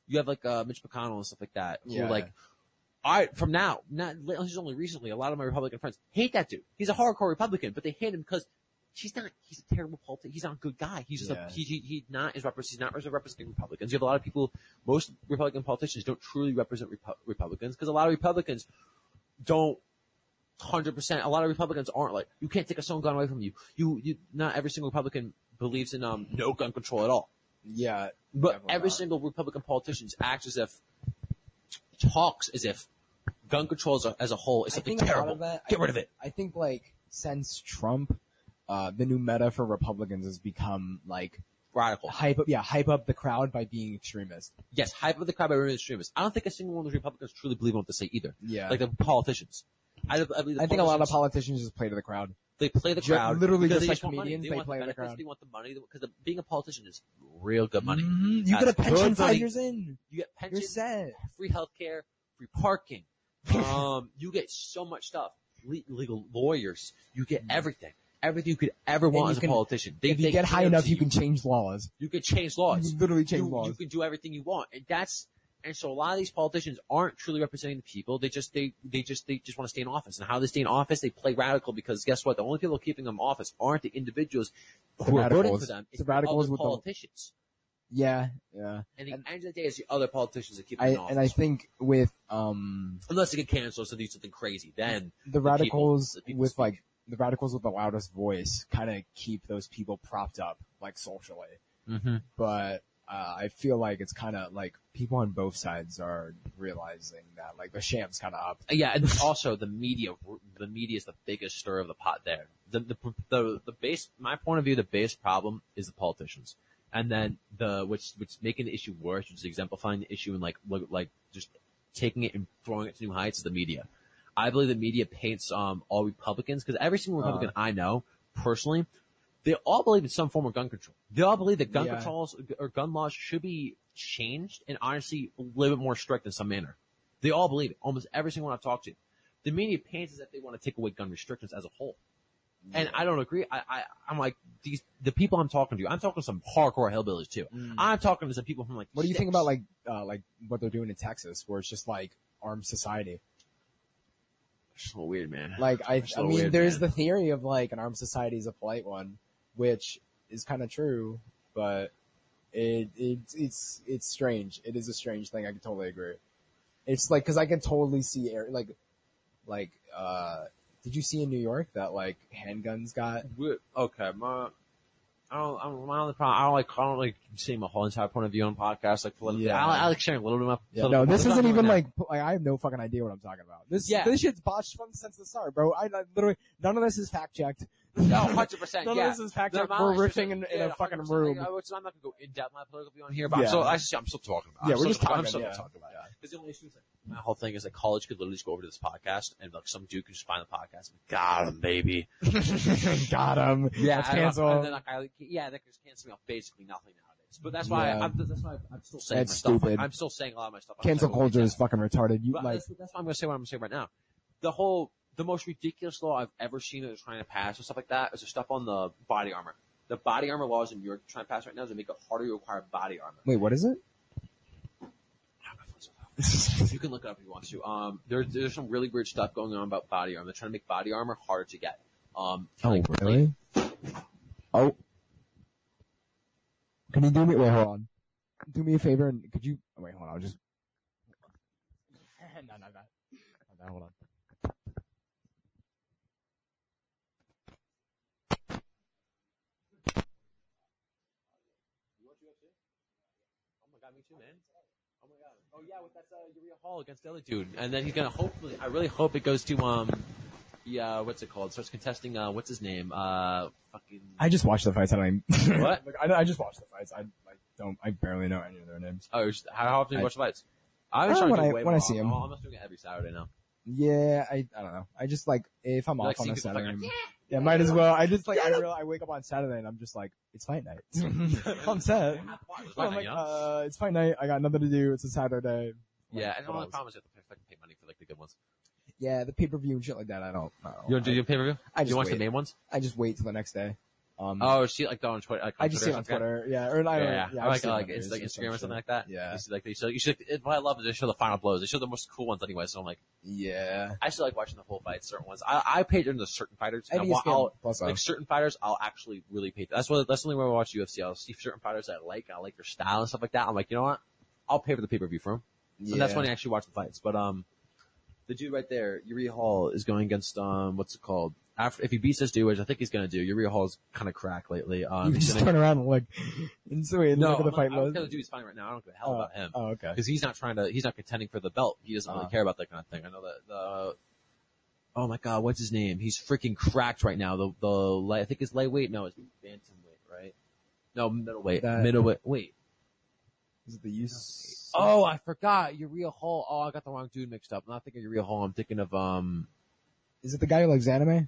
you have like uh, Mitch McConnell and stuff like that who Yeah. like. I from now, not is only recently. A lot of my Republican friends hate that dude. He's a hardcore Republican, but they hate him because he's not. He's a terrible politician. He's not a good guy. He's just Yeah. a he, he, he not is represent. He's not representing Republicans. You have a lot of people. Most Republican politicians don't truly represent Repu- Republicans because a lot of Republicans don't. Hundred percent. A lot of Republicans aren't like you can't take a stone gun away from you. You, you. Not every single Republican believes in um no gun control at all. yeah. But every not. single Republican politician acts as if talks as if gun control as a, as a whole is something think a lot terrible. that- Get I rid of it. I think like since Trump, uh, the new meta for Republicans has become like Radical. hype up, yeah, hype up the crowd by being extremist. Yes, hype up the crowd by being extremists. I don't think a single one of those Republicans truly believe what they say either. Yeah. Like the politicians. I, I, the I think a lot of politicians just play to the crowd. They play the crowd. literally just like comedians, They, they want play the the crowd. They want the money because being a politician is real good money. Mhm. You get a pension five money. years in. You get You're pension, set. free healthcare, free parking. Um, you get so much stuff. Le- legal lawyers. You get everything. Everything you could ever want as a can- politician. They, if you get high enough, to you can change laws. You can change laws. You can literally change you, laws. You can do everything you want. And that's And so a lot of these politicians aren't truly representing the people. They just they they just they just want to stay in office. And how they stay in office, they play radical because guess what? The only people keeping them in office aren't the individuals who are voting for them. It's the the radicals other with the- politicians. Yeah, yeah. And at And- the end of the day, it's the other politicians that keep them I in office. and I think with um Unless they get canceled, so they do something crazy, then the people- radicals the people with speak. like the radicals with the loudest voice kind of keep those people propped up like socially. mm-hmm. But uh, I feel like it's kind of like people on both sides are realizing that like the sham's kind of up. Yeah, and also the media. The media is the biggest stir of the pot there. The the the, the base. My point of view, the base problem is the politicians, and then the which which making the issue worse, which is exemplifying the issue and like look- like just taking it and throwing it to new heights is the media. I believe the media paints um all Republicans because every single Republican I know personally, they all believe in some form of gun control. They all believe that gun Yeah. controls or gun laws should be changed and honestly a little bit more strict in some manner. They all believe it. Almost every single one I've talked to. The media paints as if they want to take away gun restrictions as a whole. And I don't agree. I, I, I'm like, these, the people I'm talking to, I'm talking to some hardcore hillbillies too. I'm talking to some people from like, Mm. What do you think about like uh, like what they're doing in Texas, where it's just like armed society? It's a little weird, man. Like I, I mean, weird, there's man. the theory of like an armed society is a polite one, which is kind of true, but it it's it's it's strange. It is a strange thing. I can totally agree. It's like because I can totally see air like like uh did you see in New York that like handguns got okay, my, I don't, I don't, my only problem, I don't like, I don't like seeing my whole entire point of view on podcasts, like politically. Yeah. I, I like sharing a little bit of my Yeah, no, this isn't even doing like, like I have no fucking idea what I'm talking about. This Yeah. this shit's botched from since the start, bro. I, I literally none of this is fact checked. That. No, hundred percent. None Yeah, of this is fact No, checked. my We're only riffing in, in yeah, a fucking room. Like, I, which I'm not gonna go in depth my political view on here, but Yeah. I'm still, I, just- I'm still talking about. it. Yeah, I'm we're just talking, I'm still yeah. talking about. it. Because the only issue is like my whole thing is that college could literally just go over to this podcast and like some dude could just find the podcast. and Got him, baby. Got him. Let's I- cancel. And then like I, like, yeah, that just cancel me off basically nothing nowadays. But that's why Yeah. I, I'm, that's why I'm still saying That's my stuff. Like, stupid. I'm still saying a lot of my stuff. Cancel culture is fucking retarded. You But like that's, that's why I'm going to say what I'm going to say right now. The whole, the most ridiculous law I've ever seen that they're trying to pass or stuff like that is the stuff on the body armor. The body armor laws in New York trying to pass right now is to make it harder to acquire body armor. wait, what is it? You can look it up if you want to. Um, there, there's some really weird stuff going on about body armor. They're trying to make body armor harder to get. Um, Oh, like, really? Oh. Can you do me, wait, hold on. Do me a favor and could you, oh, wait, hold on, I'll just. no, no, no. No, hold on. Oh my god, me too, man. Oh my god. Oh yeah, with that uh, Uriah Hall against the other dude, and then he's gonna hopefully. I really hope it goes to um, yeah, what's it called? Starts contesting. Uh, what's his name? Uh, fucking. I just watched the fights, I don't even. What? Like, I, I just watched the fights. I like, don't, I barely know any of their names. Oh, how often do you watch the fights? I'm Uh, trying to when I- when I see him. I'm almost doing it every Saturday now. Yeah, I, I don't know. I just like, if I'm You like off on a Saturday. fight? Yeah, might as well. I just like, I real, I wake up on Saturday and I'm just like, it's fight night. I'm set. It's I'm fine, like, you uh, it's fight night. I got nothing to do. It's a Saturday. yeah, Like, and the what only problem is you have to pay, fucking pay money for like the good ones. Yeah, the pay per view and shit like that. I don't. I don't You want to do your pay per view? I Do just you watch wait. the main ones? I just wait till the next day. Um, Oh, see, like on Twitter. Like, on I just see it on? Twitter. Yeah, or I Yeah, don't. yeah. yeah I like, like it's like some Instagram or shit. something like that. Yeah. You see, like they show. You should. It, what I love is they show the final blows. They show the most cool ones anyway. So I'm like, Yeah. I still like watching the full fights. Certain ones, I I pay to certain fighters. And it's I'll- Plus, uh, like certain fighters, I'll actually really pay. That's what that's the only way I watch UFC. I'll see certain fighters I like. I like their style and stuff like that. I'm like, you know what? I'll pay for the pay per view for them. yeah. And that's when I actually watch the fights. But um, the dude right there, Uriah Hall, is going against um, what's it called? After if he beats this dude, which I think he's gonna do, Uriah Hall's kind of cracked lately. Um, You he's just gonna, turn around and look. And so wait, no, look at the fight not, I don't was. care the dude he's fighting right now. I don't give a hell Oh, about him Oh, okay. because he's not trying to. He's not contending for the belt. He doesn't really Uh. care about that kind of thing. I know that the. Oh my God, what's his name? He's freaking cracked right now. The the I think it's lightweight. No, it's bantamweight, right? No, middleweight. That- middleweight. Wait. Is it the use? Oh, I forgot Uriah Hall. Oh, I got the wrong dude mixed up. I'm not thinking of Uriah Hall. I'm thinking of um. Is it the guy who likes anime?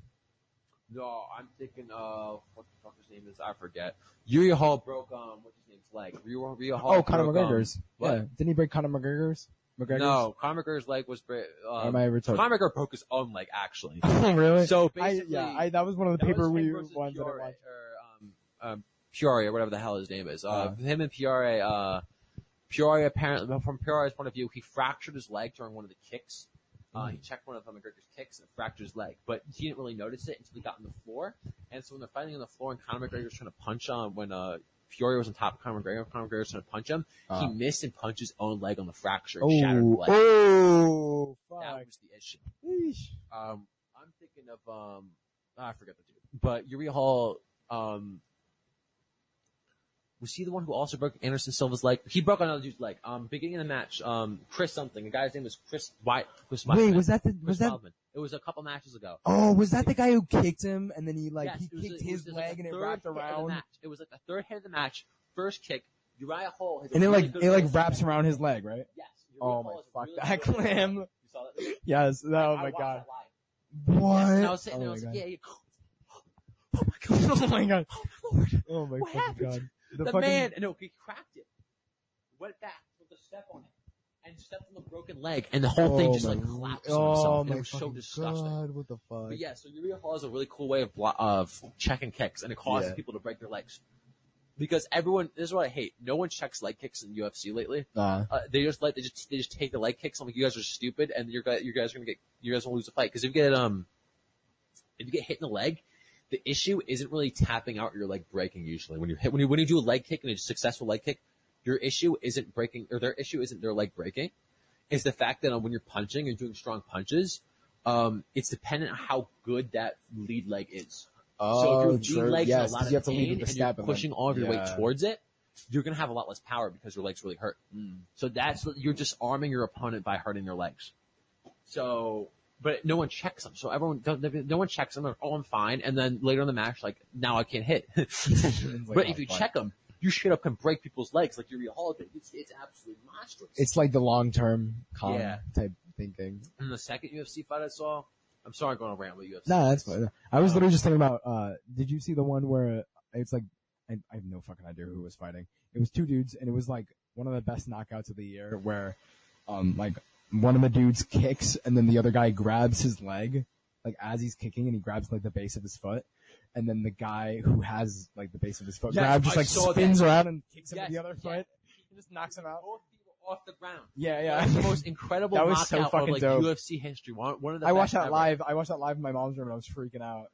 No, I'm thinking of what the fuck his name is. I forget. Uriah Hall broke um what's his name's leg. Uriah, Uriah Hall. Oh, Conor broke, um, McGregor's. what? Yeah. Didn't he break Conor McGregor's? McGregor's? No, Conor McGregor's leg was break. Um, am I retarded? Conor McGregor broke his own leg actually. really? So I, basically, yeah, I, that was one of the that was pay per him view versus ones that I watched. or um, um, Fiore or whatever the hell his name is. Uh, Uh. him and Fiore, uh, Poirier apparently, from Poirier's point of view, he fractured his leg during one of the kicks. Uh, Mm. he checked one of McGregor's kicks and fractured his leg, but he didn't really notice it until he got on the floor. And so when they're fighting on the floor and Conor McGregor was trying to punch on when uh, Poirier was on top of Conor McGregor, Conor McGregor was trying to punch him. Uh. he missed and punched his own leg on the fracture and shattered the Oh, leg. oh, That was the issue. Um, I'm thinking of um, I forget the dude, but Uriah Hall. Um, was he the one who also broke Anderson Silva's leg? He broke another dude's leg. Um, beginning of the match, um, Chris something. The guy's name was Chris White. Chris Wait, Weidman. was that the, Chris was that, Wildman. It was a couple matches ago. oh, was that the guy who kicked him and then he like, Yes, he kicked was- his was like leg and it wrapped hit of the around? It was like the third hit of the match. First kick. Uriah Hall. a And it really like, it like wraps around his leg, right? Yes. Uriah Oh Hall my fuck, really that clam. You saw that? Yes. Oh I my god. What? Yes, and I was sitting there, I oh was my like, god. yeah, yeah. oh my god. Lord. Oh my What fucking happened? god. The, fucking- man, no, he cracked it, went back with a step on it, and stepped on the broken leg, and the whole thing Oh just like collapsed on oh himself. my It was so disgusting. God, what the fuck? But yeah, so Uriah Hall is a really cool way of blo- of checking kicks, and it causes Yeah. people to break their legs. Because everyone, this is what I hate. No one checks leg kicks in UFC lately. Uh, Uh, they just like they just they just take the leg kicks. I'm like, you guys are stupid, and you're guys you guys are gonna get you guys will lose the fight because if you get um if you get hit in the leg, the issue isn't really tapping out your leg breaking. Usually, when you hit when you when you do a leg kick and a successful leg kick, your issue isn't breaking or their issue isn't their leg breaking. It's the fact that um, when you're punching and doing strong punches, um, it's dependent on how good that lead leg is. so oh, if your true. lead leg's yes, a lot of you have to pain lead with the and you're and pushing all of your weight yeah. towards it, you're gonna have a lot less power because your legs really hurt. Mm. So that's you're just arming your opponent by hurting their legs. So, but no one checks them. So everyone, does, no one checks them. They're, oh, I'm fine. And then later in the match, like now I can't hit. like, but oh, if you check them, you straight up can break people's legs like Uriah Hall did. It's, it's absolutely monstrous. It's like the long term con Yeah. type thinking. and the second UFC fight I saw, I'm sorry I'm going to rant with UFC. No, that's fine. I was literally just thinking about. uh Did you see the one where it's like I, I have no fucking idea who was fighting. It was two dudes, and it was like one of the best knockouts of the year, where um like one of the dudes kicks, and then the other guy grabs his leg, like as he's kicking, and he grabs like the base of his foot. And then the guy who has like the base of his foot Yes, grab just I like saw spins around and kicks him Yes, with the other yes. foot and just knocks him out. Off the ground. Yeah, That was the yeah. most incredible That was knockout so of like dope. UFC history. One, one of the I watched that ever. live. I watched that live in my mom's room and I was freaking out.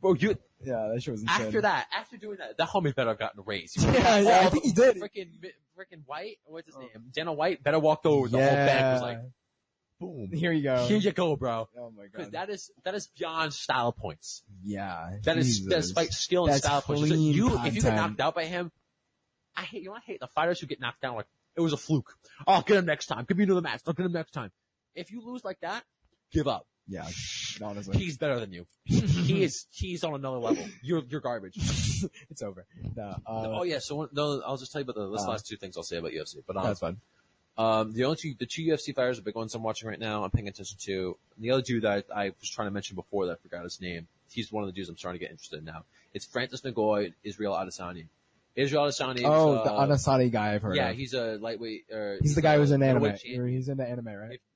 Bro, you Yeah, that shit was insane. after that, after doing that, that homie better have gotten raised. Yeah, yeah, I think he did. Freaking, freaking White, what's his name? Dana White better walked over. The whole bag was like, boom. Here you go. Here you go, bro. Oh my Because god. that is that is beyond style points. yeah. That is that is Jesus. fight skill and That's style points. So clean you if you get knocked out by him, I hate you. know, I hate the fighters who get knocked down like it was a fluke. I'll get him next time. Give me another match. I'll get him next time. If you lose like that, give up. Yeah. Honestly. He's better than you. he is. He's on another level. You're you're garbage. it's over. No, uh, oh yeah. So one, no, I'll just tell you about the this Uh, last two things I'll say about UFC. But um, that's fun. Um, the only two, the two UFC fighters, the big ones I'm watching right now, I'm paying attention to. And the other dude that I, I was trying to mention before that I forgot his name. He's one of the dudes I'm starting to get interested in now. It's Francis Ngannou, Israel Adesanya. Israel Adesanya. Oh, was, the uh, Anasani guy I've heard Yeah, of. he's a lightweight. Uh, He's the guy who's in anime. middleweight champion. Or He's into anime, right? If-. The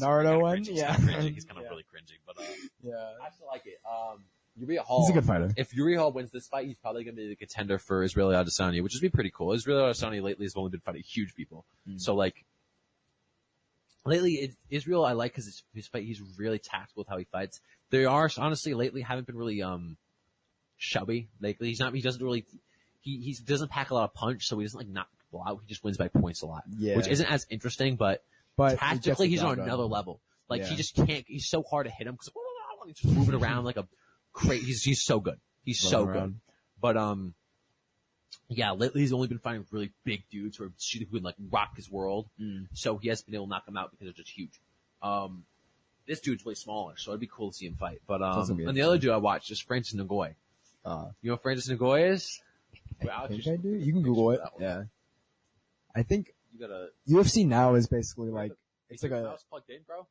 Naruto Kinda one? cringy. He's Yeah. kinda cringy. He's kind of Yeah. really cringy, but uh, yeah. I still like it. Um, Uriah Hall. He's a good fighter. If Uriah Hall wins this fight, he's probably going to be the contender for Israel Adesanya, which would be pretty cool. Israel Adesanya lately has only been fighting huge people. Mm. So like, lately it, Israel I like because his, his fight, he's really tactical with how he fights. They are, honestly, lately haven't been really, um, chubby. Like, he's not, he doesn't really, he, he doesn't pack a lot of punch, so he doesn't like knock people out. He just wins by points a lot. Yeah. Which isn't as interesting, but But tactically he's on another level. Like Yeah. he just can't. He's so hard to hit him because he's just moving around like a crazy. He's he's so good. He's so Running good. But um, yeah, lately he's only been fighting really big dudes who are who would like rock his world. Mm. So he hasn't been able to knock them out because they're just huge. Um, this dude's way smaller, so it'd be cool to see him fight. But um, and the other dude I watched is Francis Ngannou. Uh, You know what Francis Ngannou is? I think I do. You can Google it. Yeah. I think You gotta. UFC now is basically like, it's like a, mouse plugged in, bro. uh,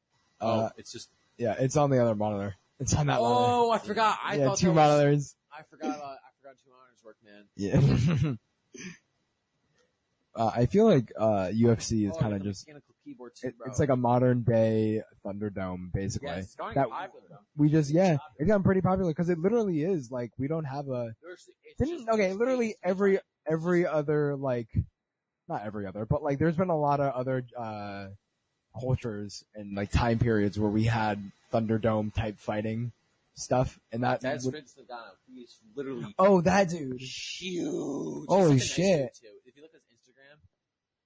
oh, it's just. yeah, it's on the other monitor. It's on that monitor. Oh, I forgot. I yeah, thought two was- monitors. I forgot. Uh, I forgot two honors work, man. Yeah. uh, I feel like uh, UFC is Oh, kind yeah, of just mechanical keyboard too, it, bro. it's like a modern day Thunderdome, basically. yes, it's going that popular though. we just yeah, it's gotten pretty popular because it literally is like we don't have a There's- it's didn't just- okay it's- literally every every other like not every other, but like there's been a lot of other uh cultures and like time periods where we had Thunderdome type fighting stuff, and that. That's would- Vince Ngannou. He is literally oh, that dude. huge. Holy He's nice shit. too. If you look at his Instagram,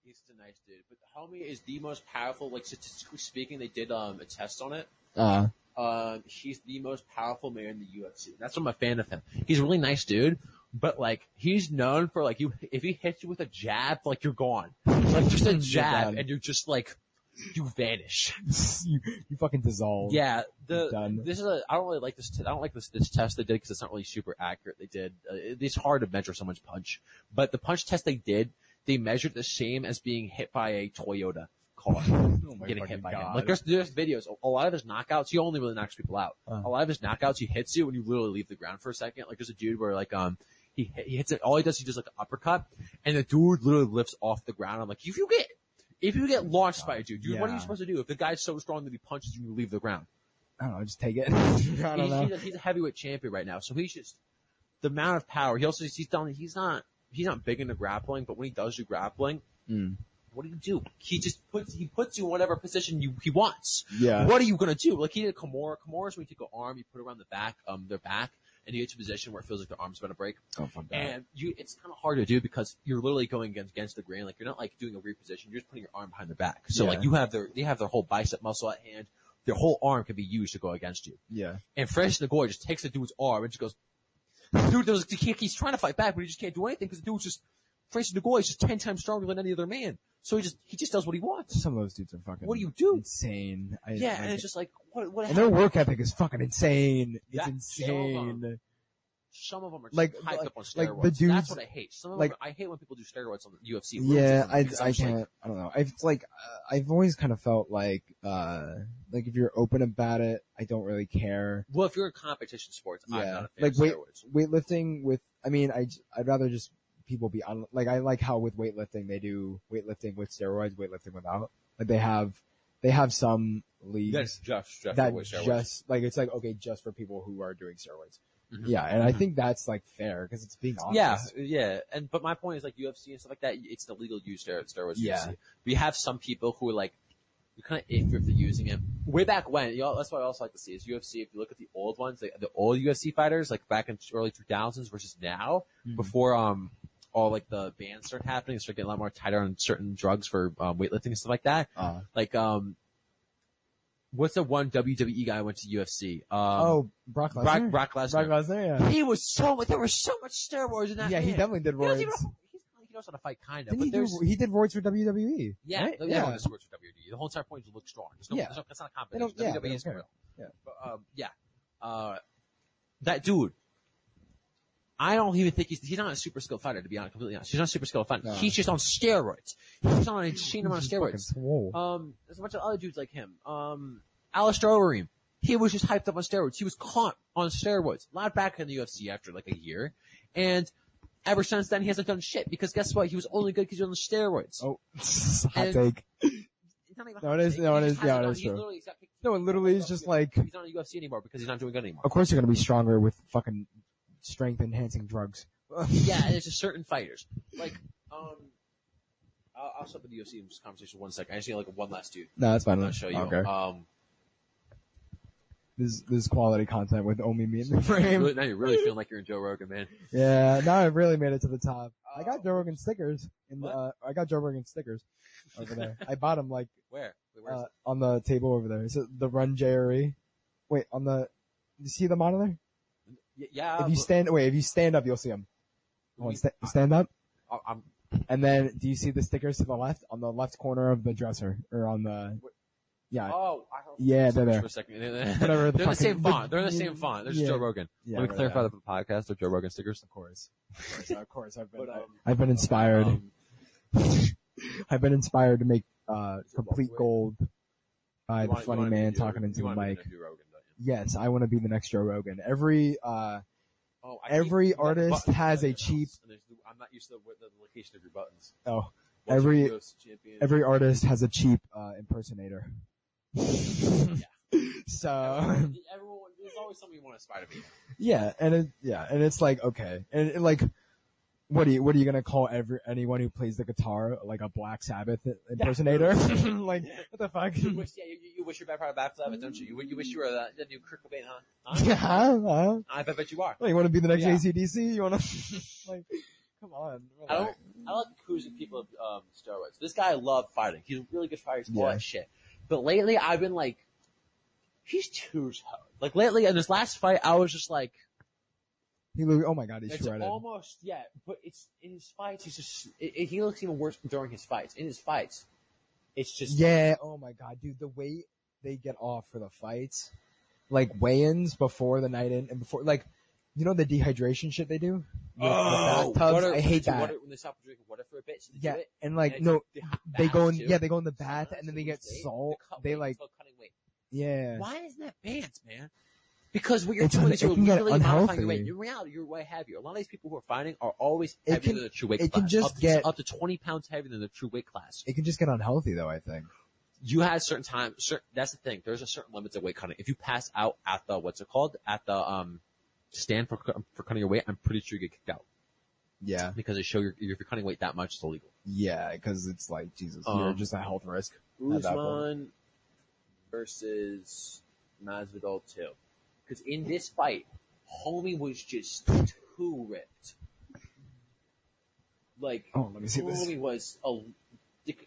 he's a nice dude. But homie is the most powerful. Like statistically speaking, they did um a test on it. Uh, Um, he's the most powerful man in the UFC. That's why I'm a fan of him. He's a really nice dude, but like he's known for like you if he hits you with a jab, like you're gone. Like just a You're jab, and you're just like you vanish. you, you fucking dissolve. Yeah, the Done. this is a. I don't really like this. T- I don't like this this test they did because it's not really super accurate. They did. Uh, it- it's hard to measure someone's punch, but the punch test they did, they measured the same as being hit by a Toyota car, Oh getting hit by him. God. Like there's there's videos. A, a lot of his knockouts, he only really knocks people out. Uh. A lot of his knockouts, he hits you and you literally leave the ground for a second. Like there's a dude where like um. He, he hits it. All he does, he does like an uppercut, and the dude literally lifts off the ground. I'm like, if you get, if you get launched by a dude, dude, what are you supposed to do? If the guy's so strong that he punches you, and you leave the ground. I don't know, just take it. I don't He's, know. he's, a, he's a heavyweight champion right now, so he's just the amount of power. He also he's done. He's not he's not big into grappling, but when he does do grappling, Mm. what do you do? He just puts he puts you in whatever position you he wants. Yeah. What are you gonna do? Like he did Kimura. Kimura's when you take an arm, you put it around the back, um, their back, and you get to a position where it feels like their arm's about to break. Oh. And you, it's kind of hard to do because you're literally going against, against the grain. Like you're not like doing a weird position. You're just putting your arm behind their back. So Yeah. like you have their, they have their whole bicep muscle at hand. Their whole arm can be used to go against you. yeah. And Francis Ngannou just takes the dude's arm and just goes, dude, there's, he he's trying to fight back, but he just can't do anything because the dude's just, Francis Ngannou is just 10 times stronger than any other man. So he just, he just does what he wants. Some of those dudes are fucking. What do you do? Insane. I, Yeah, like and it's just like, what, what and their work ethic is fucking insane. It's That- insane. some of them are like- hyped like- up on steroids. like the That's dudes- what I hate. Some of like- them, I hate when people do steroids on the UFC. Yeah, I, I I'm just like, can't, I don't know. I've, like, uh, I've always kind of felt like, uh, like if you're open about it, I don't really care. well, if you're in competition sports, I'm Yeah. not a fan Like of weight, steroids. weightlifting with, I mean, I I'd rather just people be on, like I like how with weightlifting they do weightlifting with steroids, weightlifting without. Like they have, they have some leagues. That's just, just that with just like it's like okay just for people who are doing steroids. Mhm. Yeah, and I think that's like fair because it's being honest. Yeah, yeah, and but my point is like UFC and stuff like that. It's the legal use steroids. steroids Yeah. UFC. But have some people who are like, you kind of iffy if they're using it. Way back when, you know, that's what I also like to see is UFC. If you look at the old ones, like the old UFC fighters, like back in early 2000s versus now, Mhm. before um all like the bans started happening, and started getting a lot more tighter on certain drugs for um, weightlifting and stuff like that. Uh, Like um, what's the one WWE guy who went to UFC? Um, oh, Brock Lesnar. Brock, Brock Lesnar. Brock Lesnar. Yeah. He was so much. There was so much steroids in that. Yeah, he definitely did He doesn't even- he's- he knows how to fight, kind of. He, do, there's he did roids for WWE. yeah, right? yeah, sports for WWE. The whole entire point is to look strong. There's no, Yeah. there's no that's not a They competition. yeah, they WWE is real. Yeah. But um, yeah, uh, that dude. I don't even think he's he's not a super skilled fighter to be honest. Completely honest, he's not a super skilled fighter. No. He's just on steroids. He's on an insane amount of steroids. Um, there's a bunch of other dudes like him. Um, Alistair Overeem. He was just hyped up on steroids. He was caught on steroids. Not back in the UFC after like a year. And ever since then, he hasn't done shit because guess what? He was only good because he was on steroids. oh, hot take. It's not even No, it is- no, it is- hasn't it is true. literally- he's got kicked- No, it literally is just like, He's not on UFC anymore because he's not doing good anymore. of course you're gonna be stronger with fucking strength enhancing drugs. yeah, and it's just certain fighters. Like, um, I'll, I'll stop with the UFC conversation for one second. I just need like one last dude. No, that's fine. I'll show you. Okay. Um, this this quality content with Omi me in the really, frame. now you're really feeling like you're in Joe Rogan, man. Yeah, now I've really made it to the top. I got Oh. Joe Rogan stickers. In the, uh, I got Joe Rogan stickers over there. I bought them like Where? Wait, where's uh, on the table over there. So the Run JRE. Wait, on the. You see the? Y- Yeah. if you stand, wait, if you stand up, you'll see them. We- sta- stand up, I- I'm, and then do you see the stickers to the left on the left corner of the dresser or on the? Yeah, oh, I Yeah, they're there. For a second. Whatever the they're the same font. They're in the same font. They're just Yeah. Joe Rogan. yeah. Let me clarify that for the podcast. They're Joe Rogan stickers. Of course, of course, of course. I've been, But, um, I've been inspired. Um, I've been inspired to make uh complete gold by the funny man talking into the mic. Joe Rogan, don't you? Yes, I want to be the next Joe Rogan. Every uh Oh, I Every artist has a cheap- mouse, and there's the- I'm not used to the, the location of your buttons. oh What's Every- your UFC champion? every artist has a cheap uh impersonator. Yeah. So Everyone, there's always something you want to aspire to be. yeah, and it, yeah, and it's like okay, and it, like what are you what are you gonna call every anyone who plays the guitar like a Black Sabbath impersonator? like what the fuck? You wish, yeah, you, you wish you're back part of Black Sabbath, don't you? You, you wish you were the, the new Kurt Cobain, huh? huh? Yeah, huh? I bet, bet you are. You want to be the next Yeah. ACDC? You want to like? Come on. I don't. I like accusing people of um, steroids. This guy loved fighting. He's a really good fighter. He's all Yeah. that shit. But lately, I've been like, he's too tough. Like lately, in this last fight, I was just like, He look, oh my god, he's it's shredded. almost yeah. But it's in his fights. He's just. It, it- he looks even worse during his fights. In his fights, it's just Yeah. Oh my god, dude, the weight they get off for the fights, like weigh-ins before the night in and before, like, you know the dehydration shit they do. With the Oh, bathtubs? water- I hate that. Water, when they stop drinking water for a bit, so they yeah, do it. and like And no, it's the they go in. too. Yeah, they go in the bath and then they get salt. cut They like, until cutting weight. yeah. Why isn't that banned, man? Because what you're It's doing un- is you're it can get literally modifying your weight. In reality, you're way heavier. A lot of these people who are fighting are always heavier can- than the true weight it class. can just up to, get- up to 20 pounds heavier than the true weight class. It can just get unhealthy though. I think. You had certain time, certain, that's the thing. There's a certain limit to weight cutting. If you pass out at the, what's it called? At the, um, stand for, for cutting your weight, I'm pretty sure you get kicked out. Yeah. Because they show you're, if you're cutting weight that much, it's illegal. Yeah, because it's like Jesus, Um, you're just a health risk. Usman versus Masvidal 2. Because in this fight, homie was just too ripped. Like, Oh, let me see this. homie was a,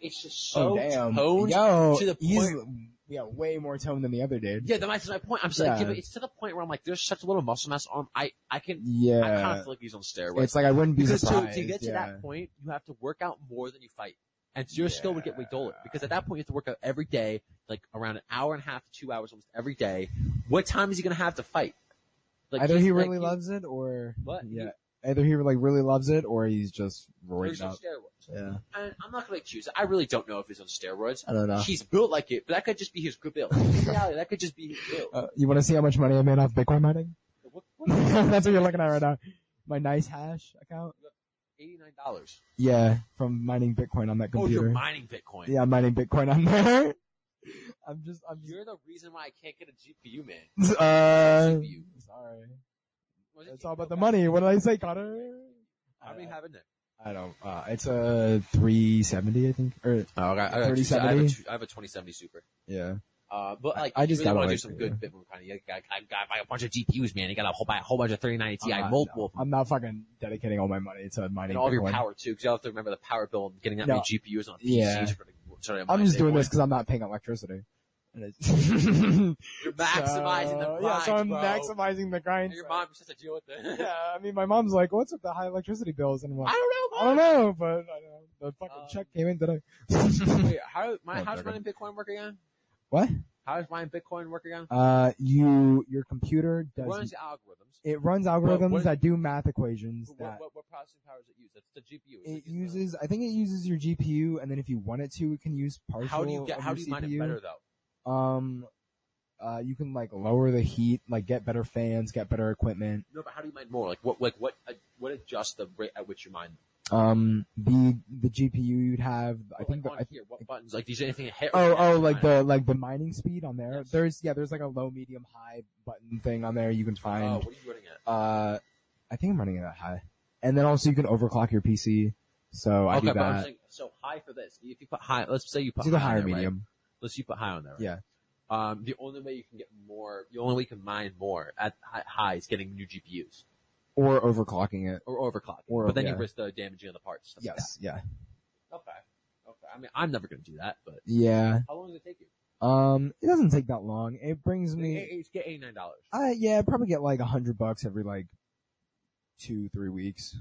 it's just oh, so oh damn, toned yo, to the point. yeah way more toned than the other dude. Yeah, that's my point. I'm just like, Yeah. yeah, it's to the point where I'm like, there's such a little muscle mass on. I, I can, Yeah. I kind of feel like he's on steroids. It's like I wouldn't be because to, surprised. to get to that point, you have to work out more than you fight. And your skill would get way duller. Because at that point, you have to work out every day, like around an hour and a half to two hours almost every day. What time is he going to have to fight? Like Either he like, really loves it, or What? Yeah, either he like really loves it, or he's just roided up. steroids. Yeah, And I'm not going to accuse it. I really don't know if he's on steroids. I don't know. He's built like it, but that could just be his good build. Reality, that could just be his build. Uh, you want to see how much money I made off Bitcoin mining? What, what, That's what you're looking at right now. My NiceHash account. $89. Yeah, from mining Bitcoin on that computer. Oh, you're mining Bitcoin. yeah, I'm mining Bitcoin on there. I'm just, I'm just, You're the reason why I can't get a GPU, man. uh, GPU. sorry. It It's all about the money. What did I say, Connor? How many have in there? I don't. Uh, it's a 370, I think. Or Oh, I got, I, got I, have a, 70? two- I have a 2070 Super. yeah. Uh, but like, I I just really got want to do like- some good Bitcoin kind of. Got, I got a bunch of GPUs, man. You got to buy a whole bunch of 3090 Ti, I'm not- multiple, them. I'm not fucking dedicating all my money to mining and all of your power too, because you have to remember the power bill and getting that No. many GPUs on PCs. Yeah. For the, sorry, I'm just doing Bitcoin. this because I'm not paying electricity. You're maximizing the grind, Yeah, so I'm bro. maximizing the grind. And your mom just has to deal with it. Yeah, I mean, my mom's like, "What's with the high electricity bills?" And I'm I don't know. I don't know, but I don't know. the fucking Um, check came in today. Wait, how, my, Oh, how's mining Bitcoin work again? What? How does mining Bitcoin work again? Uh, you, your computer does. It runs algorithms. It runs algorithms what- that do math equations What, that what, what processing power does it use? That's the GPU. It uh, uses. I think it uses your GPU, and then if you want it to, it can use partial. How do you get? How do you mine it CPU. better though? Um, uh, you can like lower the heat, like get better fans, get better equipment. No, but how do you mine more? Like what? Like what? Uh, what adjusts the rate at which you mine? Um, the the GPU you'd have. I think. like the, I, here, what buttons? Like, is there anything hit? oh, oh, like the like the mining speed on there. Yes. There's yeah, there's like a low, medium, high button thing on there you can find. Oh, what are you running at? Uh, I think I'm running it at high, and then also you can overclock your PC. So I okay, do but I'm that. saying, so high for this. If you put high, let's say you put It's either high high or on there, right? medium. Let's say you put high on there. Right? Yeah. Um, the only way you can get more, the only way you can mine more at high is getting new GPUs Or overclocking it. or overclocking. Or- but then yeah. you risk the damaging of the parts. stuff like Yes. Yeah. that. Okay. Okay. I mean, I'm never going to do that, but Yeah. how long does it take you? Um, it doesn't take that long. It brings me. It's get eighty nine dollars. I yeah, I'd probably get like a hundred bucks every like two, three weeks.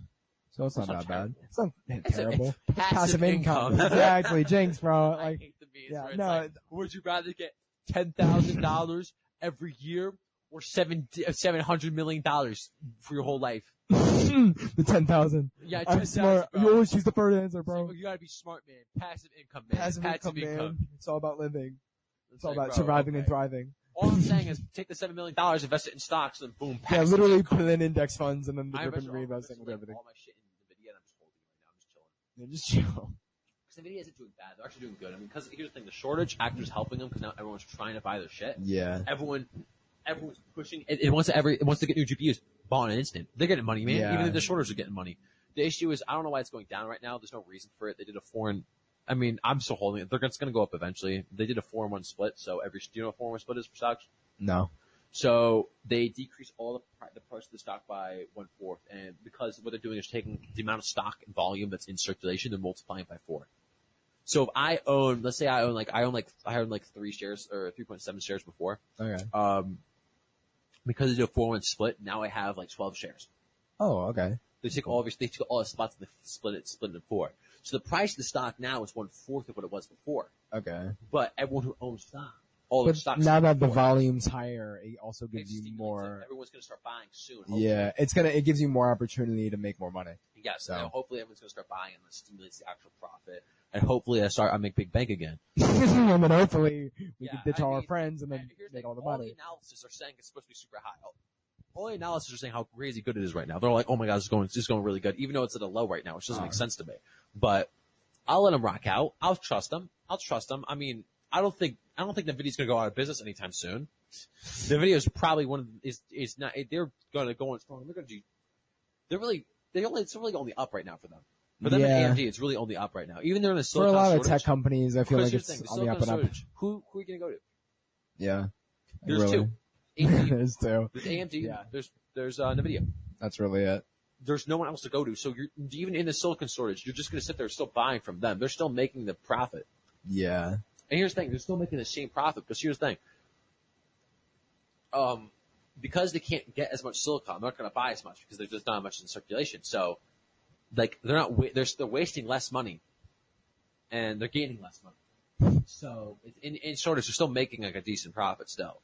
So it's not That's that bad. It's not terrible. it's Passive, income. exactly. Jinx, bro. I Like, hate the yeah, where it's no, like, would you rather get ten thousand dollars every year or seven uh, seven hundred million dollars for your whole life? the ten thousand. Yeah, I'm 10,000, smart. You always choose the first answer, So bro. you gotta be smart, man. Passive income, man. Passive, income, man. It's all about living. It's all like, about bro, surviving and thriving. All I'm saying is take the seven million dollars, invest it in stocks, and boom, Yeah, literally income. put in index funds and then the I drip and invested reinvesting with everything. all my shit in Nvidia, and I'm just holding it right now. I'm just chilling. Yeah, just chill. Because Nvidia isn't doing bad; they're actually doing good. I mean, because here's the thing: the shortage actors helping them because now everyone's trying to buy their shit. Yeah. Everyone, everyone's pushing. It, it wants to every it wants to get new GPUs. Bought in an instant. They're getting money, man. Yeah. Even if the shortage are getting money. The issue is I don't know why it's going down right now. There's no reason for it. They did a four and I mean I'm still holding it. They're it's going to go up eventually. They did a four and one split. So every do you know what four and one split is for stocks? No. So they decrease all the, the price of the stock by one fourth, and because what they're doing is taking the amount of stock and volume that's in circulation, they're multiplying by four. So if I own, let's say I own like I own like I own like three shares or three point seven shares before, Okay. um, because do a four one split, now I have like twelve shares. Oh, okay. They take all of they took all the spots and they split it, split it in four. So the price of the stock now is one fourth of what it was before. Okay. But everyone who owns stock, all But stocks now that the volume's higher, it also It gives you stimulates it. more. Everyone's going to start buying soon. hopefully. Yeah, it's gonna. It gives you more opportunity to make more money. Yes, So- hopefully everyone's going to start buying and that stimulates the actual profit. And hopefully I start, I make big bank again. and then hopefully we Yeah, can ditch I all our friends and then make the all the thing, all money. the analysis are saying it's supposed to be super high. All- the analysis are saying how crazy good it is right now. They're like, oh my god, it's going, it's just going really good, even though it's at a low right now, which doesn't make uh-huh. sense to me. But I'll let them rock out. I'll trust them. I'll trust them. I mean, I don't think, I don't think Nvidia's to go out of business anytime soon. Nvidia is probably one of, is, is not, they're going to go on strong. They're going to do, they're really, they only, it's really only up right now for them. For them Yeah. and AMD, it's really only up right now. Even they're in the a For a silicon lot of tech companies, I feel like it's the thing, on the up silicon and up. who, who are you going to go to? Yeah. There's really. two. AMD, There's two. there's AMD, Yeah. there's, there's, uh, NVIDIA. That's really it. there's no one else to go to. So you're even in the silicon shortage, you're just going to sit there still buying from them. They're still making the profit. Yeah. And here's the thing, they're still making the same profit because here's the thing. Um, because they can't get as much silicon, they're not going to buy as much because there's just not much in circulation. So, like, they're not, wa- they're still wasting less money and they're gaining less money. So, in, in shortage, they're still making like a decent profit still.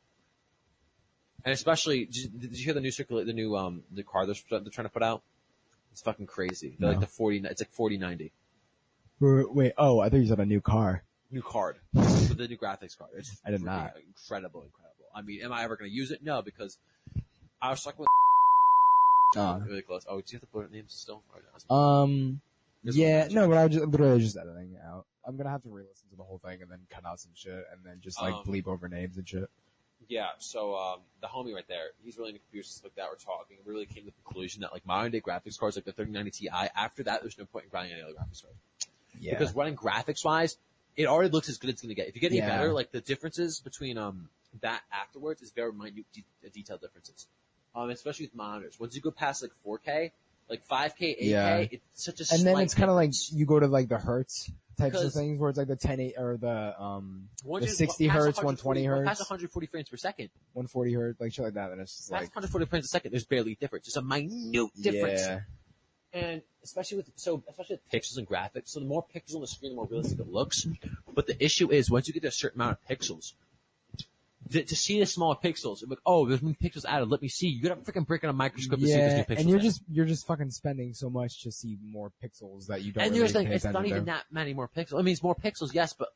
And especially, did you, did you hear the new circulate, the new, um, the car they're, they're trying to put out? It's fucking crazy. They're like the 40, it's like 4090. Wait, wait, oh, I thought you said a new car. New card. the new graphics card. It's I did not. Incredible, incredible. I mean, am I ever going to use it? No, because I was talking with Uh, really close. Oh, do you have the bullet names still? Um, yeah, no, but I was just, literally just editing it out. I'm gonna have to re-listen to the whole thing and then cut out some shit and then just like Um, bleep over names and shit. Yeah, so um, the homie right there, he's really into computers like that. We're talking. We really came to the conclusion that like modern day graphics cards, like the 3090 Ti, after that, there's no point in buying any other graphics card Yeah. because running graphics wise, it already looks as good as it's going to get. If you get any Yeah. better, like the differences between um that afterwards is very minute, de- detailed differences. Um, especially with monitors. Once you go past like 4K, like 5K, 8K, Yeah. it's such a and then it's kind of like you go to like the hertz types of things where it's like the 10 eight or the um the 60 past hertz, 120 hertz, Past 140 frames per second. 140 hertz, like shit like that. And it's just Past like 140 frames a second, there's barely a difference. It's a minute difference. yeah, And especially with so especially with pixels and graphics, so the more pixels on the screen, the more realistic it looks. But the issue is once you get to a certain amount of pixels, to, to see the smaller pixels, like, oh, there's new pixels added. Let me see. You gotta freaking break in a microscope to see there's yeah, new pixels. and you're added. just you're just fucking spending so much to see more pixels that you don't. and really here's the thing, it's not even to. that many more pixels. I mean, it's more pixels, yes, but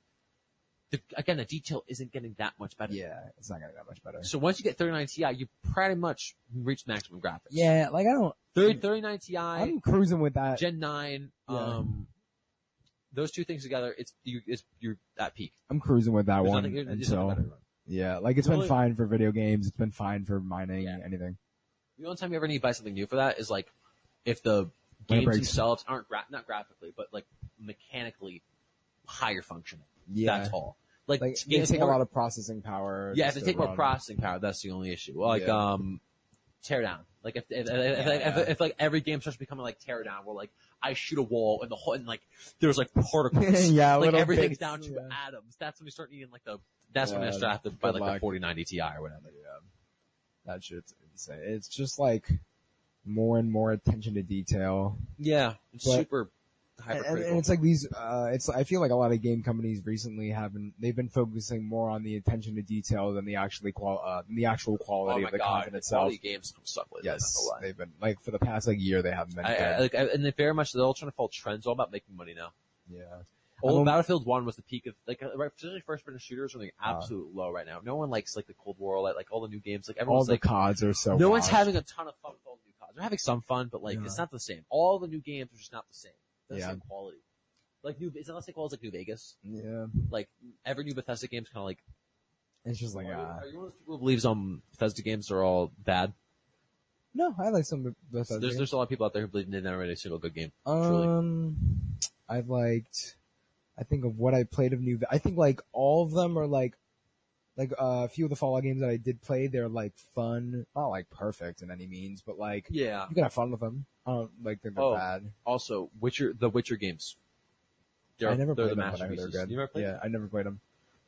the, again, the detail isn't getting that much better. Yeah, it's not getting that much better. So once you get 39 Ti, you pretty much reach maximum graphics. Yeah, like I don't. 30, 39 Ti, I'm cruising with that. Gen 9, Yeah. um, those two things together, it's, you, it's, you're at peak. I'm cruising with that There's one nothing, there's nothing until better to run. yeah, like it's The been fine for video games. It's been fine for mining, Yeah. anything. The only time you ever need to buy something new for that is like, if the games themselves aren't gra- not graphically, but like mechanically higher functioning. Yeah. That's all. Like, Like they games take more- a lot of processing power. Yeah, if they take more processing power, that's the only issue. Like, Yeah. um, teardown. Like if if, if, if, Yeah. if, if, like every game starts becoming like teardown, where like I shoot a wall and the whole and like there's like particles. Yeah, like everything's bits, down to atoms. That's when we start needing like the. That's when Yeah, I start have to buy good like the luck. 4090 Ti or whatever. Yeah, that shit's insane. It's just like more and more attention to detail. Yeah, it's But- super And, and it's like these, uh, it's, I feel like a lot of game companies recently haven't, they've been focusing more on the attention to detail than the actually qual, uh, the actual oh quality my of the god, content the itself. quality games suck lately. Yes, I'm not gonna lie. they've been, like, for the past like year, they haven't been I, I, like, I, and they very much they're all trying to follow trends. All about making money now. yeah. Old Battlefield One was the peak of like uh, right, especially first person shooters are like Uh. low right now. No one likes like the Cold War, like, like all the new games. Like All everyone's the like CODs are so no one's having a ton of fun with all the new CODs. They're having some fun, but like Yeah. it's not the same. All the new games are just not the same. They're Yeah. the same quality. Like new, it's not the same quality as like New Vegas. Yeah. Like every new Bethesda game's kind of like. It's just like, are, you, uh, are you one of those people who believes um Bethesda games are all bad? No, I like some Bethesda. There's games. there's a lot of people out there who believe they never made a single good game. truly. Um, I liked. I think of what I played of new. I think like all of them are like, like uh, a few of the Fallout games that I did play. They're like fun, not like perfect in any means, but like Yeah. you can have fun with them. I don't like think they're Oh. bad. Also, Witcher, the Witcher games. They're, I never they're played the them, but I heard masterpieces. they're good. You never played yeah, I never played them.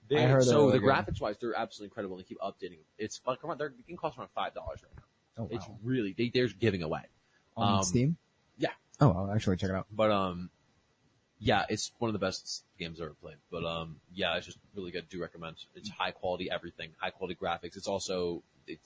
They, I heard so really the graphics wise, they're absolutely incredible. They keep updating. It's like come on, they're, they can cost around five dollars right now. Oh It's really they they're giving away. On um, Steam. Yeah, Oh, I'll actually check it out. but um, yeah, it's one of the best games I've ever played. But um, yeah, it's just really good. Do recommend. It's high quality everything, high quality graphics. It's also it,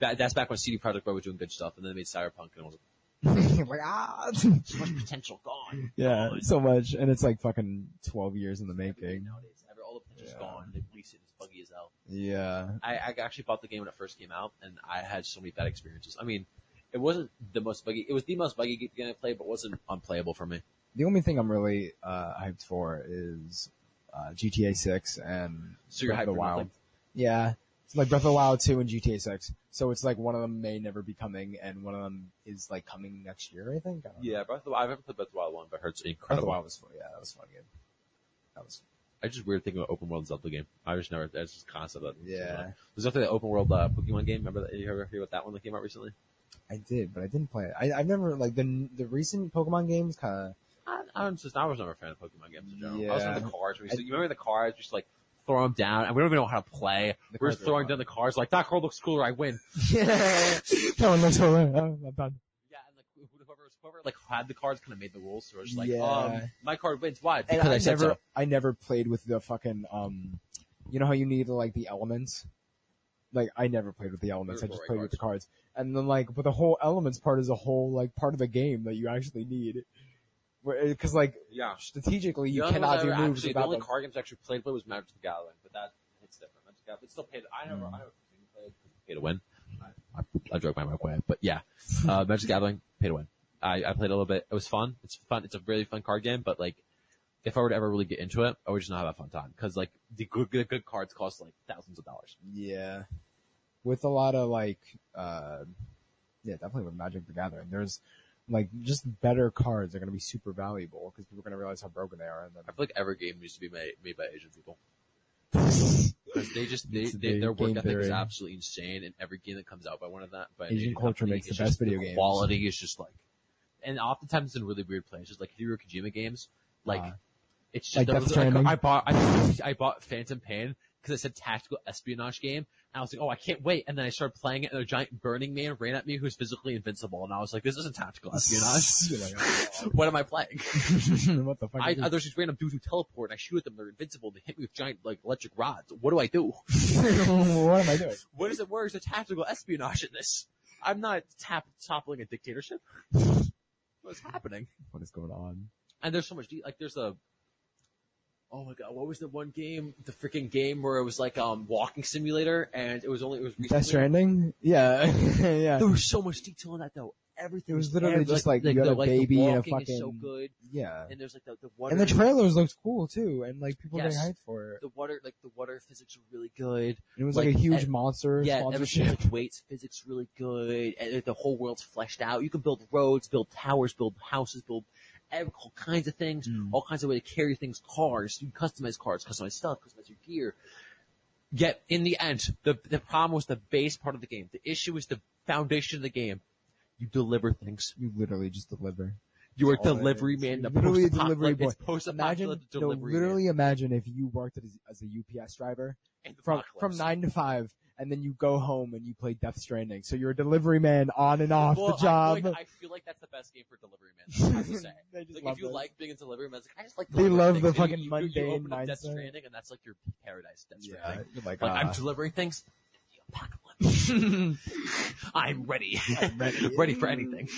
that, that's back when CD Projekt Red was doing good stuff, and then they made Cyberpunk, and it was like ah, so much potential gone. yeah, Gone. so much, and it's like fucking twelve years in the making. nowadays, every, all the potential's Yeah. gone. They release it, it's buggy as hell. Yeah, I, I actually bought the game when it first came out, and I had so many bad experiences. I mean, it wasn't the most buggy. It was the most buggy game I played, but wasn't unplayable for me. The only thing I'm really uh, hyped for is uh, GTA 6 and So Breath of the Wild. nothing? Yeah, it's like Breath of the Wild 2 and GTA 6. So it's like one of them may never be coming, and one of them is like coming next year. I think. I know. Yeah, Breath of the Wild. I've never played Breath of the Wild one, but I heard it's Breath of the incredible. Wild was fun. Yeah, that was fun game. That was. I just weird thinking about open world Zelda game. I just never. That's just concept. That Yeah. There's also the open world uh, Pokemon game. Remember that? You ever hear about that one that came out recently? I did, but I didn't play it. I, I've never like the the recent Pokemon games kind of. I, I'm just. I was never a fan of Pokemon games in general. I was Yeah. the cards. We used to- you remember the cards? Just like throw them down, and we don't even know how to play. The We're just throwing down the cards. Like that card looks cooler. I win. no one looks over. Oh, I'm done. Yeah, and like whoever, whoever like had the cards kind of made the rules. So it's like, Yeah. um, my card wins. Why? And Because I, I, said never, so. I never played with the fucking, um, you know how you need like the elements? Like, I never played with the elements. I just played right with the cards. And then like, but the whole elements part is a whole like part of the game that you actually need. Where, cause like, Yeah. strategically you The cannot do moves actually, without The only them. card games I actually played with was Magic the Gathering, but that it's different. Magic the Gathering, it's still paid. I never, Mm. I never played pay to win. I, I, I joke my way, but yeah, uh, Magic the Gathering, pay to win. I, I played a little bit. It was fun. It's fun. It's a really fun card game, but like, if I were to ever really get into it, I would just not have a fun time because like the good, good, good cards cost like thousands of dollars. Yeah. With a lot of like, uh, yeah, definitely with Magic the Gathering. There's like just better cards are going to be super valuable because people are going to realize how broken they are. And then I feel like every game needs to be made, made by Asian people. Because they just they, they the their work ethic is absolutely insane, and every game that comes out by one of that, by Asian culture company, makes the best video the games. Quality is just like, and oftentimes it's in really weird places, like Hideo Kojima games. Like Uh, it's just like was- Stranding? I bought I, I bought Phantom Pain because it said tactical espionage game, I was like, oh, I can't wait. And then I started playing it, and a giant Burning Man ran at me who's physically invincible, and I was like, this isn't tactical espionage. Oh, what am I playing? oh, what the fuck? I, there's these random dudes who teleport and I shoot at them. They're invincible. They hit me with giant like electric rods. What do I do? what am I doing? What is it? Where is the tactical espionage in this? I'm not tap- toppling a dictatorship. What's happening? What is going on? And there's so much de- like there's a. Oh my god! What was the one game? The freaking game where it was like um walking simulator and it was only it was recently. Death Stranding? Yeah, yeah, There was so much detail in that though. Everything It was literally just like you the, had a like, baby the and a is so fucking- good. yeah. And there's like the the water And the trailers looked cool too, and like people Yes. getting hyped for it. the water like the water physics are really good. And it was like, like, a huge eh, monster Yeah, sponsorship. like weights physics really good, and the whole world's fleshed out. You can build roads, build towers, build houses, build ev- all kinds of things, Mm. all kinds of way to carry things. Cars, you customize cars, customize stuff, customize your gear. Yet in the end, the the problem was the base part of the game. The issue is the foundation of the game. You deliver things. You literally just deliver. You are it delivery man. The literally a delivery boy. Imagine, apocalyptic no, literally man. imagine if you worked as, as a UPS driver from from nine to five, and then you go home and you play Death Stranding. So you're a delivery man on and off Well, the job. I feel, like, I feel like that's the best game for delivery man. I have to say. Just like if you it. like being a delivery man, like, I just like. They love things. the fucking you, you, mundane you open up Death. Stranding, and that's like your paradise. Death yeah, Stranding. you're like, Like uh, I'm delivering things. The apocalypse. I'm ready. ready. ready for anything.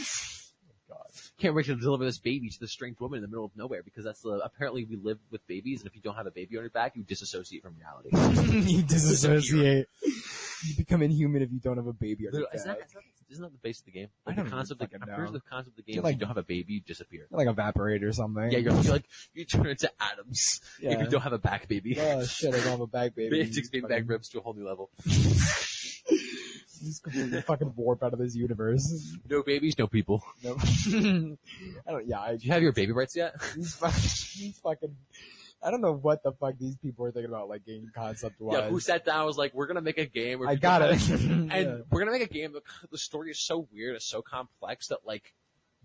God. Can't wait to deliver this baby to this strange woman in the middle of nowhere because that's the apparently we live with babies, and if you don't have a baby on your back, you disassociate from reality. you disassociate. You become inhuman if you don't have a baby your Isn't that, isn't that- isn't that the base of the game? I Like don't the concept. Of, I'm pretty sure know. the concept of the game. You're is like- you don't have a baby, you disappear. Like evaporate or something. Yeah, you're, you're like you turn into atoms Yeah. if you don't have a back baby. Oh shit, I don't have a back baby. it takes big back ribs to a whole new level. Just completely fucking warp out of this universe. No babies, no people. No. I don't, yeah, I, Do you have your baby rights yet? these fucking, these fucking, I don't know what the fuck these people are thinking about, like game concept wise. Yeah, who sat down and was like, we're gonna make a game where I got it. and Yeah. we're gonna make a game. The, story is so weird, it's so complex that like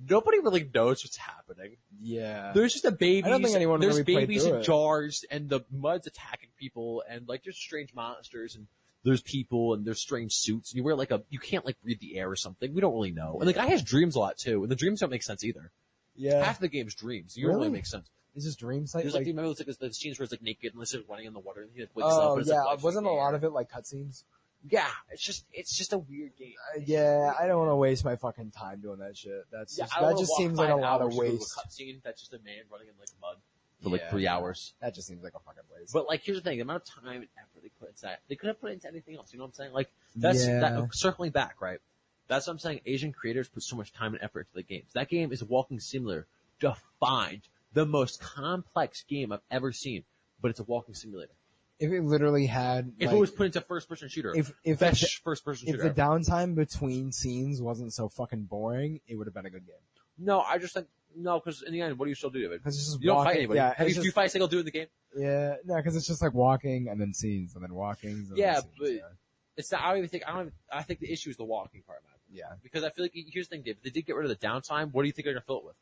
nobody really knows what's happening. Yeah. There's just a baby. I don't think anyone There's really babies in it. jars, and the mud's attacking people, and like there's strange monsters, and there's people, and there's strange suits. And you wear like a, you can't like breathe the air or something. We don't really know. And the guy has dreams a lot too, and the dreams don't make sense either. Yeah. Half the game's dreams. You don't really Really? make sense. Is this dream site? There's like, Like, do you remember it's like the scenes where it's like naked and it's like running in the water and he like wakes up oh yeah, like wasn't a lot of it like cutscenes? Yeah, it's just it's just a weird game. Uh, yeah, I don't want to waste my fucking time doing that shit. That's Yeah, just, that just seems like a lot of hours to go to waste. Cutscene that's just a man running in like mud for like Yeah. three hours. That just seems like a fucking waste. But like, here's the thing: the amount of time and effort they put into that, they could have put into anything else. You know what I'm saying? Like that's Yeah. that, circling back, right? That's what I'm saying. Asian creators put so much time and effort into the games. That game is a walking simulator, defined the most complex game I've ever seen. But it's a walking simulator. if it literally had, If like, it was put into first person shooter, if if best the, first person shooter. if shooter. the ever. downtime between scenes wasn't so fucking boring, it would have been a good game. no, I just think no, because in the end, what do you still do? Because it's just You don't walking. fight anybody. Yeah, Have you, it's do you just, fight a single dude in the game? yeah, no, because it's just like walking and then scenes and then walking. And then Yeah, scenes, but-. It's not. I don't even think. I don't. Even, I think the issue is the walking part, man. yeah. Because I feel like here's the thing, Dave. If they did get rid of the downtime, what do you think they're gonna fill it with?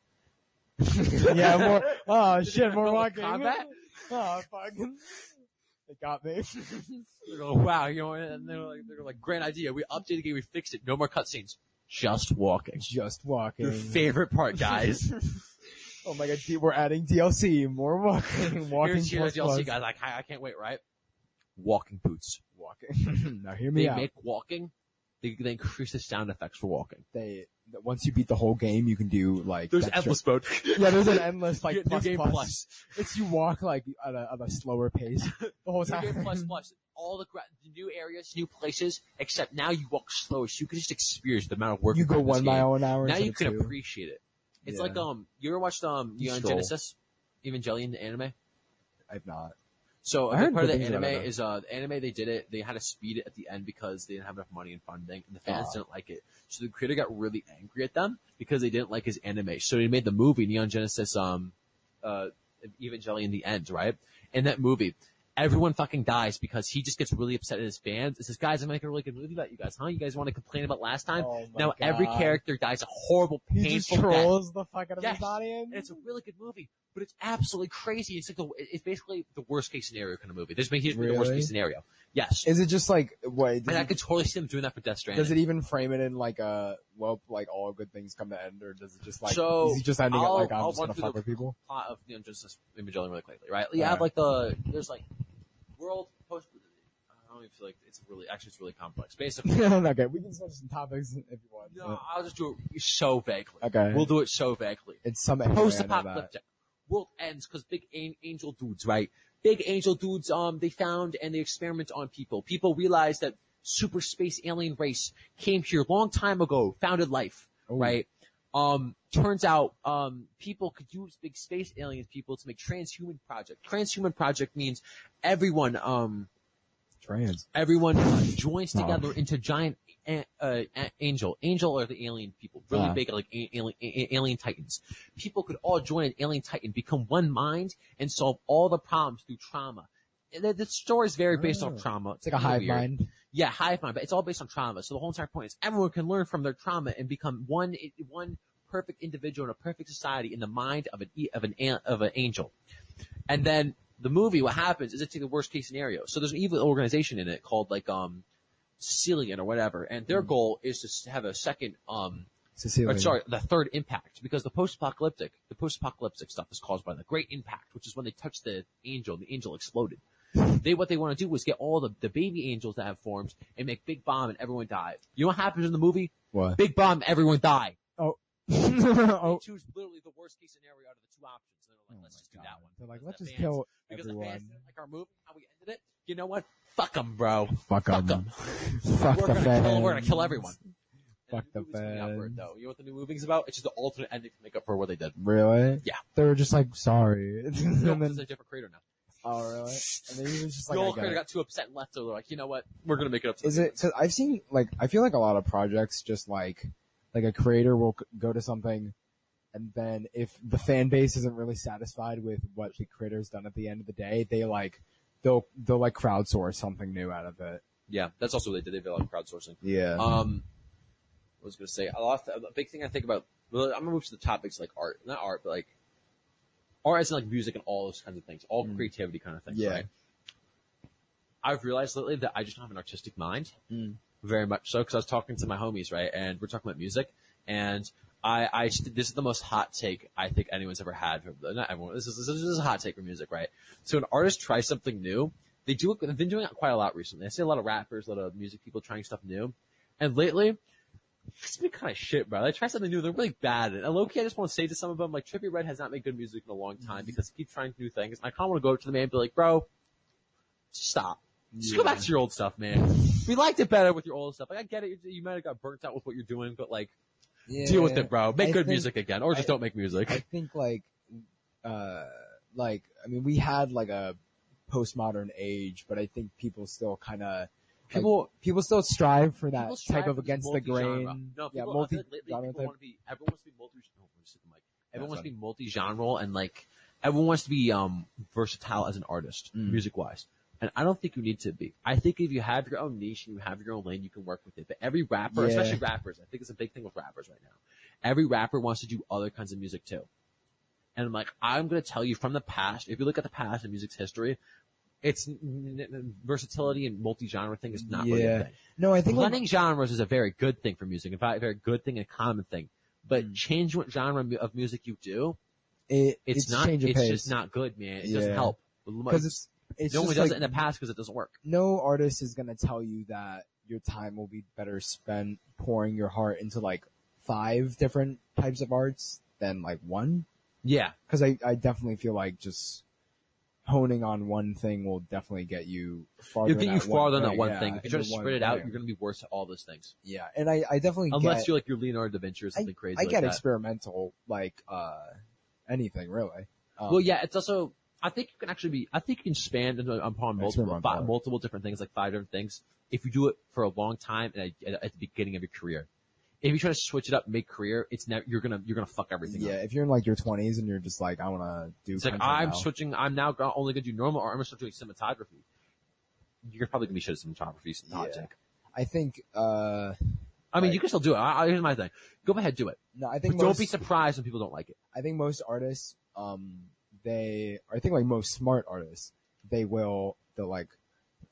yeah, more. Oh shit, more walking. combat? Oh fuck. They got me. They're going, wow, you know, and they're like, they're like, great idea. We updated the game. We fixed it. No more cutscenes. Just walking. Just walking. Your favorite part, guys. Oh my god, we're adding DLC. More walking. Walking here's here's plus DLC, guys. Like, I, I can't wait. Right? Walking boots. Walking. now hear me out. They out. make walking. They, they increase the sound effects for walking. they once you beat the whole game, you can do like There's extra- endless mode. Yeah, there's an endless like New plus, game plus. plus. It's you walk like at a, at a slower pace the whole New time. game plus plus. All the, gra- the new areas, new places, except now you walk slower, so you can just experience the amount of work You go in this one game. mile an hour. Now you can two. appreciate it. It's Yeah. like um, you ever watched um You Neon. Genesis, Evangelion the anime? I've not. So I a heard big part of the anime is uh the anime they did it. They had to speed it at the end because they didn't have enough money and funding, and the fans didn't like it. So the creator got really angry at them because they didn't like his anime. So he made the movie Neon Genesis um uh Evangelion the End, right? In that movie, everyone fucking dies because he just gets really upset at his fans. It says, guys, I'm making a really good movie about you guys, huh? You guys want to complain about last time? Oh my now every character dies a horrible, painful He just painful death. trolls the fuck out of Yes. his audience. And it's a really good movie, but it's absolutely crazy. It's like the, it's basically the worst case scenario kind of movie. There's been, the worst case scenario. Yes. Is it just like what? and I could totally see them doing that for Death Stranding. does it even frame it in like a well, like all good things come to end, or does it just like So, is he just ending I'll- it like I'm I'll just gonna fuck with people? plot of Neon Genesis Evangelion really quickly, right? You have Alright. like the, there's like, world post, I don't even feel like it's really, actually it's really complex. Basically, okay, we can switch some topics if you want. no, I'll just do it so vaguely. Okay. We'll do it so vaguely. It's some anime, I know that. post-apocalyptic. World ends because big an- angel dudes, right? Big angel dudes, um, they found and they experiment on people. People realize that super space alien race came here long time ago, founded life, Ooh. right? Um, turns out, um, people could use big space aliens people to make transhuman project. Transhuman project means everyone, um, Trans. everyone uh, joins Oh. together into giant a- uh, a- angel. Angel are the alien people, really big, like a- alien, alien titans. People could all join an alien titan, become one mind, and solve all the problems through trauma. The, the story is very based Oh. on trauma. It's like a hive mind. Yeah, hive mind, but it's all based on trauma. So the whole entire point is everyone can learn from their trauma and become one one perfect individual in a perfect society in the mind of an of an an- of an angel. And then the movie, what happens is it's the worst case scenario. So there's an evil organization in it called like um Cillian or whatever, and their goal is to have a second um or sorry, the third impact, because the post-apocalyptic, the post-apocalyptic stuff is caused by the great impact, which is when they touch the angel, the angel exploded. They, what they want to do is get all the, the baby angels that have formed and make big bomb and everyone die. You know what happens in the movie? What? Big bomb, everyone die. oh. They oh. choose literally the worst case scenario out of the two options. They're like, Oh let's just do that one. They're like, let's just fans- kill Because the fans didn't like our movie, how we ended it. You know what? Fuck them, bro. Fuck Fuck them. them. Fuck we're the gonna fans. kill, we're gonna kill everyone. Fuck the new movie's coming out for it, fans. though. You know what the new movie's about? It's just the alternate ending to make up for what they did. Really? Yeah. They were just like, sorry. No, and it's a different creator now. Oh, really? And then he was just like, the I old get creator it. got too upset and left, so they're like, you know what? We're gonna make it up to Is it? Cause I've seen like I feel like a lot of projects just like like a creator will c- go to something, and then if the fan base isn't really satisfied with what the creator's done at the end of the day, they like they'll they'll like crowdsource something new out of it. Yeah, that's also what they did. They did a lot of crowdsourcing. Yeah. Um, I was gonna say a lot. A big thing I think about. Well, I'm gonna move to the topics like art, not art, but like art as in like music and all those kinds of things, all creativity kind of things. Yeah. Right? I've realized lately that I just don't have an artistic mind, Mm. very much so. Because I was talking to my homies, right, and we're talking about music, and I, I, this is the most hot take I think anyone's ever had. For, not everyone. This is this is a hot take for music, right? So an artist tries something new. They do. it- They've been doing it quite a lot recently. I see a lot of rappers, a lot of music people trying stuff new, and lately it's been kind of shit, bro. They try something new, they're really bad. And low key, I just want to say to some of them, like, Trippie Redd has not made good music in a long time mm-hmm. because he keeps trying new things. And I kind of want to go up to the man and be like, bro, stop. Just go back to your old stuff, man. We liked it better with your old stuff. Like, I get it. You might have got burnt out with what you're doing, but like, deal with it, bro. Make I good think- music again, or just I- don't make music. I think like, uh, like I mean, we had like a postmodern age, but I think people still kind of People- people still strive for that strive type of against the grain. No, yeah, multi I like lately genre people type. want to be, everyone wants to be multi, let me sit the mic. Everyone wants to sorry. be multi-genre and like, everyone wants to be, um, versatile as an artist, Mm. music-wise. And I don't think you need to be. I think if you have your own niche and you have your own lane, you can work with it. But every rapper, Yeah. especially rappers, I think it's a big thing with rappers right now. Every rapper wants to do other kinds of music too. And I'm like, I'm gonna tell you from the past, if you look at the past in music's history, it's versatility and multi-genre thing is not really a Yeah. thing. No, I think like, Blending genres is a very good thing for music. In fact, a very good thing and a common thing. But Mm. change what genre of music you do, it, it's, it's, not. It's pace. just not good, man. It doesn't help. because it's it's no one does like, it in the past because it doesn't work. no artist is gonna tell you that your time will be better spent pouring your heart into like five different types of arts than like one. Yeah, Because I, I definitely feel like just honing on one thing will definitely get you farther. it'll get you farther than that one yeah, thing. If you try to spread it out, thing. you're going to be worse at all those things. yeah, and I, I definitely Unless get, you're like you're Leonardo da Vinci or I, something crazy. I like get that. experimental like uh anything really. Um, Well, yeah, it's also. I think you can actually be. I think you can span upon multiple, Experiment fi- multiple different things, like five different things, if you do it for a long time and at, at the beginning of your career. If you try to switch it up, make career, it's never you're gonna you're gonna fuck everything up. yeah, up. if you're in like your twenties and you're just like I want to do. It's like I'm now. switching. I'm now only gonna do normal, or I'm gonna start doing cinematography. You're probably gonna be shit at cinematography. Some hot Yeah. I think uh I mean, you can still do it. I, I, here's my thing. Go ahead, do it. no, I But think don't be surprised when people don't like it. I think most artists, um, they, I think like most smart artists, they will, they'll like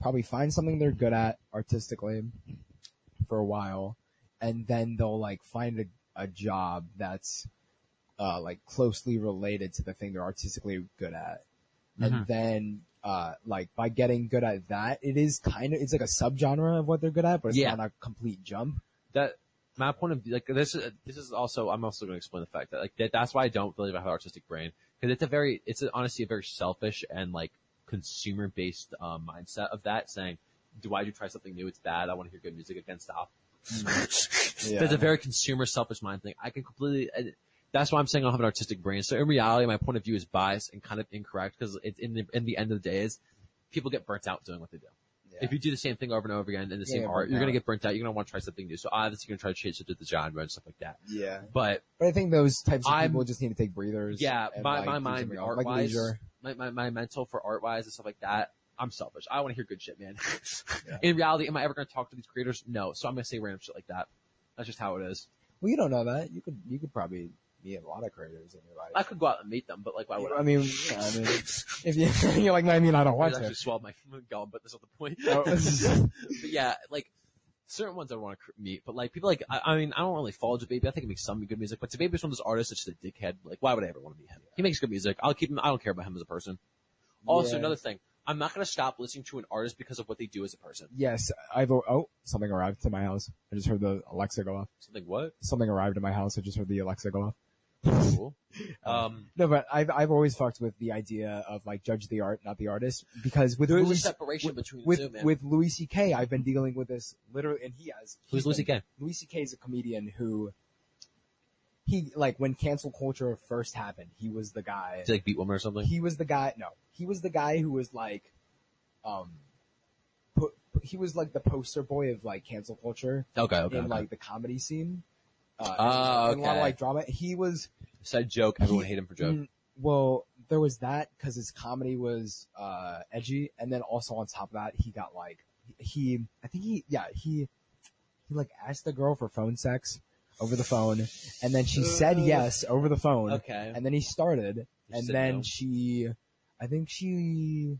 probably find something they're good at artistically for a while, and then they'll like find a, a job that's, uh, like closely related to the thing they're artistically good at. Mhm. And then, uh, like by getting good at that, it is kind of, it's like a subgenre of what they're good at, but it's Yeah. not a complete jump. that my point of view, like this is this is also I'm also going to explain the fact that like that, that's why I don't believe I have an artistic brain because it's a very it's a, honestly a very selfish and like consumer based um, mindset of that saying do I do try something new? It's bad. I want to hear good music again. Stop. Yeah. that's a very consumer selfish mind thing. I can completely and that's why I'm saying I don't have an artistic brain. So in reality my point of view is biased and kind of incorrect because it's in the in the end of the day is people get burnt out doing what they do. Yeah. If you do the same thing over and over again in the same Yeah, art, you're gonna get burnt out. You're gonna want to try something new. So ah, obviously you're gonna try to change it to the genre and stuff like that. Yeah. But But I think those types of I'm- people just need to take breathers. yeah, my, like, my mind, art like wise, leisure. my, my, my mental for art wise and stuff like that, I'm selfish. I want to hear good shit, man. Yeah. In reality, am I ever going to talk to these creators? No. So I'm going to say random shit like that. That's just how it is. Well, you don't know that. You could you could probably meet a lot of creators in your life. I could go out and meet them, but like, why would I? I mean, yeah, I mean, if you you're like, I mean, I don't I want actually to. swallowed my gum, but that's not the point. Oh. but yeah, like certain ones I want to meet, but like people like I, I mean I don't really follow Baby. I think he makes some good music, but to Baby's one of those artists that's just a dickhead. Like why would I ever want to meet him? He makes good music. I'll keep him. I don't care about him as a person. Also, Yeah. another thing, I'm not going to stop listening to an artist because of what they do as a person. Yes, I've oh something arrived to my house. I just heard the Alexa go off. Something what? Something arrived at my house. I just heard the Alexa go off. Cool. Um, No, but I've I've always fucked with the idea of like judge the art, not the artist, because with there is a Louis, separation between the with two, man. with Louis C.K. I've been dealing with this literally, and he has. Who's Louis C.K.? Louis C.K. is a comedian who he like when cancel culture first happened, he was the guy. Is he like beat woman or something? He was the guy. No, he was the guy who was like, um, put, he was like the poster boy of like cancel culture okay, okay. in okay. like the comedy scene. Uh, in a lot of okay. like drama. He was said joke. Everyone hate him for joke. Mm, well, there was that because his comedy was uh, edgy, and then also on top of that, he got like he, I think he, yeah, he, he like asked the girl for phone sex over the phone, and then she said yes over the phone. Okay. and then he started, she and said then no? she, I think she,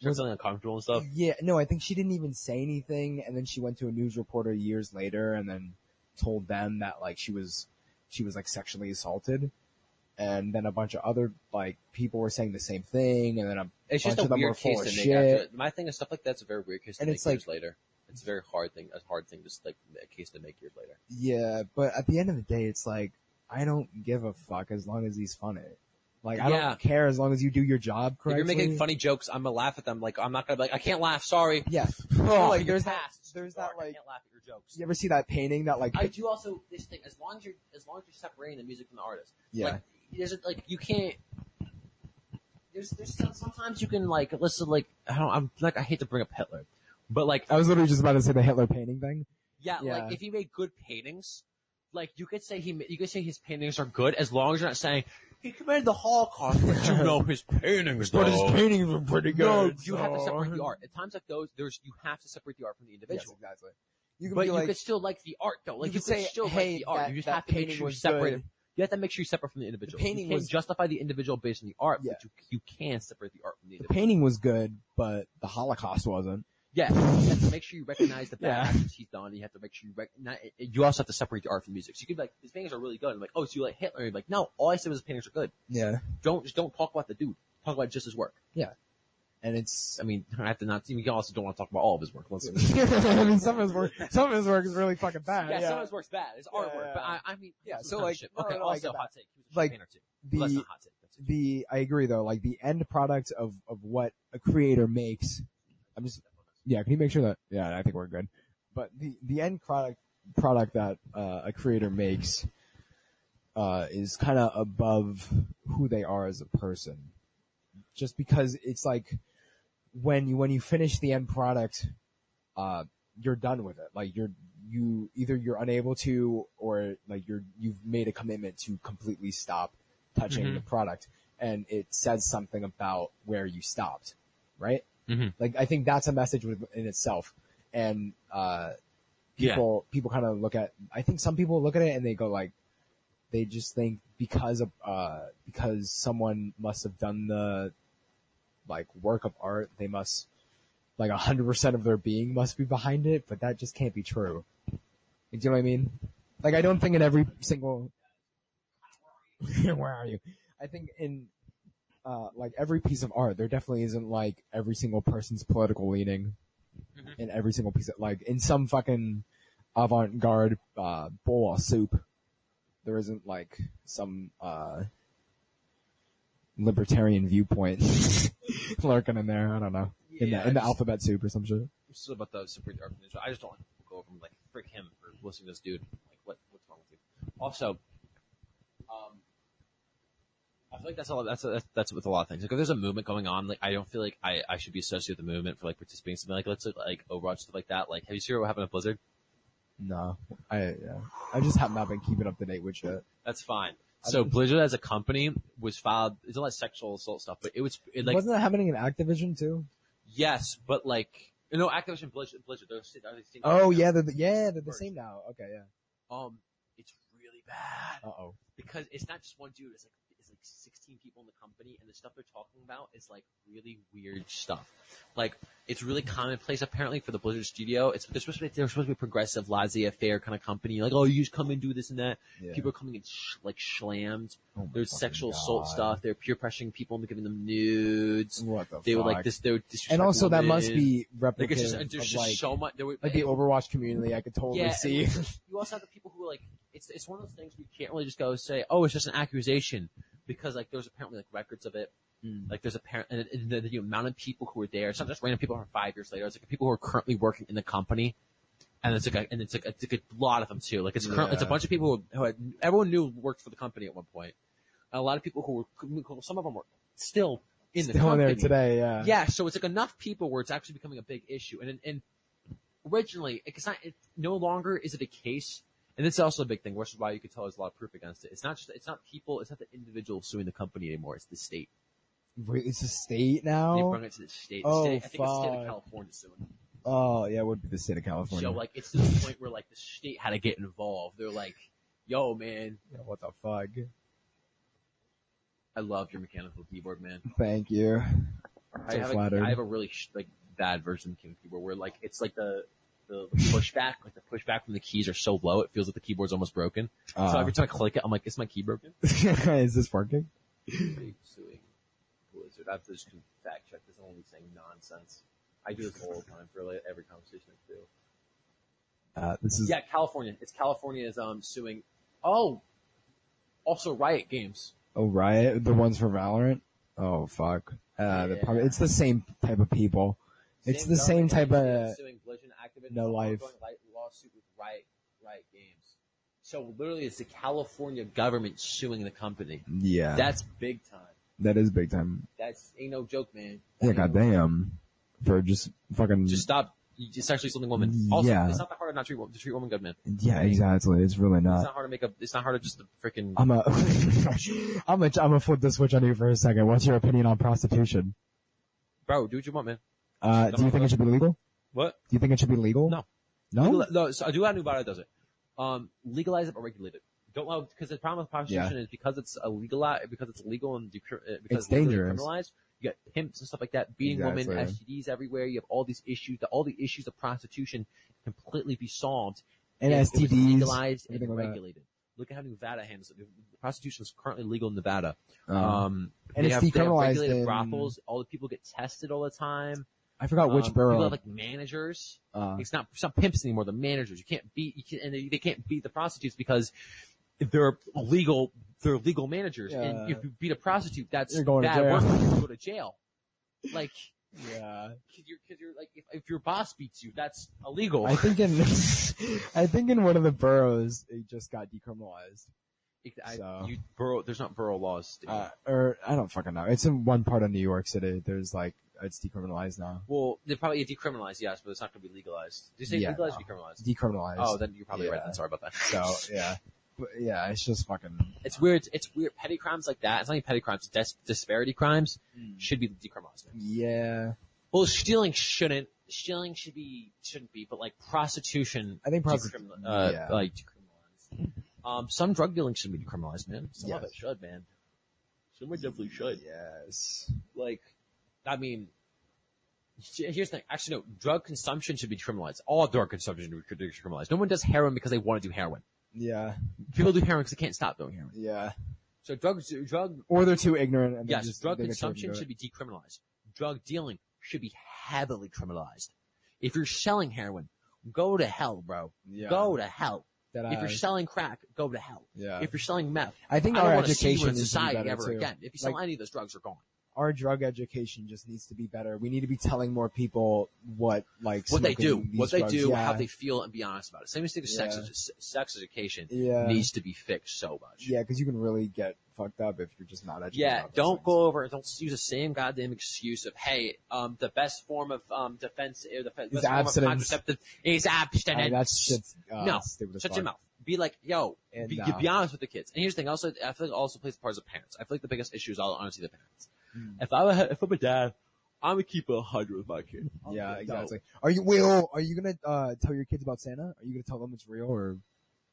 She was feeling uncomfortable and stuff. yeah, no, I think she didn't even say anything, and then she went to a news reporter years later, and then told them that like she was, she was like sexually assaulted, and then a bunch of other like people were saying the same thing, and then a It's bunch just a of them weird were full case of shit. My thing is stuff like that's a very weird case to And make it's years like- later. It's a very hard thing, a hard thing, just like a case to make years later. Yeah, but at the end of the day, it's like I don't give a fuck as long as he's funny. Like I Yeah. don't care as long as you do your job If you're making funny jokes, I'm gonna laugh at them. Like I'm not gonna be like, I can't laugh. Sorry. Yeah. Oh, like there's that. There's that I like. can't laugh at your jokes. You ever see that painting that like? I do also this thing as long as you're as long as you're separating the music from the artist. Yeah. Like, there's a, like you can't. There's there's some, sometimes you can like listen like I don't I'm like I hate to bring up Hitler, but like I was literally just about to say the Hitler painting thing. yeah, Yeah. like if he made good paintings, like you could say he you could say his paintings are good as long as you're not saying he committed the Holocaust, but you know his paintings though. But his paintings were pretty no, you have to separate the art. At times like those, there's you have to separate the art from the individual. Yes, individual. exactly. You can but be you like, could still like the art though. Like you you, could could say, still hey, like the art. that- you just have to make sure you was separate. good. You have to make sure you separate from the individual. painting you can't was- justify the individual based on the art, Yeah. but you you can separate the art from the the individual. painting was good, but the Holocaust wasn't. Yeah, you have to make sure you recognize the bad Yeah. actions he's done. You have to make sure you recognize. You also have to separate the art from music. So you could be like, his paintings are really good. I'm like, oh, so you like Hitler? You're like, no, all I said was his paintings are good. Yeah. Don't just don't talk about the dude. Talk about just his work. Yeah. And it's I mean, I have to not. We also don't want to talk about all of his work. Let's, I mean, some of his work, some of his work is really fucking bad. yeah, Yeah, some of his work's bad. It's artwork, yeah, but. I, I mean, Yeah, this is so, kind of like, shit. no, okay. Oh, no, no, I also, get that. hot take. He was a Like, painter too. Well, that's the not hot take. That's the I agree though. Like the end product of of what a creator makes. I'm just yeah. Can you make sure that yeah? I think we're good. But the the end product product that uh, a creator makes uh, is kind of above who they are as a person. Just because it's like when you when you finish the end product, uh, you're done with it. Like you're you either you're unable to or like you're you've made a commitment to completely stop touching Mhm. the product, and it says something about where you stopped, right? Mhm. Like I think that's a message within itself, and uh, Yeah. people people kind of look at. I think some people look at it and they go like, they just think because of uh because someone must have done the like work of art, they must like a hundred percent of their being must be behind it, but that just can't be true. Do you know what I mean? Like I don't think in every single where are you? I think in uh like every piece of art, there definitely isn't like every single person's political leaning in every single piece of like in some fucking avant garde uh bowl of soup. There isn't like some uh libertarian viewpoint lurking in there. I don't know. In Yeah, the in the I just- alphabet soup or some shit. Just about the the art from. I just don't want to go over him like frick him for listening to this dude. Like what what's wrong with you? Also, um, I feel like that's all. That's that's, that's with a lot of things. Like if there's a movement going on, like I don't feel like I, I should be associated with the movement for like participating in something like let's like Overwatch stuff like that. Like have you seen what happened at Blizzard? No, I yeah. I just have not been keeping up to date with shit. That's fine. So Blizzard as a company was filed. It's a lot of sexual assault stuff, but it was it, like Wasn't that happening in Activision too? yes, but like know Activision Blizzard Blizzard. They're, they're the same Oh yeah, they're the, yeah they're the same now. Okay, yeah. Um, it's really bad. Uh oh. because it's not just one dude. It's like like 16 people in the company, and the stuff they're talking about is like really weird stuff. Like it's really commonplace apparently for the Blizzard studio. It's they're supposed to be they're supposed to be a progressive, laissez-faire kind of company. Like oh, you just come and do this and that. Yeah. People are coming in sh- like slammed. Oh There's sexual God. assault stuff. They're peer pressuring people into giving them nudes. What the They fuck? were like this. They were and also that must be Like it's just, there's just like, so much. There like the Overwatch community. I could totally yeah, see. you also have the people who are like, it's it's one of those things where you can't really just go say, oh, it's just an accusation, because like there's apparently like records of it. Mm. Like there's apparent and the, the, the amount of people who were there. It's not just random people from five years later. It's like people who are currently working in the company and it's like a, and it's like a, it's like a lot of them too. Like it's current, it's a bunch of people who, who had, everyone knew worked for the company at one point. And a lot of people who were some of them were still in the company there today, yeah. yeah, so it's like enough people where it's actually becoming a big issue. And and originally, it's not it, no longer is it a case. And this is also a big thing, which is why you could tell there's a lot of proof against it. It's not just it's not people, it's not the individual suing the company anymore. It's the state. Wait, It's the state now? They bring it to the state. The Oh, state I think it's the state of oh, California suing. Oh, yeah, it would be the state of California. So like it's to the point where like the state had to get involved. They're like, "Yo, man, Yeah, what the fuck? I love your mechanical keyboard, man." Thank you. I So have flattered. A, I have a really sh- like bad version of the mechanical keyboard where like it's like the the pushback, like the pushback from the keys are so low, it feels like the keyboard's almost broken. so Uh, every time I click it, I'm like, "Is my key broken?" is this working? Somebody suing Blizzard. I have to just fact check this. I'm only saying nonsense. I do this all the time for like, every conversation I do. Uh, this is Yeah, California. It's California is um suing. Oh, also Riot Games. oh Riot, the ones for Valorant. Oh fuck. Uh, Yeah. probably, it's the same type of people. It's the same type of suing Blizzard Activision no life. lawsuit with Riot Riot Games. So literally, it's the California government suing the company. yeah. That's big time. that is big time. That's ain't no joke, man. Yeah, That goddamn. For just fucking. Just stop. It's actually something women. Also, Yeah. it's not that hard to not treat to treat women good, man. yeah, exactly. It's really not. It's not. not hard to make a. It's not hard to just freaking. I'm a, I'm a, I'm gonna flip the switch on you for a second. What's your opinion on prostitution? Bro, do what you want, man. Uh, do you think it should be legal? What? Do you think it should be legal? No. No? Legal, no, so I do have Nevada does it. Um, legalize it or regulate it. Don't allow because the problem with prostitution Yeah. is because it's illegal because it's illegal and decri- uh, because It's dangerous. criminalized. You got pimps and stuff like that beating women, STDs everywhere. You have all these issues. All the issues of prostitution completely be solved And if it was STDs, legalized and everything like regulated. Look at how Nevada handles it. Prostitution is currently legal in Nevada. Um, Um, and they it's have, they have decriminalized regulated in- brothels. All the people get tested all the time. I forgot which Um, borough. People have like managers. uh, It's not it's not pimps anymore. The managers. You can't beat. You can, and they, they can't beat the prostitutes because they're legal. They're legal managers. Yeah. And if you beat a prostitute, that's You're going bad work. You go to jail. Like, yeah. cause you're, cause you're like, if, if your boss beats you, that's illegal. I think in, I think in one of the boroughs it just got decriminalized. I, so. you borough. There's not borough laws. Uh, or I don't fucking know. It's in one part of New York City. There's like it's decriminalized now. well, they probably decriminalized, yes, but it's not going to be legalized. Did you say Yeah, legalized no. or decriminalized? Decriminalized. Oh, then you're probably Yeah. right. Then sorry about that. so yeah, but yeah, it's just fucking. It's weird. It's weird. Petty crimes like that. It's not even petty crimes. Dis- disparity crimes should be decriminalized. Yeah, Well, stealing shouldn't. Stealing should be shouldn't be, but like prostitution, I think prosti- decriminal- uh, yeah. like decriminalized. Um, some drug dealing should be decriminalized, man. Some of Yes. it should, man. Some of it definitely should. yes. Like, I mean, here's the thing. Actually, no. Drug consumption should be criminalized. All drug consumption should be criminalized. No one does heroin because they want to do heroin. Yeah, People do heroin because they can't stop doing heroin. yeah. So drugs, drug Or they're too ignorant. And Yes, just, drug they get tricked consumption should be decriminalized. Drug dealing should be heavily criminalized. If you're selling heroin, go to hell, bro. Yeah. Go to hell. That if you're selling crack, go to hell. Yeah. If you're selling meth, I think I our want to see you education in needs to be society ever too. again. If you sell Like- any of those drugs, are gone. Our drug education just needs to be better. We need to be telling more people what like What they do, what they drugs- do, yeah. how they feel, and be honest about it. Same thing with sex, Yeah. edu- sex education Yeah. needs to be fixed so much. Yeah, because you can really get fucked up if you're just not educated. Yeah, don't things. go over and don't use the same goddamn excuse of hey, um, the best form of um defense, uh, the best Is form of abstinence. contraceptive is I mean, abstinence. that's shit's uh, no, shut your mouth. Be like, yo, And, be, uh, be honest with the kids. And here's the thing. Also, I feel like also plays the part as parents. I feel like the biggest issue is all honestly the parents. Hmm. If I were, if I'm a dad, I'm gonna keep it a hundred with my kid. Yeah, No. exactly. Are you Will? Are you gonna uh, tell your kids about Santa? Are you gonna tell them it's real or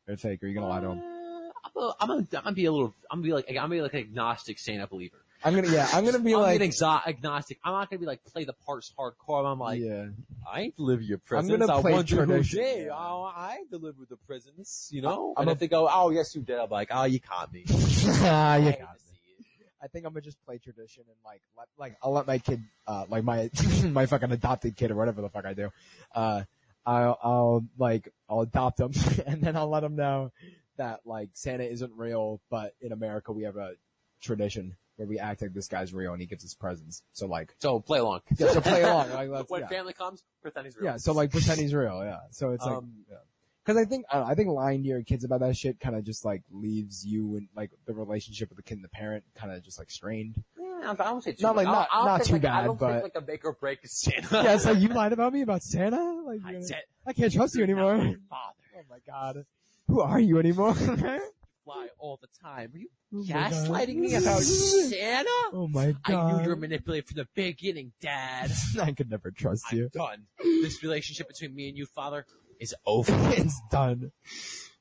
or fake? Are you gonna lie to them? Uh, I'm gonna, I'm gonna, I'm gonna be a little, I'm gonna be like, I'm gonna be like an agnostic Santa believer. I'm gonna yeah. I'm gonna be I'm like an exo- agnostic. I'm not gonna be like play the parts hardcore. I'm like, yeah. I ain't deliver your presents. I'm gonna I play want you to tradition, yeah. oh, I ain't delivered the presents, you know? I'm and a- if they go, oh, yes, you did, I'm like, oh, you caught me. Ah, you hate got to me. see it. I think I'm gonna just play tradition and like let like I'll let my kid uh like my my fucking adopted kid or whatever the fuck I do. Uh I'll I'll like I'll adopt him and then I'll let him know that like Santa isn't real, but in America we have a tradition where we act like this guy's real and he gives us presents. So like, So play along. yeah, so play along. Like, when yeah. family comes, pretend he's real. yeah, so like pretend he's real. Yeah. So it's like, Um, yeah. Cause I think, I, know, I think lying to your kids about that shit kind of just like leaves you and like the relationship with the kid and the parent kind of just like strained. Yeah, I don't say too Not like-. I not- don't- I don't think, too like, I bad, don't but- think like a make or break is Santa. yeah, it's like you lied about me about Santa. Like, I said, I can't trust you anymore. Father. Oh my god. Who are you anymore? oh Fly all the time. Are you oh my gaslighting me about Santa? Oh my god. I knew you were manipulated from the beginning, Dad. I could never trust I'm you. done. This relationship between me and you, Father, is over. it's done.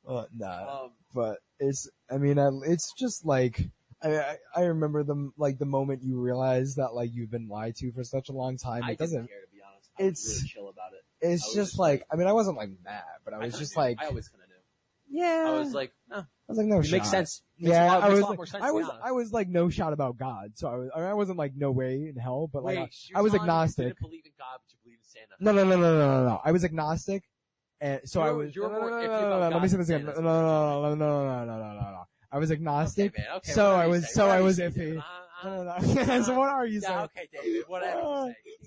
Uh, nah. Um, but it's, I mean, I, it's just like, I, I, I remember the, like the moment you realize that like you've been lied to for such a long time. I doesn't, didn't care to be honest. I was it's- really chill about it. it's just just like, like- I mean, I wasn't like mad, but I was kinda just knew. like, I always kind of knew. yeah. I was like, no, I was like, no it shot. makes sense. Makes Yeah, a lot, I was, a lot like- more sense. I was, honest. I was like no shot about God. So I was, I, mean, I wasn't like no way in hell, but like, Wait, I, I was telling me You agnostic. didn't believe in God, but you believe in Santa. No, no, no, no, no, no, no. I was agnostic, and so I was. No, no, Let me say this again. No, no, no, no, no, no, no, no, I was agnostic. so I was. So I was iffy. So what are you saying? okay, David. Whatever.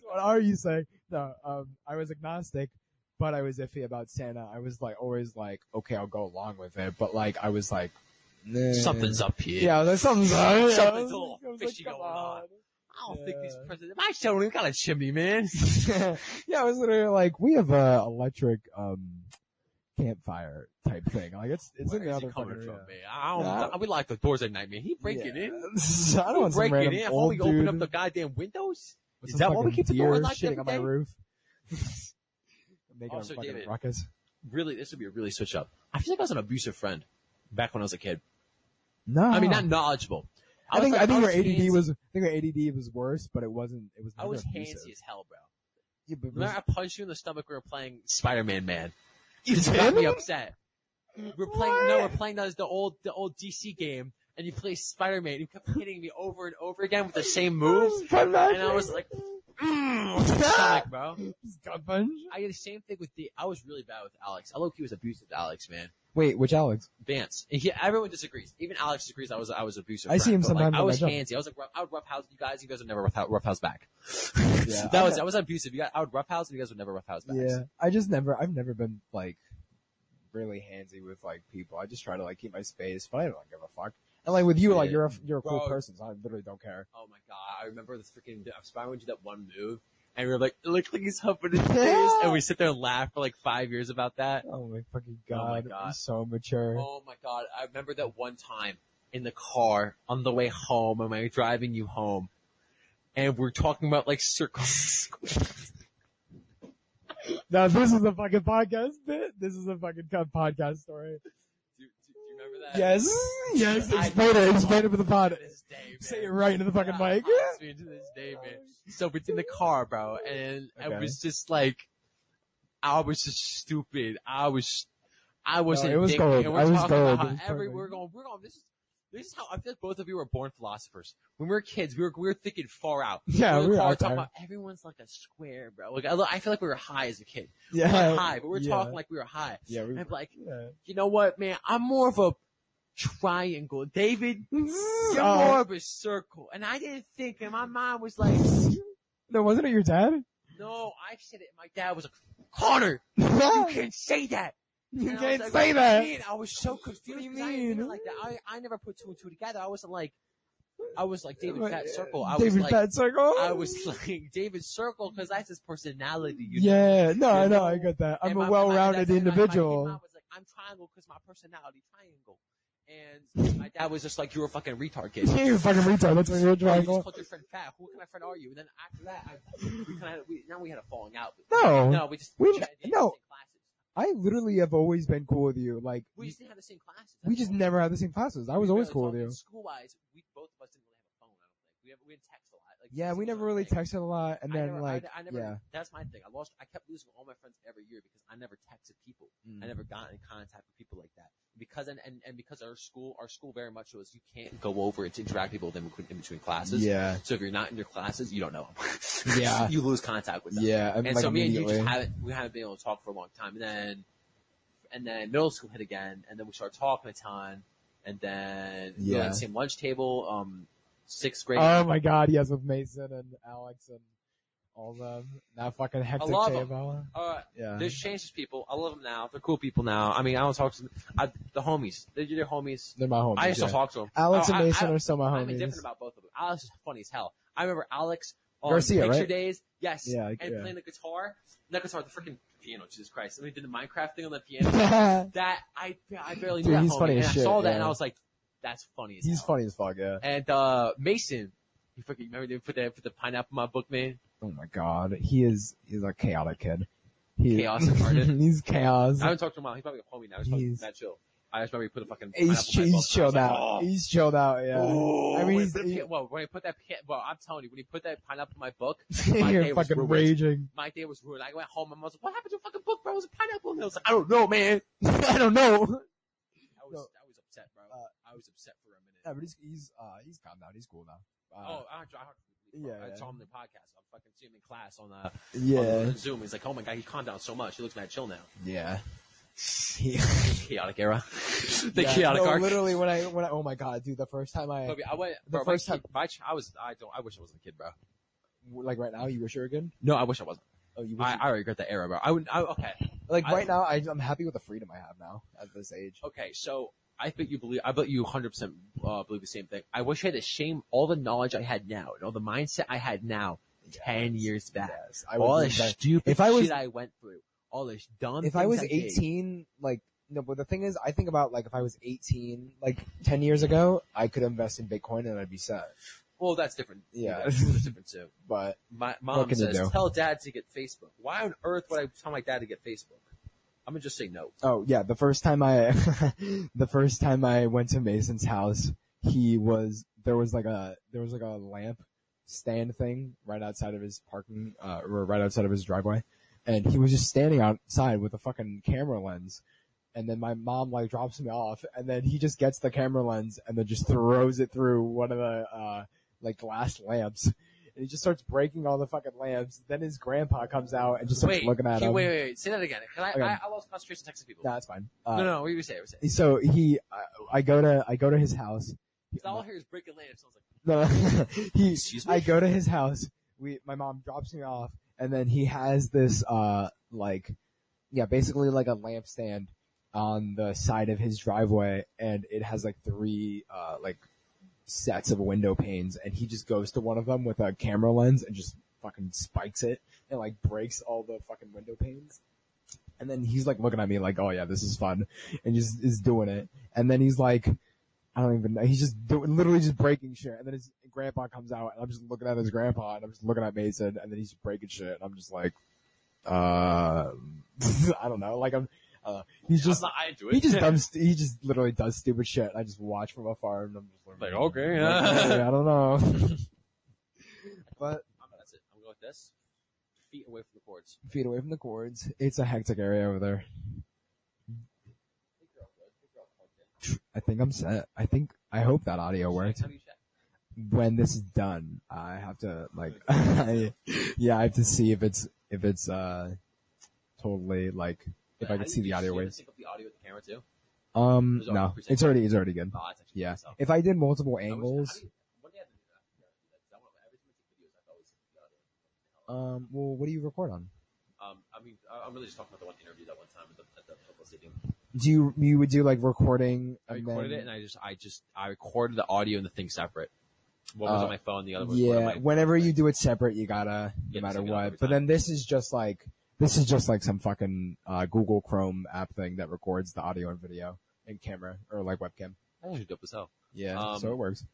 what are you saying? No. Um, I was agnostic but I was iffy about Santa. I was like always like, okay, I'll go along with it, but like I was like, nah. something's up here. Yeah, there's something. something's up. something's a little fishy like, going on. on. I don't think these Yeah. presidents. My even got a chimney, man. yeah, I was literally like, we have a electric um campfire type thing. Like it's it's Where in the other coming from, room. man? I don't. Nah. We lock the doors at night, man. He breaking Yeah. in. I don't want some breaking random in. Only open dude up the goddamn windows. with Is that why we keep the door unlocked shitting on my roof? Making Also, a David. ruckus. Really, this would be a really switch up. I feel like I was an abusive friend back when I was a kid. No, I mean, not knowledgeable. I think was I think your ADD was I think your ADD was worse, but it wasn't. It was. I was abusive. handsy as hell, bro. Yeah, but was- Remember, I punched you in the stomach. We were playing Spider-Man, man. You just got me upset. We're playing. No, we're playing the, the old the old DC game, and you play Spider-Man. You kept hitting me over and over again with the same moves, and I was like, mm, your stomach, bro. gut punch. I did the same thing with the. I was really bad with Alex. I low key was abusive to Alex, man. Wait, which Alex? Vance. He, everyone disagrees. Even Alex disagrees. I was I was abusive. I see him but, like, sometimes I was handsy. I was like rough, I would roughhouse you guys. You guys would never rough, roughhouse back. Yeah, that was I was abusive. You guys, I would roughhouse, and you guys would never roughhouse back. Yeah, I just never. I've never been like really handsy with like people. I just try to like keep my space, but I don't give a fuck. And like with you, like you're a you're a cool Bro. person, so I literally don't care. Oh my god! I remember this freaking I Spider-Man did that one move, and we were like, it looks like he's humping his face, and we sit there and laugh for like five years about that. Oh my fucking Oh my god! God. I'm so mature. Oh my god! I remember that one time in the car on the way home, when I was driving you home, and we're talking about like circles. Now this is a fucking podcast bit. This is a fucking podcast story. do, do, do you remember that? Yes, yes. I- Explain it. Explain it for the pod. this day, man. Say it right into the fucking mic. honestly, to this day, man. So it's in the car, bro, and Okay. was just like, I was just stupid. I was, I was. No, it was gold. I was gold. It was every perfect. we're going, we're going. This is. This is how I feel like both of you were born philosophers. When we were kids, we were we were thinking far out. Yeah, we were car out talking there. about everyone's like a square, bro. Like I, I feel like we were high as a kid. We Yeah, were high, but we were yeah. talking like we were high. Yeah, we. And I'm like, Yeah. you know what, man? I'm more of a triangle. David, you're Oh. more of a circle. And I didn't think, and my mind was like, No, wasn't it your dad? no, I said it. My dad was like, Connor, you can't say that. And I was can't like, say what do you that. mean? I was so confused. You 'cause I didn't mean? it like that. I, I never put two and two together. I wasn't like, I was like David Fat Circle. Uh, I David was like, Fat Circle. I was like David Circle because that's his personality. You know? Yeah, no, I know? I got that. I'm And a my- well-rounded my- my- my- my individual. was like, I'm triangle because my personality triangle. And my dad was just like, you're a fucking retard kid. You're a fucking retard. That's why you're a Oh, you just triangle. called your friend fat. Who kind of friend are you? And then after that, I, we kind of we, now we had a falling out. No. no, we just We- didn't no. have the same classes. I literally have always been cool with you. Like, We just didn't have the same classes. we just never had the same classes. I was always cool with you. School wise, we both of us didn't really have a phone. I don't think we have, we didn't text. Like Yeah, we never really thing. texted a lot, and I then never, like, I, I never, yeah. that's my thing. I lost, I kept losing all my friends every year because I never texted people. Mm. I never got in contact with people like that. Because and, and, and because our school, our school very much was you can't go over and interact with people in between, in between classes. Yeah, So if you're not in your classes, you don't know them. Yeah. you lose contact with them. yeah, And like so me and you just haven't, we haven't been able to talk for a long time. And then, and then middle school hit again, and then we started talking a ton, and then we were Yeah. at the same lunch table. Um, sixth grade. Oh my god, yes, with Mason and Alex and all them. That fucking hectic love 'em. table. uh, Yeah. there's changes people. I love them now. They're cool people now. I mean, I don't talk to them. I, the homies. They're your homies. They're my homies. I still yeah. talk to them. Alex Oh, and Mason I- are still my I'm homies. indifferent about both of them. Alex is funny as hell. I remember Alex on Garcia, picture right? days. Yes. Yeah, And yeah. playing the guitar. Not guitar, the freaking piano. Jesus Christ. I mean, did the Minecraft thing on the piano. that I I barely knew Dude, that he's homie. funny and as I shit, saw that yeah. and I was like, that's funny as. He's hell. funny as fuck, yeah. And uh Mason, you freaking remember they put that put the pineapple in my book, man. Oh my god, he is, he's a chaotic kid. He, Chaos incarnate. he's chaos. I haven't talked to him. in a while. He's probably a homie now. He's probably He's- mad chill. I just remember he put a fucking. He's, ch- my he's chilled like, out. "Oh." He's chilled out, yeah. Oh, I mean, he's, he he- well, when he put that, well, I'm telling you, when he put that pineapple in my book, my day was fucking ruined. raging. My day was ruined. I went home and I was like, "What happened to your fucking book, bro? It was a pineapple." And I was like, "I don't know, man." I don't know. I was, No. I was upset. I was upset for a minute. Yeah, but he's, he's, uh, he's calmed down. He's cool now. Uh, oh, I, I, I, Yeah, I saw him in the podcast. I'm fucking seeing him in class on uh, yeah, on Zoom. He's like, "Oh my god, he calmed down so much. He looks mad chill now." yeah. Chaotic era. the yeah, chaotic no, arc. literally when I, when I, oh my god, dude, the first time I, Toby, I went. The bro, first my, time- my I was. I don't. I wish I wasn't a kid, bro. like right now, you wish you were good? No, I wish I wasn't. Oh, you wish I, you- I regret that era, bro. I would. I, okay. like I- right now, I, I'm happy with the freedom I have now at this age. Okay, so I bet you believe, I bet you 100% uh, believe the same thing. I wish I had the same, all the knowledge I had now, and all the mindset I had now, 10 years back. Yes, I all the that. stupid If I was- shit I went through. All the dumb if I was did. 18, like, no, but the thing is, I think about, like, if I was 18, like, 10 years ago, I could invest in Bitcoin and I'd be set. Well, that's different. Yeah. That's different too. But, My mom says, tell dad to get Facebook. Why on earth would I tell my dad to get Facebook? I'm gonna just say no. oh, yeah, the first time I, the first time I went to Mason's house, he was, there was like a, there was like a lamp stand thing right outside of his parking, uh, or right outside of his driveway. And he was just standing outside with a fucking camera lens. And then my mom like drops me off and then he just gets the camera lens and then just throws it through one of the, uh, like glass lamps. And he just starts breaking all the fucking lamps. Then his grandpa comes out and just starts Wait, looking at he- him. wait, wait, wait. Say that again. 'Cause I, Okay. I, I lost concentration texting people. No, that's fine. Uh, no, no, no. What do you say? What you say? So he, I, I go to, I go to his house. all I hear is breaking lamps. I was like, No, he, Excuse me? I go to his house. We, my mom drops me off, and then he has this, uh, like, yeah, basically like a lampstand on the side of his driveway, and it has like three, uh, like sets of window panes, and he just goes to one of them with a camera lens and just fucking spikes it and like breaks all the fucking window panes. And then he's like looking at me like, oh yeah, this is fun, and just is doing it. And then he's like, I don't even know. He's just doing, literally just breaking shit. And then his grandpa comes out and I'm just looking at his grandpa and I'm just looking at Mason and then he's breaking shit and I'm just like, uh, I don't know. Like I'm, uh, he's just, not, I do it. he just does, he just literally does stupid shit. I just watch from afar and I'm just like, Like, okay, okay, I don't know. but I'm, that's it. I'm going with this. Feet away from the cords. feet away from the cords. It's a hectic area over there. Big girl, good. Big girl, plugged in. I think I'm set. I think, I hope that audio worked. How do you check? when this is done, I have to like, yeah, I have to see if it's if it's uh totally like if I could see the audio do you have to waves. sync up the audio with the camera too. Um, no, it's already it's already good. Oh, Yeah, myself. if I did multiple I wish- how angles, do you- When do you have to do that? You gotta do that. 'Cause I want- every time I take videos, I thought it was the audio. um, well, what do you record on? Um, I mean, I- I'm really just talking about the one interview that one time at the, at the football stadium. Do you you would do like recording? I and recorded then- it and I just, I just, I recorded the audio and the thing separate. One was Uh, on my phone, the other was yeah, on my, whenever you do it separate, you gotta Yeah, no matter up every what. But then this is just like this is just like some fucking uh, Google Chrome app thing that records the audio and video and camera or like webcam. That's actually dope as hell. Yeah, Um, so it works.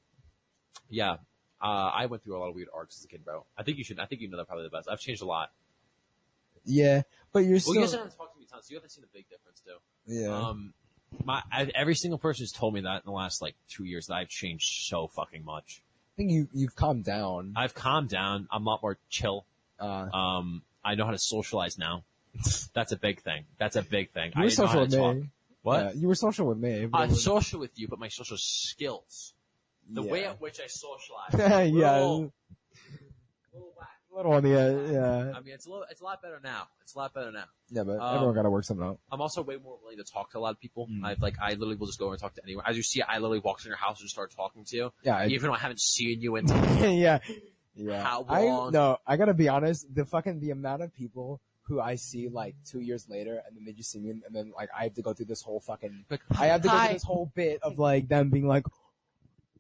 Yeah. Uh, I went through a lot of weird arcs as a kid, bro. I think you should, I think you know that probably the best. I've changed a lot. Yeah, but you're Well, still you guys haven't talked to me tons, so you haven't seen a big difference too. yeah. Um, my, I, every single person has told me that in the last like two years that I've changed so fucking much. I think you you've calmed down. I've calmed down. I'm a lot more chill. Uh, Um, I know how to socialize now. That's a big thing. That's a big thing. you I were know social with me. What? Yeah, you were social with me. I'm was- social with you, but my social skills, the yeah. way at which I socialize, yeah, little, little little on the edge, yeah. I mean, it's a little, it's a lot better now. It's a lot better now. Yeah, but Um, everyone gotta work something out. I'm also way more willing to talk to a lot of people. Mm. I've like, I literally will just go and talk to anyone. As you see, I literally walk in your house and start talking to you, Yeah, I, even though I haven't seen you in. yeah, yeah. How I, long- no, I gotta be honest, the fucking, the amount of people who I see like two years later and then they just see me and then like I have to go through this whole fucking, Like, I have to go hi. through this whole bit of like them being like,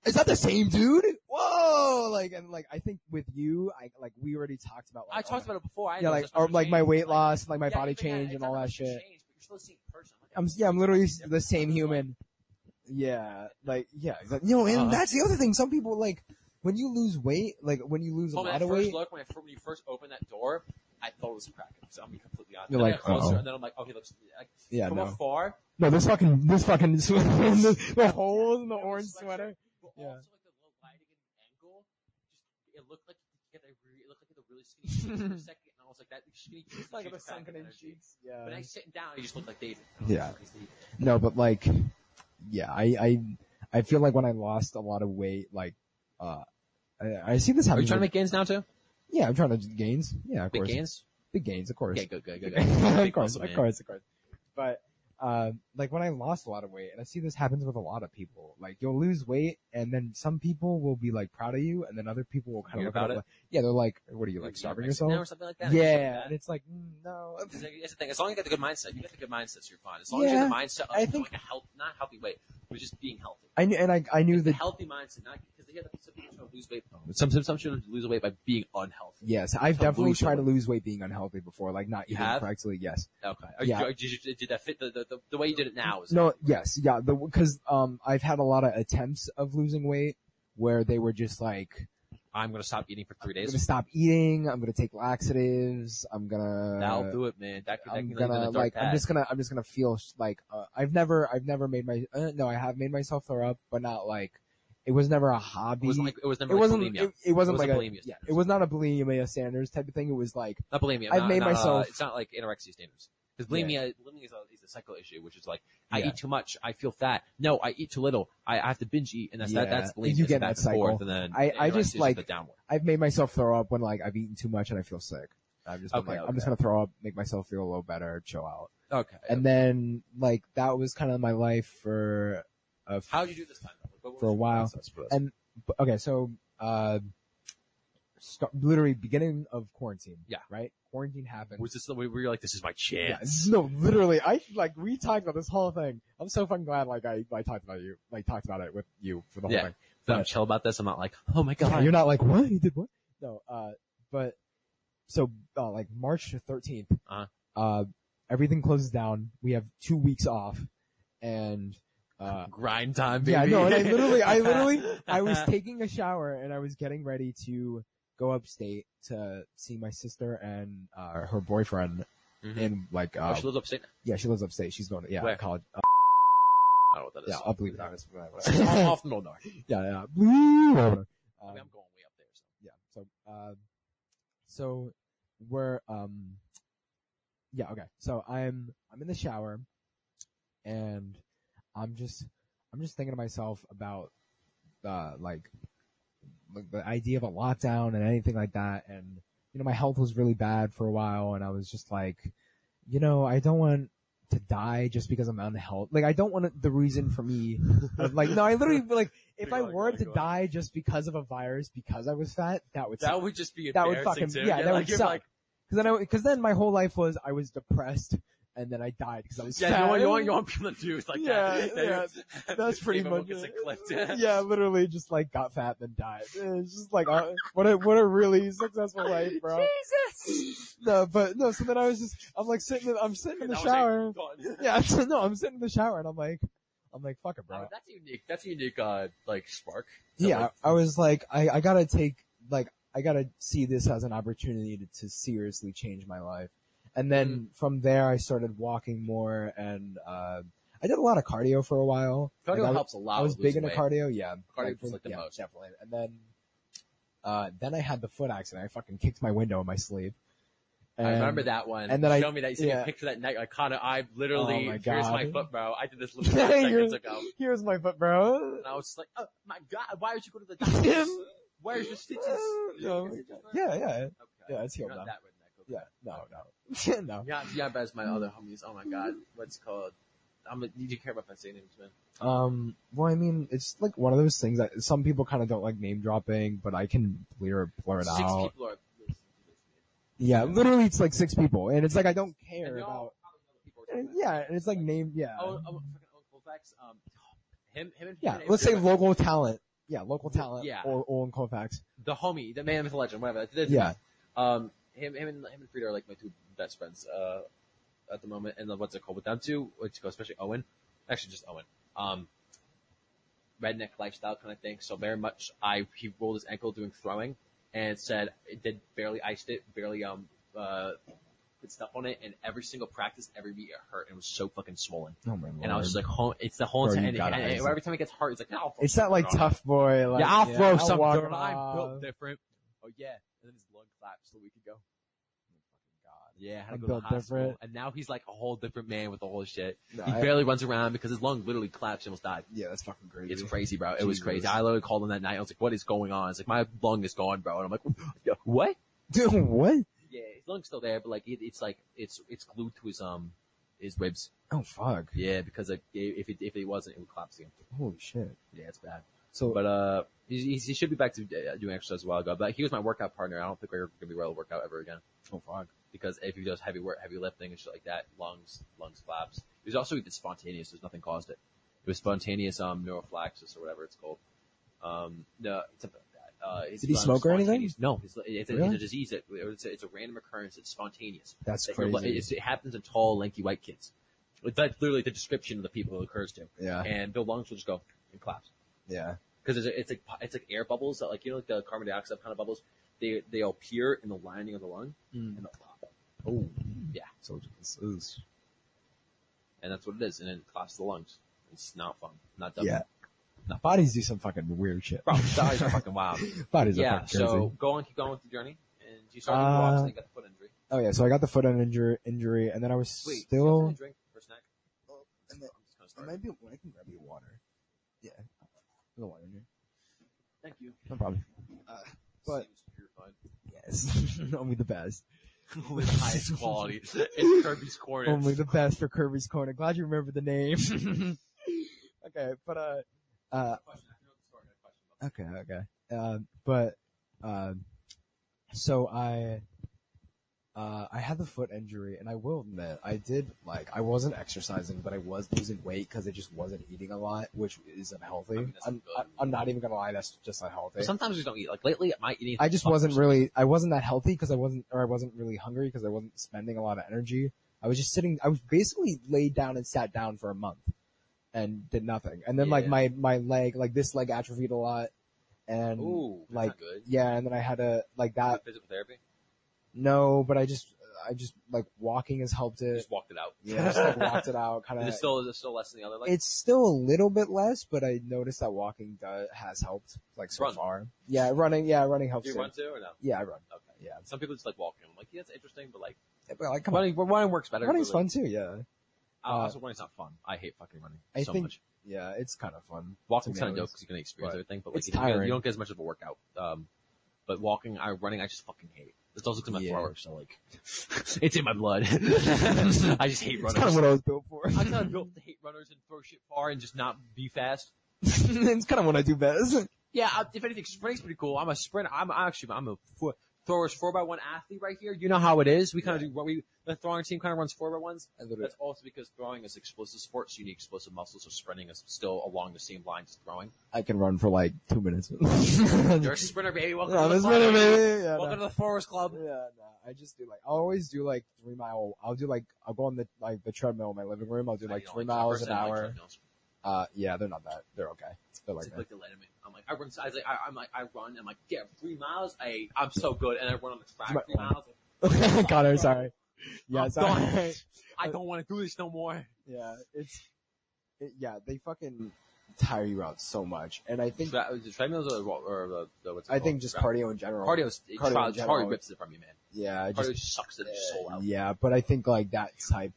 is that the same dude? Whoa! Like, and like, I think with you, I, like, we already talked about like, I talked about it before. I yeah, like, or like my weight loss, like my Yeah, body but yeah, change and all that shit. changed, but you're still the same person. Like, I'm, yeah, I'm literally the same human. Yeah, like, yeah, exactly. You know, and Uh-huh. that's the other thing. Some people, like, when you lose weight, like, when you lose a Oh, that lot of first weight, look when, I, when you first opened that door, I thought it was cracking. So I'm completely honest. You're then I like, got closer, and then I'm like, oh, he looks like yeah, from no. afar. No, this fucking, this fucking, the, the holes in the it orange sweatshirt, sweater. But Yeah. also like the low lighting and angle, just it looked like he re- it looked like he a really skinny cheeks for a second, and I was like, that skinny cheeks. Like cheeks the sunken in energy. cheeks. Yeah. But then sitting down, he just looked like David. Yeah. He's David. No, but like, yeah, I, I, I feel like when I lost a lot of weight, like, uh, I, I see this Are happen. you trying to make gains now too? Yeah, I'm trying to gains. Yeah, of Big course. gains? Big gains, of course. Yeah, good, good, good. of course, muscle, of man. course, of course. But uh, like when I lost a lot of weight, and I see this happens with a lot of people. Like you'll lose weight, and then some people will be like proud of you, and then other people will kind of look about at it? Like, yeah, they're like, "What are you like starving yourself?" now or something like that. Yeah, and it's like, mm, no. It's like- the thing. As long as you get the good mindset, you get the good mindset, so you're fine. As long as you Yeah, have the mindset of I think- a health, not healthy weight, but just being healthy. I knew, and I I knew The that. healthy mindset, not because they some people try to lose weight. Some some some should lose weight by being unhealthy. Yes, I've To definitely lose tried to weight. lose weight being unhealthy before, like not You eating have? correctly. Yes. Okay. Are Yeah. Did, you, did that fit the, the, the, the way you did it now? Is No, yes, yeah, cause, um, I've had a lot of attempts of losing weight where they were just like, I'm gonna stop eating for three days. I'm gonna stop eating, I'm gonna take laxatives, I'm gonna, That'll do it, man. That, could- that I'm can lead in gonna a dark like, I'm path. just gonna, I'm just gonna feel sh- like, uh, I've never, I've never made my, uh, no, I have made myself throw up, but not like, it was never a hobby. It wasn't like it was never it like wasn't, bulimia. it, it wasn't It like a, bulimia yeah, standards. it was not a bulimia standards type of thing. It was like, not bulimia. I've not, made not, uh, myself- it's not like anorexia standards. Because bulimia, bulimia is a, is a cycle issue, which is like I Yeah. eat too much, I feel fat. No, I eat too little, I, I have to binge eat, and that's that, that's bulimia. You get that cycle. and then I- I just like- downward. I've made myself throw up when like I've eaten too much and I feel sick. I'm just been Okay, like, I'm just gonna throw up, make myself feel a little better, chill out. Okay. And then like that was kind of my life for a f- How'd you do this time? What- what was For a while. and okay, so uh, start, literally beginning of quarantine. Yeah. Right. Quarantine happened. was this the way where you're like, this is my yeah, chance? no, literally, I like we talked about this whole thing. I'm so fucking glad, like I, I talked about you, like talked about it with you for the whole Yeah. thing. Then I'm chill about this. I'm not like, oh my Yeah, god. you're not like what you did what? No, uh, but so uh, like March 13th, Uh-huh. uh, everything closes down. We have two weeks off, and uh, Grind time, baby. yeah, no, and I literally, I literally, I was taking a shower and I was getting ready to go upstate to see my sister and uh, her boyfriend Mhm. in like, Oh, uh, she lives upstate. yeah, she lives upstate. She's going to yeah Where? college. Uh, I don't know what that is. yeah, I'll believe that. I'm off the middle north. yeah, yeah. Um, I mean, I'm going way up there. So. yeah. So, uh, so we're, um, yeah, okay. So I'm, I'm in the shower and I'm just, I'm just thinking to myself about, uh, like, like the idea of a lockdown and anything like that. And, you know, my health was really bad for a while and I was just like, you know, I don't want to die just because I'm unhealthy. Like, I don't want the reason for me, like, no, I literally, like, if I were to die just because of a virus because I was fat, that would suck. That would just be That would fucking- too. yeah, that like, would suck. Like, Cause then I, cause then my whole life was I was depressed and then I died because I was yeah, fat. you want, you want, you want people to do it like Yeah, that. yeah, that's pretty much gets it. a clip. yeah, literally just like got fat then died. It's just like uh, what a what a really successful life, bro. Jesus. No, but no. So then I was just I'm like sitting in, I'm sitting in the shower. like, gone. Yeah, so, no, I'm sitting in the shower and I'm like I'm like fuck it, Uh, bro. that's unique. That's a unique, uh, like spark. Yeah, like, I was like I I gotta take like I gotta see this as an opportunity to, to seriously change my life. And then Mm-hmm. from there, I started walking more, and uh, I did a lot of cardio for a while. cardio Like, I, helps a lot. I was big into weight. cardio, yeah. Cardio for- is, like, the yeah, most. definitely. And then, uh, then I had the foot accident. I fucking kicked my window in my sleeve. I remember that one. and then I- Show me that. You sent me a picture that night. I kind of, I literally, Oh my here's my foot, bro. I did this Here's- seconds ago. Here's my foot, bro. And I was just like, oh my god, why would you go to the doctor? Where's your stitches? Oh my yeah, yeah. Okay. Yeah, it's healed not now. that redneck. Okay. Yeah, no, no, no. Yeah, yeah, but as my other homies. Oh my god, what's it called? I'm. A, you do care about my saying names, man? Um, well, I mean, it's like one of those things that some people kind of don't like name dropping, but I can blur, blur it Six out. people are listening to this. Yeah, literally, it's like six people, and it's like I don't care about. and yeah, and it's like name. Yeah, Oh, oh, fucking Colfax. Um, him, him, and yeah. Let's say local talent. Yeah, local talent. Yeah. or Owen Colfax. the homie, the man with the legend, whatever. Yeah. Um, him, him, and him and Frida are like my two best friends uh, at the moment. And then what's it called with them two? Which goes especially Owen, actually just Owen. Um, redneck lifestyle kind of thing. So very much, I he rolled his ankle doing throwing, and said it did barely iced it, barely um uh put stuff on it, and every single practice, every beat it hurt, and it was so fucking swollen. Oh my lord. And I was just like, home, it's the whole Bro, time. And, and- and it. every time it gets hurt, it's like, no, it's that like tough boy. Like, yeah, I'll throw I'll some walk dirt. it I'm built different. Oh yeah, and then his lung collapsed a week ago. Yeah, had to go to the hospital. different. And now he's like a whole different man with the whole shit. No, he I- barely runs around because his lung literally collapsed and almost died. Yeah, that's fucking crazy. It's crazy, bro. It was Jesus. crazy. I literally called him that night. I was like, "What is going on?" It's like my lung is gone, bro. And I'm like, "What?" Dude, what? Yeah, his lung's still there, but like it, it's like it's it's glued to his um his ribs. Oh fuck! Yeah, because like, if it if it wasn't, it would collapse again. Holy shit! Yeah, it's bad. So, But uh, he, he he should be back to uh, doing exercise a while ago. But he was my workout partner. I don't think we're gonna be able to work out ever again. oh fuck! Because if he does heavy work, heavy lifting and shit like that, lungs, lungs collapse. It was also spontaneous. There's nothing caused it. It was spontaneous, um, neurophylaxis or whatever it's called. Um, no, it's something like that. Uh, it's Did he smoke or anything? No, it's, it's, a, Really? it's a disease. That, it's, a, it's a random occurrence. It's spontaneous. That's That crazy. it's- it happens in tall, lanky white kids. That's literally the description of the people it occurs to. Yeah. And their lungs will just go and collapse Yeah. because it's, it's like it's like air bubbles that like you know like the carbon dioxide kind of bubbles. They they appear in the lining of the lung Mm. and they'll pop. Oh, yeah, So it's, it's and that's what it is, and then it collapses the lungs. It's not fun, not done. yeah. Bodies do some fucking weird shit. bro, bodies are fucking wild. Bodies are yeah, fucking crazy. so go on, keep going with the journey, and you started Uh, walks, and you got the foot injury. oh yeah, so I got the foot injury, injury, and then I was Wait, still. do you have drink for a snack? and then- I'm just gonna start. might. I can grab you water. Yeah. The water in here. Thank you. No problem. Uh, but Seems purified. yes, only the best. With the highest quality. It's Kirby's corner. Only the best for Kirby's Corner. Glad you remember the name. okay, but uh, uh, Question, I forgot the story, I had a question about okay, okay. Uh, but um, so I. Uh, I had the foot injury, and I will admit, I did like I wasn't exercising, but I was losing weight because I just wasn't eating a lot, which is unhealthy. I mean, I'm. I, I'm not even gonna lie, that's just unhealthy. But sometimes we don't eat. Like lately, my eating. I just wasn't really, I wasn't that healthy because I wasn't, or I wasn't really hungry because I wasn't spending a lot of energy. I was just sitting, I was basically laid down and sat down for a month and did nothing. And then like my, my leg, like this leg atrophied a lot and Ooh, like, good. yeah, and then I had to, like that, physical therapy. No, but I just, I just, like walking has helped it. Just walked it out. Yeah, just like walked it out kind Is of. it still is it still less than the other leg? It's still a little bit less, but I noticed that walking does, has helped, like so Run. far. Yeah, running, yeah, running helps Do you too. run too or no? Yeah, I run. Okay. Yeah. Some people just like walking. I'm like, yeah, it's interesting, but like Yeah, but like, come on. running, running works better. Running's like, fun too, yeah. Uh, also, running's not fun. I hate fucking running I so think much. yeah, it's kind of fun. Walking's kind of dope because you can experience But everything, but like it's you, you don't get as much of a workout. Um, but walking, I running, I just fucking hate. It's also because I'm Yeah. thrower, so like, it's in my blood. I just hate It's runners. kind of what I was built for. I'm kind of built to hate runners and throw shit far and just not be fast. it's kind of what I do best. Yeah, I- if anything, sprinting's pretty cool. I'm a sprinter. I'm actually, I'm a four, throwers four by one athlete right here. You know how it is. We kind of do what we, the throwing team kind of runs four by ones. That's also because throwing is explosive sport, so you need explosive muscles, so sprinting is still along the same lines as throwing. I can run for like two minutes. You're a sprinter, baby. Welcome Yeah, to the this club. baby. Yeah, Welcome no. to the Throwers Club. Yeah, no, I just do like I always do like three mile. I'll do like I'll go on the like the treadmill in my living room. I'll do like three like, miles an I like hour. Uh, yeah, they're not that. They're okay. They're like like the limit. I'm like, I run. I was like, I, I'm like, I run. I'm like, yeah, three miles. I, I'm so good, and I run on the track three miles. Connor, sorry. Yeah, I'm sorry. done. I don't want to do this no more. yeah, it's it, yeah. They fucking tire you out so much, and I think Tra- uh, the treadmills or, or the, the what's it I called? think just cardio in general. Cardio's Cardio in cardio, general. cardio rips it from you, man. Yeah, I Cardio just sucks the soul out. yeah, but I think like that type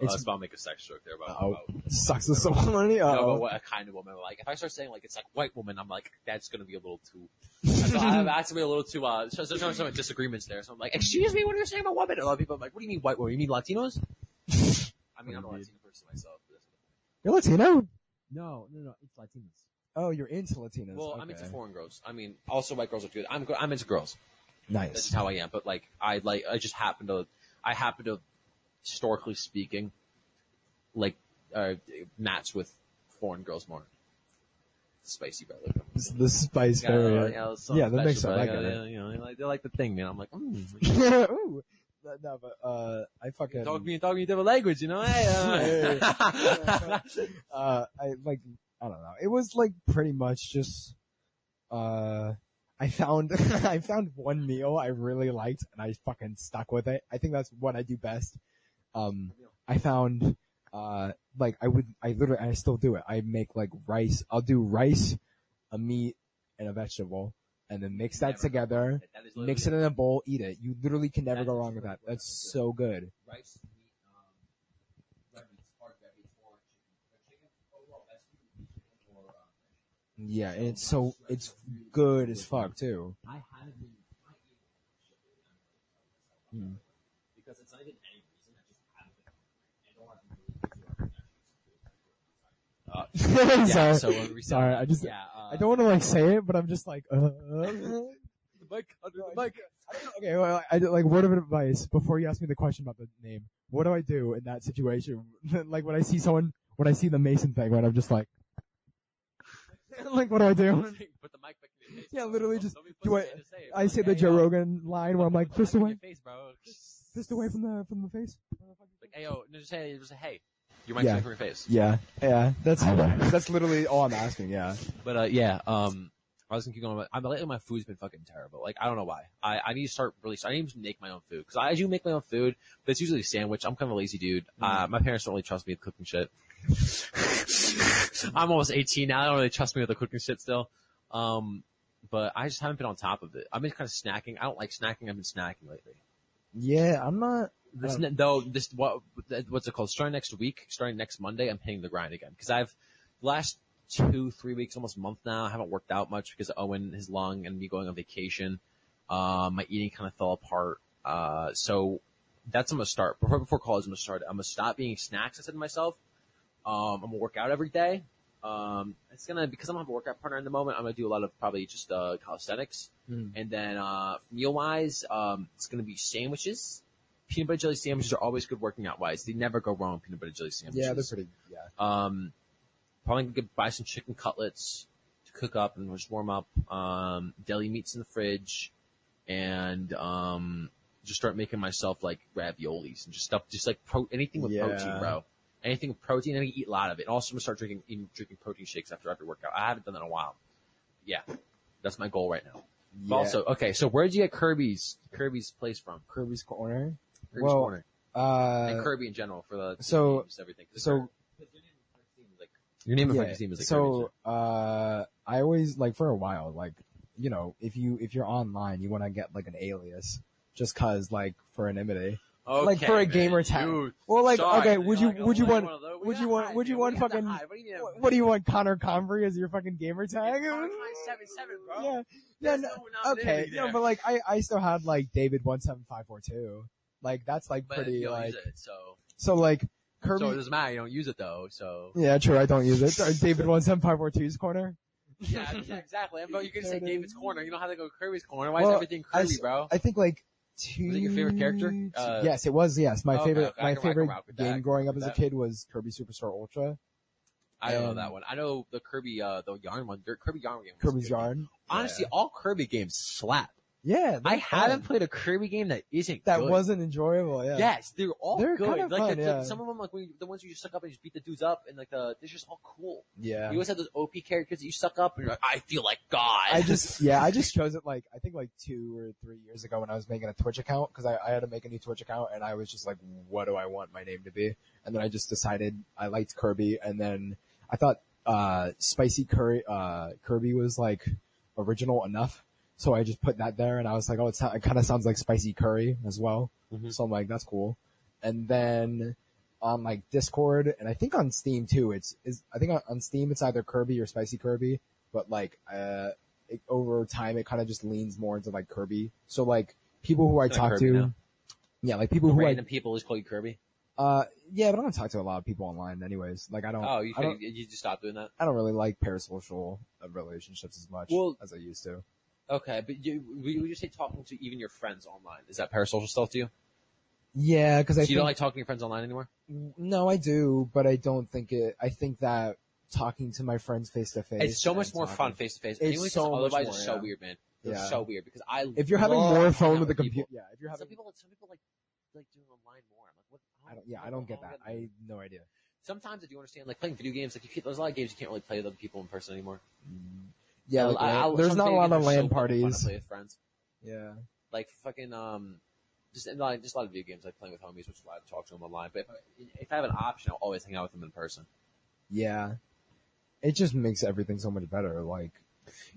It's- that's about to make a sex joke there about, Oh, about sucks with someone. no, Uh-oh. what a kind of woman. Like, if I start saying like it's like white woman, I'm like that's gonna be a little too. That's gonna be a little too. Uh, so there's some disagreements there. So I'm like, excuse me, what are you saying about women? A lot of people are like, what do you mean white women? You mean Latinos? I mean, I'm a Latino person myself. You're Latino? No, no, no. It's Latinos. Oh, you're into Latinos. Well, okay. I'm into foreign girls. I mean, also white girls are good. I'm good. I'm into girls. That's Nice. just how I am. But like, I like, I just happen to, I happen to, historically speaking, like, uh, match with foreign girls more. Spicy brother. This- The spice Yeah, area. yeah, it's Yeah, that makes sense. I gotta, You know, they like, they like the thing, man. I'm like, mm. Ooh. No, but uh, I fucking talk me, talk me different language, you know? Hey, uh. uh, I like, I don't know. It was like pretty much just, uh, I found, I found one meal I really liked and I fucking stuck with it. I think that's what I do best. Um, I found, uh, like I would, I literally, I still do it. I make like rice. I'll do rice, a meat, and a vegetable, and then mix that Never together. That Mix it in a bowl, eat it. You literally can never go wrong with that. That's so good. rice, meat, um, red meats, hard red meats, or chicken. Overall, best or, um, Yeah, and it's so, it's good as fuck too. I haven't been eat shit Hmm. because it's not even any reason. I just haven't been. I don't want to really uh, yeah, sorry, so when we sorry. I just, yeah, uh, I don't want to like say it, but I'm just like, uh, the mic under the mic. okay. Well, I like word of advice before you ask me the question about the name. What do I do in that situation? like when I see someone, when I see the Mason thing, when I'm just like, like what do I do? Put the mic back in your face. Yeah, literally just- do I- say it. I say the Joe Rogan line where I'm like, fist away, face, bro. fist away from the from the face. Like, hey, yo, just say, just say, hey, your mic's Yeah. away from your face. Yeah, yeah. That's that's literally all I'm asking. Yeah. But uh, yeah, um, I was gonna keep going. I'm lately my food's been fucking terrible. Like I don't know why. I, I need to start really. I need to make my own food because I do make my own food, but it's usually a sandwich. I'm kind of a lazy dude. Uh, my parents don't really trust me with cooking shit. I'm almost 18 now. They don't really trust me with the cooking shit still. Um, but I just haven't been on top of it. I've been kind of snacking. I don't like snacking. I've been snacking lately. Yeah, I'm not. This, though, this what what's it called? Starting next week, starting next Monday, I'm hitting the grind again because I've last two, three weeks, almost a month now. I haven't worked out much because Owen, his lung, and me going on vacation. Uh, my eating kind of fell apart. Uh, so that's I'm gonna start before before college. I'm gonna start. I'm gonna stop eating snacks. I said to myself, um, I'm gonna work out every day. Um, it's gonna because I'm gonna have a workout partner in the moment. I'm gonna do a lot of probably just uh, calisthenics, Mm. and then uh, meal wise, um, it's gonna be sandwiches. Peanut butter jelly sandwiches are always good working out wise. They never go wrong. Peanut butter jelly sandwiches. Yeah, they're pretty. Yeah. Um, probably gonna buy some chicken cutlets to cook up and just warm up. Um, deli meats in the fridge, and um, just start making myself like raviolis and just stuff, just like pro- anything with Yeah. protein, bro. Anything with protein, and I eat a lot of it. And also, I'm gonna start drinking eating, drinking protein shakes after every workout. I haven't done that in a while. Yeah, that's my goal right now. Yeah. Also, okay, so where did you get Kirby's Kirby's place from? Kirby's Corner. Kirby's Well, Corner Uh, and Kirby in general for the so- names, everything. 'Cause so- your name in French team is like your name in yeah, French team is like so uh I always like for a while like you know if you if you're online you want to get like an alias just cause like for anonymity Kirby. like for a man, gamer tag you well like suck. okay would you like, would you want one of those. would you want hide, would you want We got to fucking. What do you mean? what, what do you want Connor Convery as your fucking gamer tag Seven seven, bro. yeah yeah no, no okay there. no but like I I still had like David one seven five four two like that's like But pretty you don't like use it, so so like Kirby so it doesn't matter. You don't use it though. So yeah true I don't use it David one seven five four two's corner yeah, yeah, exactly. But you can say David's corner. You don't have to go Kirby's corner. Why Well, is everything I Kirby, s- bro? I think like two. Was it your favorite character? Uh, yes, it was. Yes, my okay, favorite. my can rock- I can favorite with that. Game growing up as a kid was Kirby Super Star Ultra. I don't know that one. I know the Kirby, uh, the yarn one. The Kirby yarn game. was Kirby's good. Yarn. Honestly, all Kirby games slap. Yeah, I haven't played a Kirby game that isn't That good. wasn't enjoyable. Yeah. Yes, they're all They're good. kinda like fun, the, yeah. some of them, like when you, the ones where you just suck up and just beat the dudes up, and like the they're just all cool. Yeah. You always have those OP characters that you suck up, and you're like, I feel like God. I just yeah, I just chose it like I think like two or three years ago when I was making a Twitch account because I, I had to make a new Twitch account and I was just like, what do I want my name to be? And then I just decided I liked Kirby and then I thought uh spicy curry uh Kirby was like original enough, so I just put that there and I was like, oh, it's, it kind of sounds like spicy curry as well. Mhm. So I'm like, that's cool. And then on like Discord and I think on Steam too. It's is I think on, on Steam it's either Kirby or Spicy Kirby, but like uh it, over time it kind of just leans more into like Kirby. So like people who I talk Kirby to, now. yeah, like people who I Random people just call you Kirby. uh yeah, but I don't talk to a lot of people online anyways. Like I don't Oh, you I don't, you just stopped doing that. I don't really like parasocial relationships as much Well- as I used to. Okay, but you, would you say talking to even your friends online is that parasocial stuff to you? Yeah, because So I you think, don't like talking to your friends online anymore? no, I do, but I don't think it. I think that talking to my friends face to face, It's so much more talking- fun face to face. It's so otherwise more, is so yeah. weird, man. It's Yeah. so weird because I If you're having more fun with the computer, yeah. If you're having Some people, some people like like doing online more. I'm like, what? I don't. Yeah, I don't get that. I have no idea. sometimes I do understand like playing video games. Like you can't, there's a lot of games you can't really play with other people in person anymore. Mm. Yeah, Like, like, I- I- there's not a lot of land so LAN fun to parties. play with friends. Yeah, Like fucking um, just a lot, just a lot of video games like playing with homies, which is why I talk to them online. But if I, if I have an option, I'll always hang out with them in person. yeah. It just makes everything so much better. Like,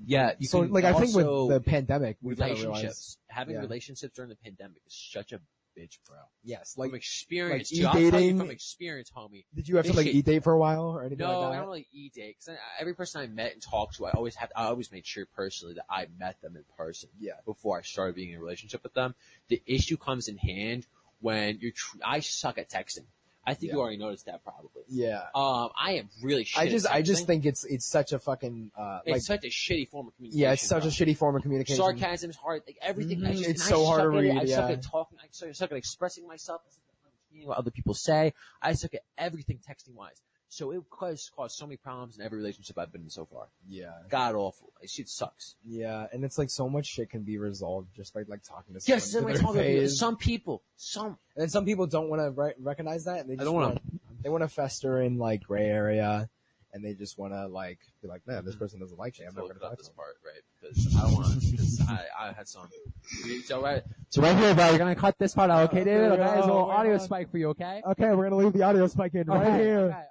Yeah, so like I think with the pandemic, we of realized, having yeah. relationships during the pandemic is such a bitch, bro. yes, From like, experience, like dude, tell e-dating- from experience, homie. did you have to this like shit- eat date for a while or anything No, like I that? don't really eat date because every person I met and talked to, I always had, I always made sure personally that I met them in person Yeah. before I started being in a relationship with them. The issue comes in hand when you're. Tr- I suck at texting. I think Yeah. you already noticed that probably. Yeah. Um, I am really. Shit I just, I just think it's, it's such a fucking, uh, it's like, such a shitty form of communication. yeah, it's such bro. a shitty form of communication. Sarcasm is hard. Like everything. I Mhm, just, it's so I hard suck to at read, I suck yeah. at talking. I suck, I suck at expressing myself. I suck at understanding what other people say. I suck at everything texting wise. So it caused, caused so many problems in every relationship I've been in so far. Yeah. God awful. It shit sucks. Yeah, and it's like so much shit can be resolved just by like talking to someone Yes, to their talk about face. some people, some and then some people don't want to re- recognize that, and they I just don't wanna- want they want to fester in like gray area, and they just want to like be like, man, this hmm. person doesn't like me. I'm not going to talk up to this them. part, right? Because I want because I, I had some. So right, so right here, bro, you're gonna cut this part out, okay, David? Oh, okay, there's a little Oh, audio spike for you, okay? Okay, we're gonna leave the audio spike in right Okay, here. okay,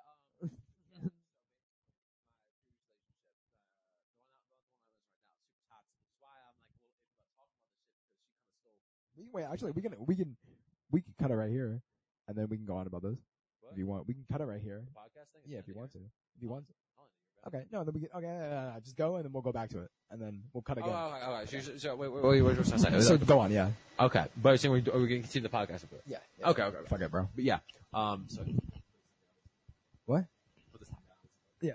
Wait, actually, we can we can we can cut it right here, and then we can go on about this if you want. We can cut it right here. Podcast thing? Yeah, if you want to. If you want to. Oh, Okay, no, then we can. Okay, yeah, yeah, yeah, just go, and then we'll go back to it, and then we'll cut Oh, again. okay, okay. So, so, wait, wait, wait, I saying? so go on, yeah. okay, but so we going to continue the podcast? Bro? Yeah. Okay, okay, okay. Fuck it, bro. But yeah, um, so What? Yeah.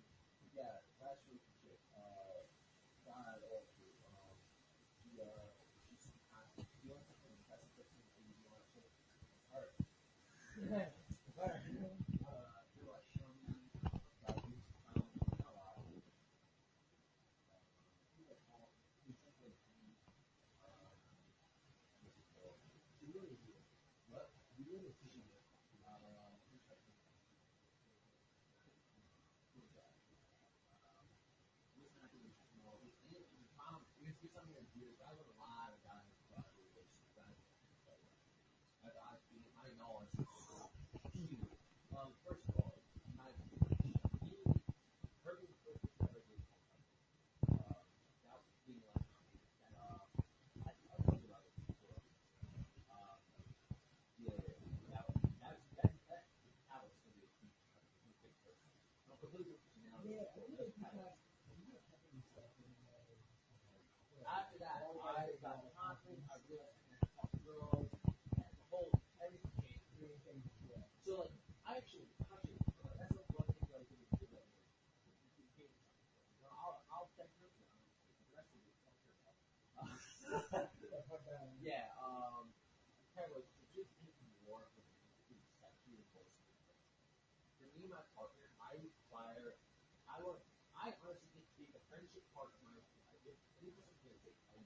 Harold immediately warned his accusers. The Lima partner, I require, I was, I honestly think the friendship part of my I did it was a basic and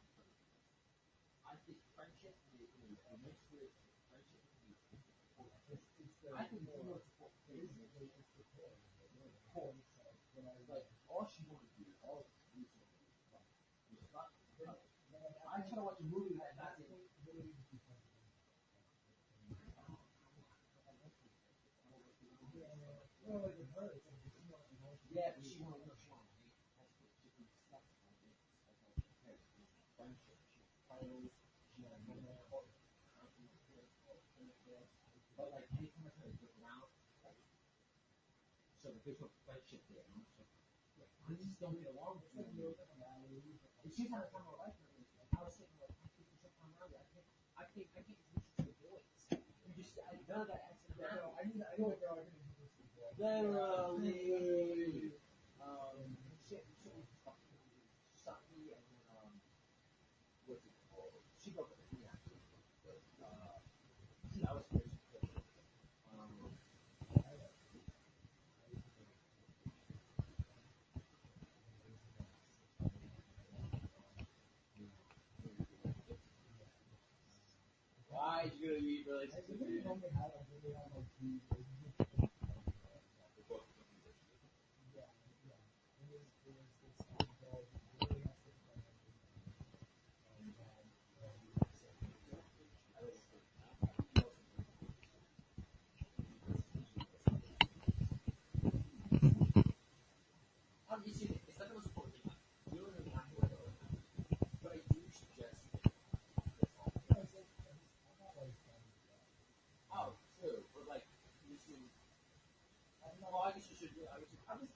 I think friendship is the mix with friendship is it's, it's the I think more basically it's the core, the core itself. When I like all she wanted to do, all she wanted to do, was not. I kind of watch a movie. official flagship there. This is going to be a long she's of I was sitting like, I think there's something wrong with it. I can't, I can't to. You just, I, that accident. I know, I I know to. Literally. good, you realize.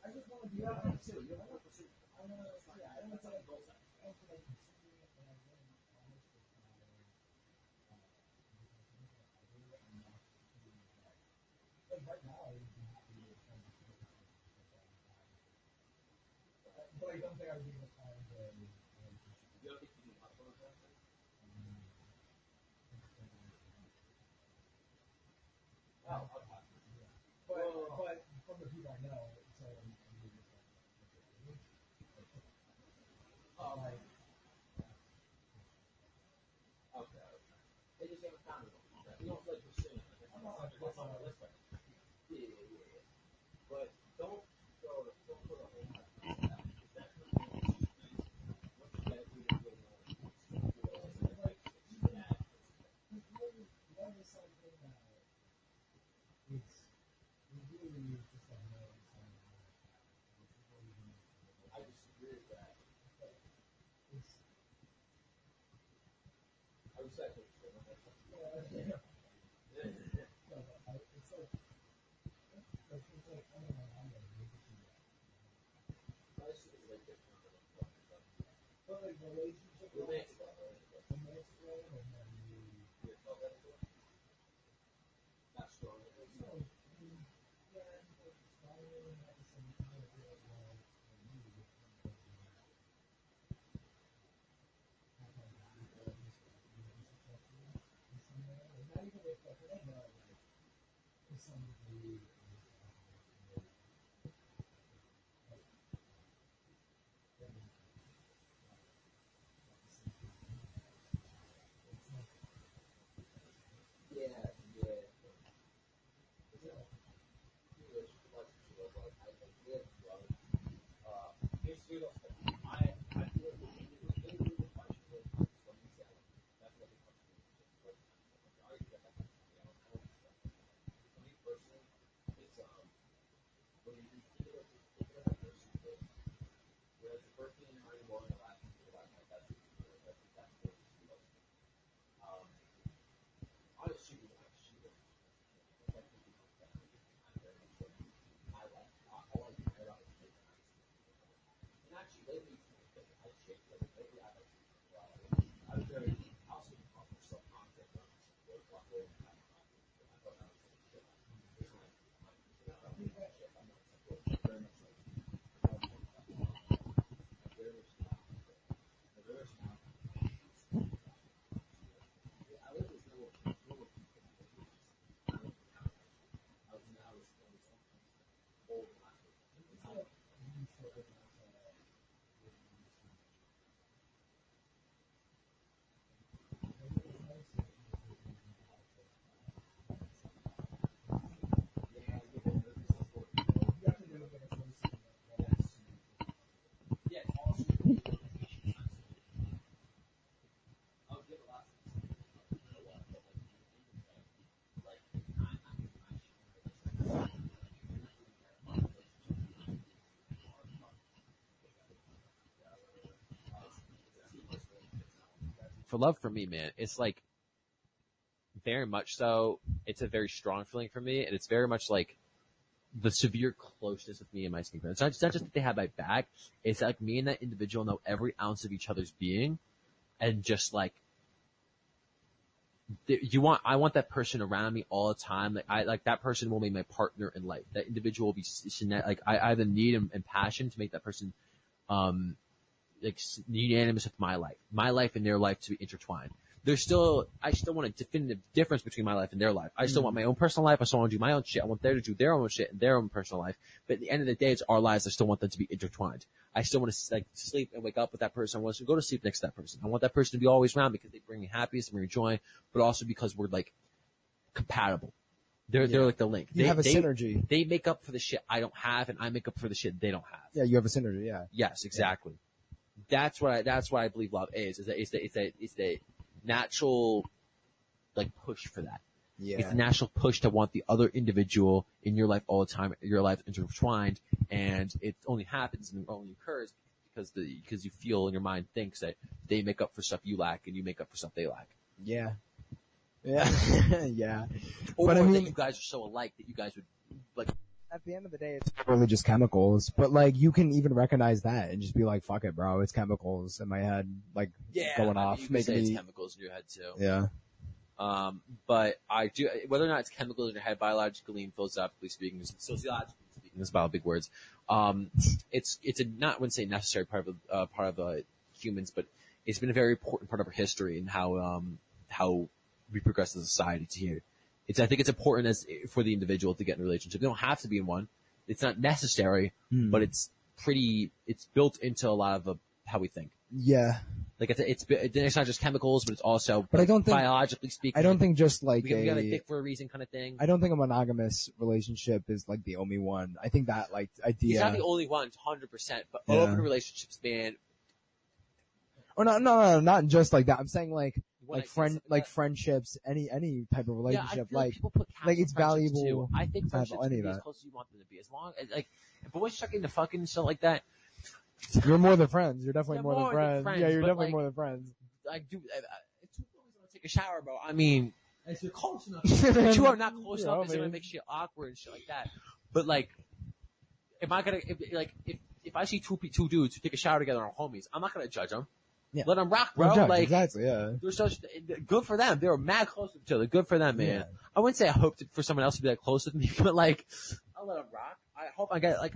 就是从那边，是有一个，不是，他们三家，他们三个。对。For love for me, man, it's like very much so. It's a very strong feeling for me, and it's very much like the severe closeness with me and my significant. It's not, it's not just that they have my back. It's like me and that individual know every ounce of each other's being, and just like you want, I want that person around me all the time. Like I, like that person will be my partner in life. That individual will be like I, I have the need and, and passion to make that person, um, like unanimous with my life, my life and their life to be intertwined. There's still, I still want a definitive difference between my life and their life. I still want mm-hmm. my own personal life. I still want to do my own shit. I want them to do their own shit and their own personal life. But at the end of the day, it's our lives. I still want them to be intertwined. I still want to like sleep and wake up with that person. I want to go to sleep next to that person. I want that person to be always around because they bring me happiness and bring me joy, but also because we're like compatible. They're, they're like the link. You they, have a they- synergy. They make up for the shit I don't have and I make up for the shit they don't have. Yeah, you have a synergy. Yeah. Yes, exactly. That's what I, that's what I believe love is, is that it's the, it's the, it's the natural, like push for that. Yeah. It's a natural push to want the other individual in your life all the time, your life intertwined, and it only happens and only occurs because the, because you feel in your mind thinks that they make up for stuff you lack and you make up for stuff they lack. Yeah. Yeah. yeah. Or But I that mean- you guys are so alike that you guys would, like, At the end of the day, it's really just chemicals. But like, you can even recognize that and just be like, "Fuck it, bro. It's chemicals in my head." Like going I mean, off, making it's me. chemicals in your head too. Yeah. Um, but I do, whether or not it's chemicals in your head, biologically and philosophically speaking, sociologically speaking, that's about big words. Um, it's, it's a, not, I wouldn't say necessary part of, uh, part of, uh, humans, but it's been a very important part of our history and how, um, how we progress as a society to here. It's, I think it's important as, for the individual to get in a relationship. They don't have to be in one. It's not necessary, Hmm. but it's pretty, it's built into a lot of how we think. Yeah. Like it's, it's, it's not just chemicals, but it's also, But I don't think- biologically speaking, I don't think just like we, we got a a. dick for a reason kind of thing. I don't think a monogamous relationship is like the only one. I think that like He's idea. not the only one, one, hundred percent, but Yeah. open relationships, man. or not, no, no, no, not just like that. I'm saying like, like friend, something like friendships, any, any type of yeah, I relationship, feel like, people put like it's valuable Too. I think to friendships any can of be as close as you want them to be, as long as like, if boys chuck into fucking stuff like that, you're more than friends. You're definitely Yeah, more, more than than friends. friends, Yeah, you're definitely like- more than friends. like, dude, I, I, if two boys want to take a shower, bro. I mean, if you're close enough, if two are not close Yeah, enough, it's gonna man. make shit awkward and shit like that. But like, am I gonna if, like if if I see two two dudes who take a shower together on homies, I'm not gonna judge them. Yeah. Let them rock, bro. Like, exactly, yeah. They're such good for them. They were mad close to each other. Good for them, man. Yeah. I wouldn't say I hoped for someone else to be that close with me, but like, I'll let them rock. I hope I get like.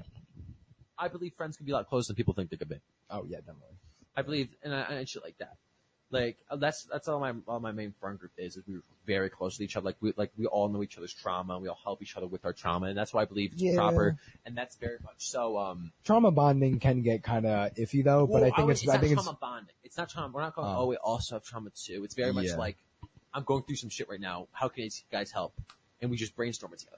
I believe friends can be a lot closer than people think they could be. Oh yeah, definitely. I believe and, I, and shit like that. Like uh, that's that's all my all my main friend group is. Is we're very close to each other. Like we like we all know each other's trauma. and We all help each other with our trauma, and that's why I believe it's Yeah. proper. And that's very much so. Um, Trauma bonding can get kind of iffy though, but I think would- it's, not I think trauma it's, bonding. It's not trauma. We're not going. Oh. Oh, we also have trauma too. It's very much Yeah. like I'm going through some shit right now. How can you guys help? And we just brainstorm it together.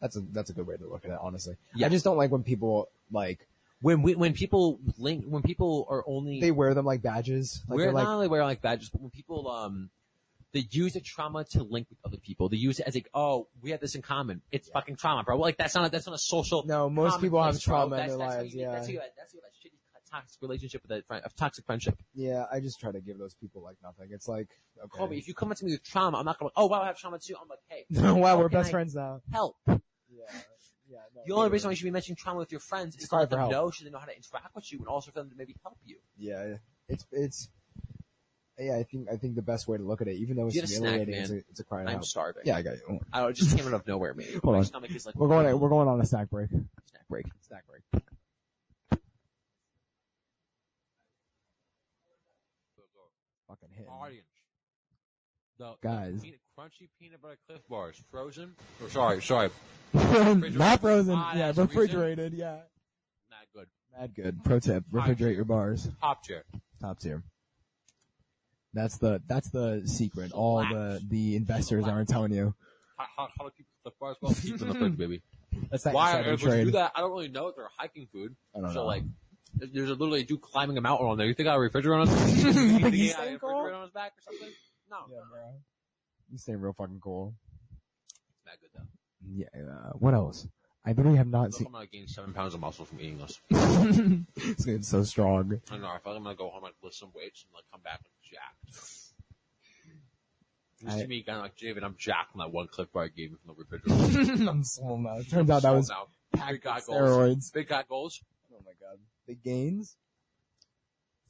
that's a, that's a good way to look at it, honestly. Yeah. I just don't like when people, like, When we when people link when people are only they wear them like badges. Like, we're not like, only wear like badges, but when people um they use a trauma to link with other people. They use it as like, oh, we have this in common. It's fucking trauma, bro. Like that's not that's not a social. No, most people have trauma in That's- their that's how lives, you- yeah. that's you, that's you have that shitty toxic relationship with a friend, a toxic friendship. yeah, I just try to give those people like nothing. It's like, okay. Kobe, if you come up to me with trauma, I'm not gonna. Oh wow, I have trauma too. I'm like, hey, wow, we're best I friends now. Help. Yeah, yeah. No, The only reason why you should be mentioning trauma with your friends is to cry let them help. know, so they know how to interact with you, and also for them to maybe help you. Yeah, it's it's. Yeah, I think I think the best way to look at it, even though it's Get a snack, humiliating, man. it's, a, it's a cry I'm out. starving. Yeah, I got you. I don't- it just came out of nowhere, man. Hold My on. stomach is like We're going we're going on a snack break. snack break. Snack break. Fucking hit. Orange. The Guys. peanut, crunchy peanut butter Clif Bars, frozen. Or sorry, sorry, Not frozen. Ah, yeah, that's the reason. refrigerated. Yeah. not good. Mad good. Pro tip: refrigerate your bars. Top tier. Top tier. That's the that's the secret. All the the investors aren't telling you. How, how, how to keep Clif Bars well? Keep them in the fridge, baby. That's that Why insider we trade. do that? I don't really know. If they're hiking food. I don't so know. like, there's a literally a dude climbing a mountain on there. You think I have a refrigerator on his? you think he had a staying refrigerator on his back or something? No. Yeah, bro. You stay real fucking cool. It's not good though. Yeah. Uh, what else? I literally have not seen. I'm gonna gain seven pounds of muscle from eating this. it's, getting so strong. I don't know. I feel like I'm gonna go home and lift some weights and like come back and jacked. You I- see me kind of like David, I'm jacked from that one clip where I gave him from the refrigerator. I'm slow now. Turns out that was now. Big guy with goals. steroids. Big guy goals. Oh my god. The gains.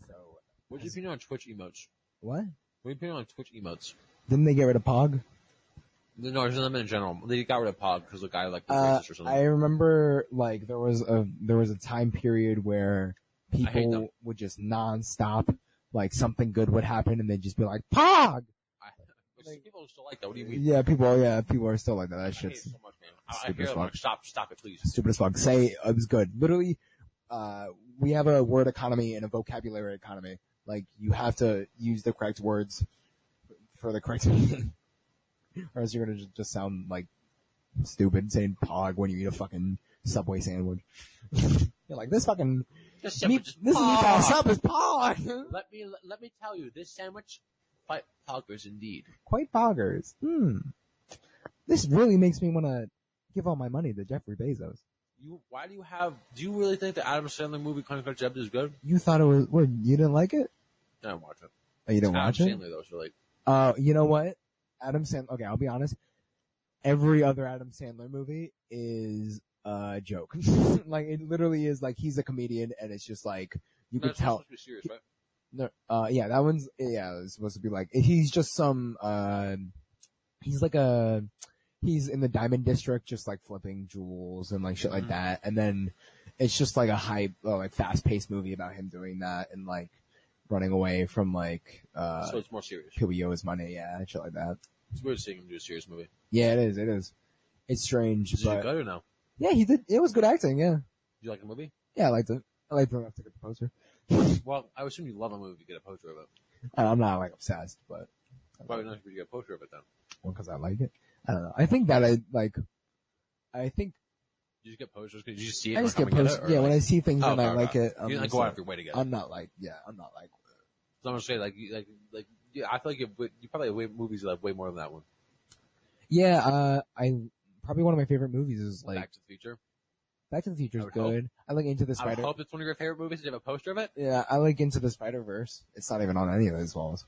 So what What's your opinion on Twitch emotes? what? What's you opinion on Twitch emotes? Didn't they get rid of Pog? No, just them in general. They got rid of Pog because the guy like was Uh, racist or something. I remember like there was a there was a time period where people would just nonstop like something good would happen and they'd just be like Pog. I, which people still like that. What do you mean? Yeah, people. Yeah, people are still like that. That I shit's so much, man. I, I stupid hear as fuck. like, stop, stop it, please. stupid as fuck. Say it was good. Literally, uh, we have a word economy and a vocabulary economy. Like you have to use the correct words for the correct or else you're gonna just, just sound like stupid saying "pog" when you eat a fucking Subway sandwich. you're like this fucking This meat, this meatball sub is pog. Let me let, me tell you, this sandwich fight poggers indeed. Quite poggers. Hmm. This really makes me want to give all my money to Jeffrey Bezos. You, why do you have? Do you really think the Adam Sandler movie Conquer Jeb is good? You thought it was what? You didn't like it? I didn't watch it. Oh, you didn't Adam watch it? Adam Sandler though, so like, Uh, you know what? Adam Sandler. Okay, I'll be honest. Every other Adam Sandler movie is a joke. like it literally is like he's a comedian, and it's just like you no, could tell. supposed to be serious, right? No, uh, yeah, that one's yeah. It's supposed to be like he's just some. Uh, he's like a. He's in the Diamond District, just like flipping jewels and like shit like Mhm. that, and then it's just like a hype, uh, like fast paced movie about him doing that and like running away from like uh so it's more serious. people he owes money, yeah, and shit like that. It's weird seeing him do a serious movie. Yeah, it is. It is. It's strange, Is it but good or no? yeah, he did. It was good acting. Yeah, Do you like the movie? yeah, I liked it. I liked it enough to get the poster. Well, I assume you love a movie you get a poster of it. And I'm not like obsessed, but Probably not if you get a poster of it then. well, because I like it. I don't know. I think that I like. I think You just get posters because you just see it. I and just come get and post. it, or Yeah, when I see things Oh, and I okay, like okay. it, I'm, you like just go out of your way to get it. I'm not like yeah, I'm not like So I'm gonna say like like like yeah, I feel like you you probably have movies that have way more than that one. yeah. Uh, I probably one of my favorite movies is like Back to the Future. Back to the Future is would hope. good. I like Into the Spider. I hope it's one of your favorite movies. Do you have a poster of it? Yeah, I like Into the Spider Verse. It's not even on any of those walls.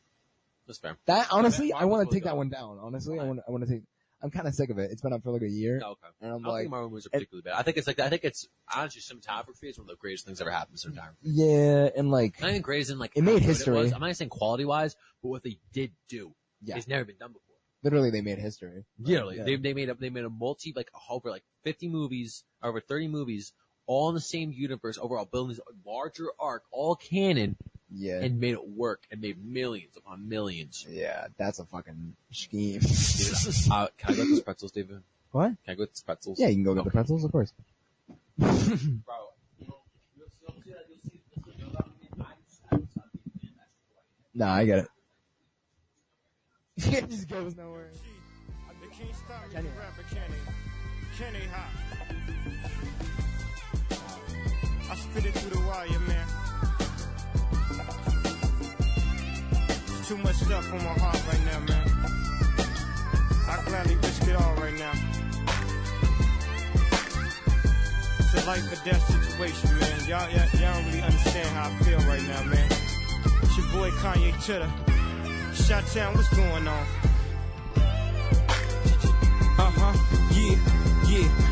That's fair. That honestly, Mine I want to really take that one down. Honestly, I want I want to take. I'm kind of sick of it. It's been up for like a year, No, okay. and I I'm don't like, think Marvel movies are particularly bad. I think it's like I think it's honestly cinematography is one of the greatest things ever happened in time. yeah, and like, Not even greatest in like It made history. was. I'm not saying quality wise, but what they did do. yeah, It's never been done before. literally they made history. Literally, Yeah. they they made a they made a multi like over like 50 movies, over 30 movies, all in the same universe, overall building this larger arc, all canon, Yeah, and made it work and made millions upon millions. yeah, that's a fucking scheme. Dude, uh, can I go with the pretzels, David? what? Can I go with the pretzels? Yeah, you can go get the pretzels, of course. Bro, you'll, you'll see that you'll see this will go Nah, I get it. it just goes nowhere. They can't stop me Kenny. from rapping Kenny. Kenny hot. I spit it through the wire, man. Too much stuff on my heart right now, man. I gladly risk it all right now. It's a life or death situation, man. Y'all, y'all, y'all don't really understand how I feel right now, man. It's your boy Kanye Chitter. Chi-Town, what's going on? Uh huh, yeah, yeah.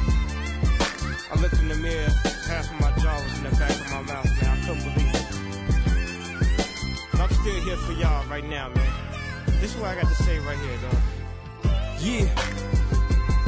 I looked in the mirror, half of my jaw was in the back of my mouth, man. I couldn't believe it. But I'm still here for y'all right now, man. This is what I got to say right here, though. Yeah.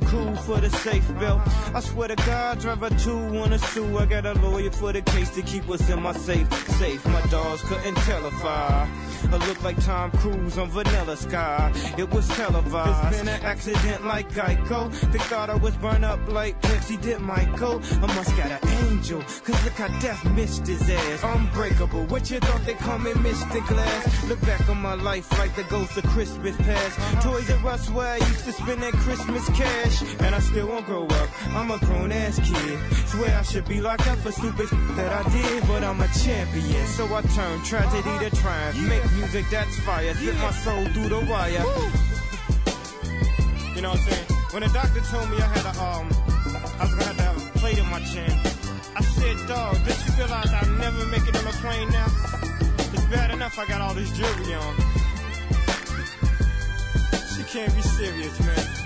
cool for the safe belt. I swear to God, driver two wanna sue. I got a lawyer for the case to keep us in my safe. Safe, my dogs couldn't tell if I. I look like Tom Cruise on Vanilla Sky. It was televised. It's been an accident like Geico. They thought I was burned up like Pepsi did Michael. I must got an angel. Cause look how death missed his ass. Unbreakable. What you thought they call me Mr. Glass? Look back on my life like the ghost of Christmas past. Toys R Us where I used to spend that Christmas cash. And I still won't grow up. I'm a grown ass kid. Swear I should be locked up for stupid that I did. But I'm a champion. So I turn tragedy to triumph. Make music that's fire. Spit my soul through the wire. You know what I'm saying? When the doctor told me I had a, um, I was gonna have to have a plate in my chin, I said, dog, did you realize I'll never make it on a plane now? It's bad enough I got all this jewelry on. She can't be serious, man.